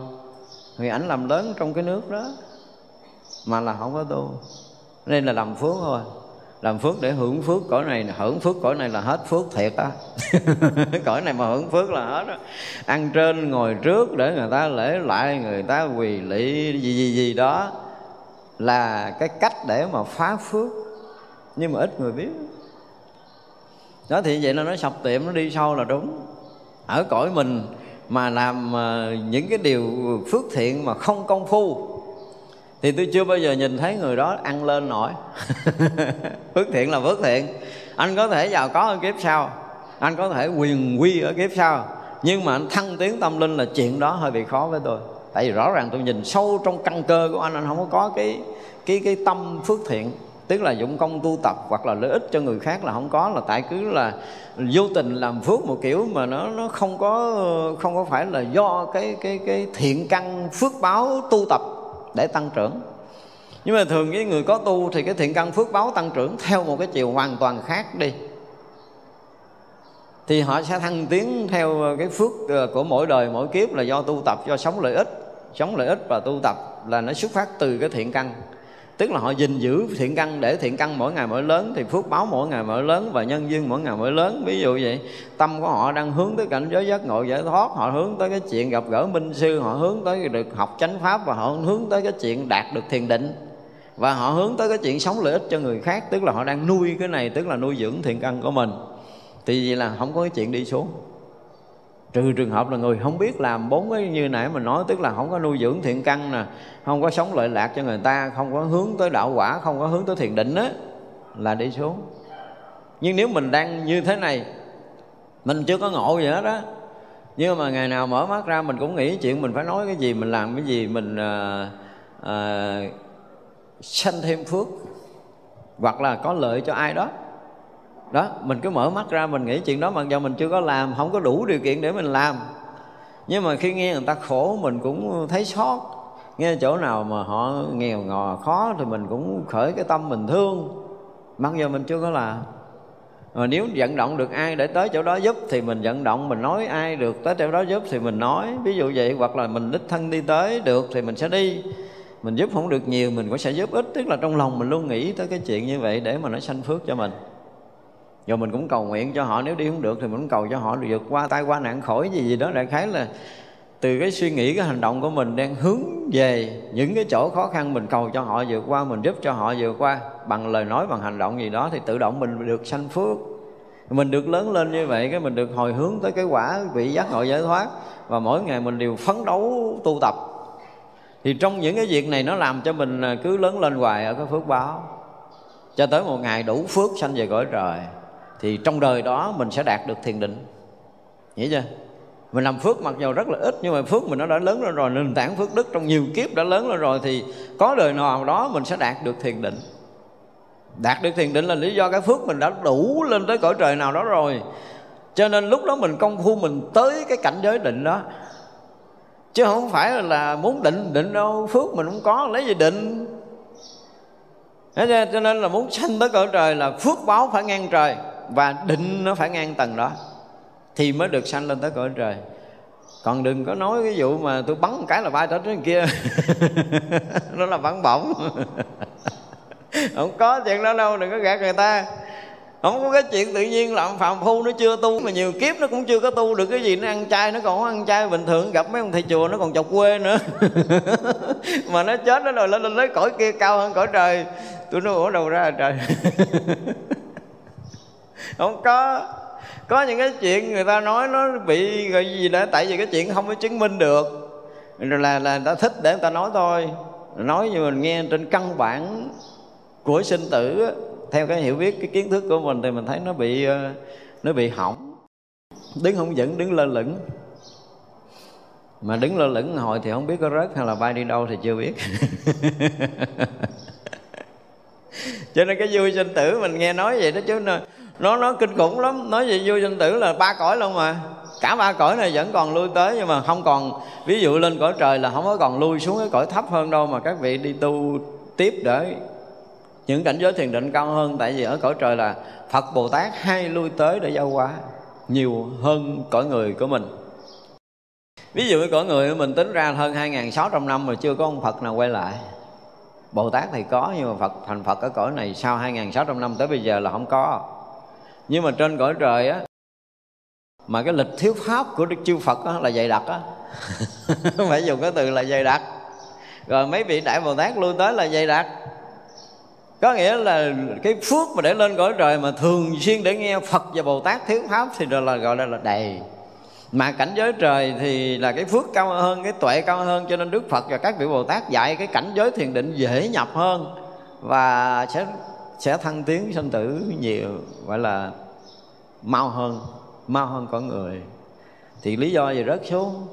thì ảnh làm lớn trong cái nước đó. Mà là không có tu. Nên là làm phước thôi làm phước để hưởng phước, cõi này hưởng phước cõi này là hết phước thiệt á. Cõi này mà hưởng phước là hết á. Ăn trên ngồi trước để người ta lễ lại, người ta quỳ lị, gì gì gì đó là cái cách để mà phá phước. Nhưng mà ít người biết. Đó thì vậy là nó sập tiệm, nó đi sâu là đúng. Ở cõi mình mà làm ờ, những cái điều phước thiện mà không công phu thì tôi chưa bao giờ nhìn thấy người đó ăn lên nổi. Phước thiện là phước thiện. Anh có thể giàu có ở kiếp sau. Anh có thể quyền quy ở kiếp sau. Nhưng mà anh thăng tiến tâm linh là chuyện đó hơi bị khó với tôi. Tại vì rõ ràng tôi nhìn sâu trong căn cơ của anh anh không có cái cái cái tâm phước thiện. Tức là dụng công tu tập hoặc là lợi ích cho người khác là không có, là tại cứ là vô tình làm phước một kiểu mà nó nó không có không có phải là do cái cái cái thiện căn phước báo tu tập để tăng trưởng. Nhưng mà thường với người có tu thì cái thiện căn phước báo tăng trưởng theo một cái chiều hoàn toàn khác đi. Thì họ sẽ thăng tiến theo cái phước ờ, của mỗi đời, mỗi kiếp là do tu tập, do sống lợi ích. Sống lợi ích và tu tập là nó xuất phát từ cái thiện căn tức là họ gìn giữ thiện căn, để thiện căn mỗi ngày mỗi lớn, thì phước báo mỗi ngày mỗi lớn và nhân duyên mỗi ngày mỗi lớn. Ví dụ vậy, tâm của họ đang hướng tới cảnh giới giác ngộ giải thoát, họ hướng tới cái chuyện gặp gỡ minh sư, họ hướng tới được học chánh pháp và họ hướng tới cái chuyện đạt được thiền định. Và họ hướng tới cái chuyện sống lợi ích cho người khác, tức là họ đang nuôi cái này, tức là nuôi dưỡng thiện căn của mình. Thì vậy là không có cái chuyện đi xuống trừ trường hợp là người không biết làm bốn cái như nãy mình nói tức là không có nuôi dưỡng thiện căn nè không có sống lợi lạc cho người ta không có hướng tới đạo quả không có hướng tới thiền định á là đi xuống. Nhưng nếu mình đang như thế này mình chưa có ngộ gì hết á. Nhưng mà ngày nào mở mắt ra mình cũng nghĩ chuyện mình phải nói cái gì mình làm cái gì mình à, à, sanh thêm phước hoặc là có lợi cho ai đó đó, mình cứ mở mắt ra, mình nghĩ chuyện đó mặc dù mình chưa có làm, không có đủ điều kiện để mình làm. Nhưng mà khi nghe người ta khổ, mình cũng thấy xót nghe chỗ nào mà họ nghèo ngò, khó thì mình cũng khởi cái tâm mình thương. Mặc dù mình chưa có làm. Mà nếu vận động được ai để tới chỗ đó giúp thì mình vận động, mình nói ai được tới chỗ đó giúp thì mình nói. Ví dụ vậy, hoặc là mình đích thân đi tới được thì mình sẽ đi. Mình giúp không được nhiều, mình cũng sẽ giúp. Ít tức là trong lòng mình luôn nghĩ tới cái chuyện như vậy để mà nó sanh phước cho mình rồi mình cũng cầu nguyện cho họ, nếu đi không được thì mình cũng cầu cho họ. Được vượt qua tai qua nạn khỏi gì gì đó, đại khái là từ cái suy nghĩ, cái hành động của mình đang hướng về những cái chỗ khó khăn, mình cầu cho họ vượt qua, mình giúp cho họ vượt qua. Bằng lời nói, bằng hành động gì đó thì tự động mình được sanh phước. Mình được lớn lên như vậy, cái mình được hồi hướng tới cái quả vị giác ngộ giải thoát. Và mỗi ngày mình đều phấn đấu tu tập. Thì trong những cái việc này, nó làm cho mình à, cứ lớn lên hoài ở cái phước báo. Cho tới một ngày đủ phước sanh về cõi trời thì trong đời đó mình sẽ đạt được thiền định. Hiểu chưa? Mình làm phước mặc dù rất là ít, nhưng mà phước mình nó đã lớn lên rồi, nền tảng phước đức trong nhiều kiếp đã lớn lên rồi, thì có đời nào đó mình sẽ đạt được thiền định. Đạt được thiền định là lý do cái phước mình đã đủ lên tới cõi trời nào đó rồi. Cho nên lúc đó mình công phu mình tới cái cảnh giới định đó. Chứ không phải là muốn định định đâu, phước mình không có, lấy gì định? Thế cho nên là muốn sanh tới cõi trời là phước báo phải ngang trời và định nó phải ngang tầng đó, thì mới được sanh lên tới cõi trời. Còn đừng có nói cái vụ mà tôi bắn một cái là bay tới trên kia. Nó là bắn bổng. Không có chuyện đó đâu, đừng có gạt người ta. Không có cái chuyện tự nhiên làm phạm phu nó chưa tu, mà nhiều kiếp nó cũng chưa có tu được cái gì. Nó ăn chay, nó còn ăn chay bình thường, gặp mấy ông thầy chùa nó còn chọc quê nữa. Mà nó chết nó rồi lên lên lấy cõi kia cao hơn cõi trời. Tôi nói, ủa, đâu ra trời? Không có. Có những cái chuyện người ta nói nó bị gọi gì đó, tại vì cái chuyện không có chứng minh được. Rồi là là người ta thích để người ta nói thôi. Nói như mình nghe trên căn bản của sinh tử theo cái hiểu biết, cái kiến thức của mình thì mình thấy nó bị ờ, nó bị hỏng. Đứng không vững, đứng lơ lửng. Mà đứng lơ lửng hồi thì không biết có rớt hay là bay đi đâu thì chưa biết. Cho nên cái vui sinh tử mình nghe nói vậy đó chứ nó nó kinh khủng lắm. Nói gì vui sinh tử là ba cõi luôn mà. Cả ba cõi này vẫn còn lui tới, nhưng mà không còn, ví dụ lên cõi trời là không có còn lui xuống cái cõi thấp hơn đâu mà các vị đi tu tiếp để những cảnh giới thiền định cao hơn. Tại vì ở cõi trời là Phật Bồ Tát hay lui tới để giao hóa nhiều hơn cõi người của mình. Ví dụ cõi người mình tính ra hơn 2.600 năm mà chưa có ông Phật nào quay lại. Bồ Tát thì có, nhưng mà Phật, thành Phật ở cõi này sau 2.600 năm tới bây giờ là không có nhưng mà trên cõi trời á mà cái lịch thiếu pháp của đức chư phật á, là dày đặc á. Phải dùng cái từ là dày đặc. Rồi mấy vị đại bồ tát lui tới là dày đặc. Có nghĩa là cái phước mà để lên cõi trời mà thường xuyên để nghe phật và bồ tát thiếu pháp thì rồi là gọi là, là đầy. Mà cảnh giới trời thì là cái phước cao hơn cái tuệ cao hơn cho nên đức phật và các vị bồ tát dạy cái cảnh giới thiền định dễ nhập hơn và sẽ sẽ thăng tiến sanh tử nhiều, gọi là mau hơn mau hơn con người. Thì lý do gì rớt xuống?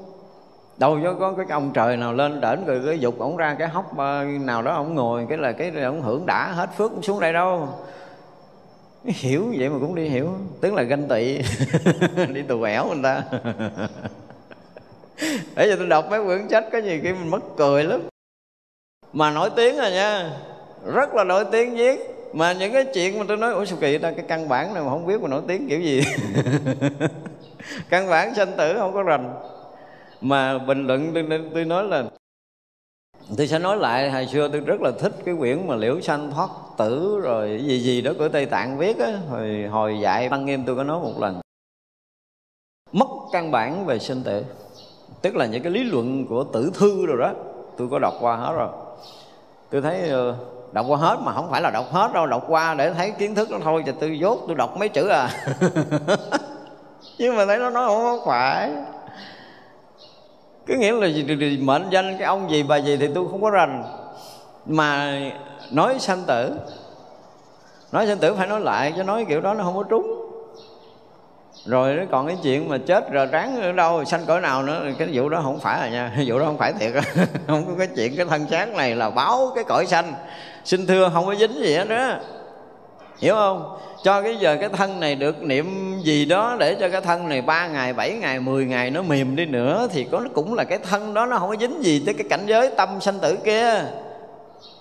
Đâu có có cái ông trời nào lên đỉnh rồi cái dục ổng ra cái hốc nào đó ổng ngồi, cái là cái ổng hưởng đã hết phước xuống đây đâu. Hiểu vậy mà cũng đi hiểu, tức là ganh tị. Đi tù ẻo người ta. Để cho tôi đọc mấy quyển sách có gì khi mình mất cười lắm. Mà nổi tiếng rồi nha, rất là nổi tiếng viết mà những cái chuyện mà tôi nói ủa sao kỳ ta? Cái căn bản này mà không biết mà nổi tiếng kiểu gì. Căn bản sanh tử không có rành. Mà bình luận tôi, tôi nói là tôi sẽ nói lại hồi xưa tôi rất là thích cái quyển mà liễu sanh thoát tử rồi gì gì đó của tây tạng viết á. Hồi hồi dạy tăng nghiêm tôi có nói một lần. Mất căn bản về sinh tử. Tức là những cái lý luận của tử thư rồi đó tôi có đọc qua hết rồi. Tôi thấy ờ, đọc qua hết mà không phải là đọc hết đâu đọc qua để thấy kiến thức nó thôi thì tôi dốt tôi đọc mấy chữ à. Nhưng mà thấy nó nói không phải. Cứ nghĩa là gì, mệnh danh cái ông gì bà gì thì tôi không có rành. Mà nói sanh tử. Nói sanh tử phải nói lại chứ nói kiểu đó nó không có trúng. Rồi nó còn cái chuyện mà chết rồi ráng ở đâu sanh cõi nào nữa cái vụ đó không phải là nha. Vụ đó không phải thiệt không có cái chuyện cái thân xác này là báo cái cõi sanh xin thưa không có dính gì hết đó hiểu không? Cho cái giờ cái thân này được niệm gì đó để cho cái thân này ba ngày bảy ngày 10 ngày nó mềm đi nữa thì có nó cũng là cái thân đó nó không có dính gì tới cái cảnh giới tâm sanh tử kia.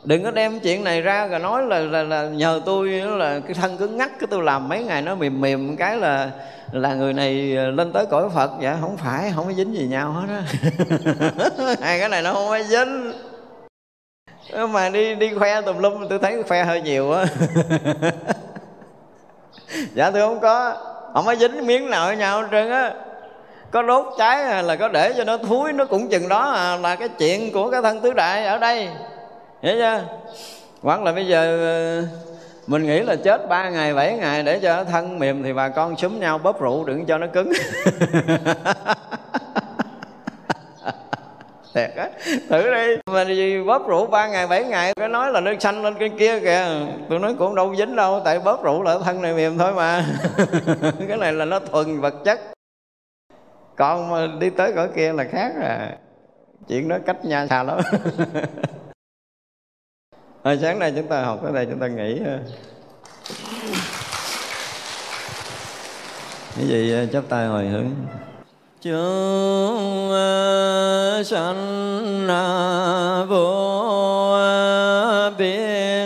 Đừng có đem chuyện này ra rồi nói là là, là nhờ tôi là cái thân cứng ngắt cái tôi làm mấy ngày nó mềm mềm cái là là người này lên tới cõi phật. Dạ không phải không có dính gì nhau hết á. Hai cái này nó không có dính mà đi đi khoe tùm lum tôi thấy khoe hơi nhiều á. Dạ tôi không có không có dính miếng nào với nhau hết trơn á. Có đốt cháy là có để cho nó thúi nó cũng chừng đó à, là cái chuyện của cái thân tứ đại ở đây. Hiểu chưa? Hoặc là bây giờ mình nghĩ là chết ba ngày bảy ngày để cho thân mềm thì bà con xúm nhau bóp rượu đừng cho nó cứng thiệt á. Thử đi. Mà gì bóp rượu ba ngày bảy ngày cái nói là nó xanh lên cái kia kìa. Tôi nói cũng đâu dính đâu tại bóp rượu là thân này mềm thôi mà. Cái này là nó thuần vật chất. Còn mà đi tới cõi kia là khác à. Chuyện đó cách nhà xa lắm. À, sáng nay chúng ta học tới đây chúng ta nghỉ cái gì à, chắp tay hồi hướng? Chúng sanh vô biên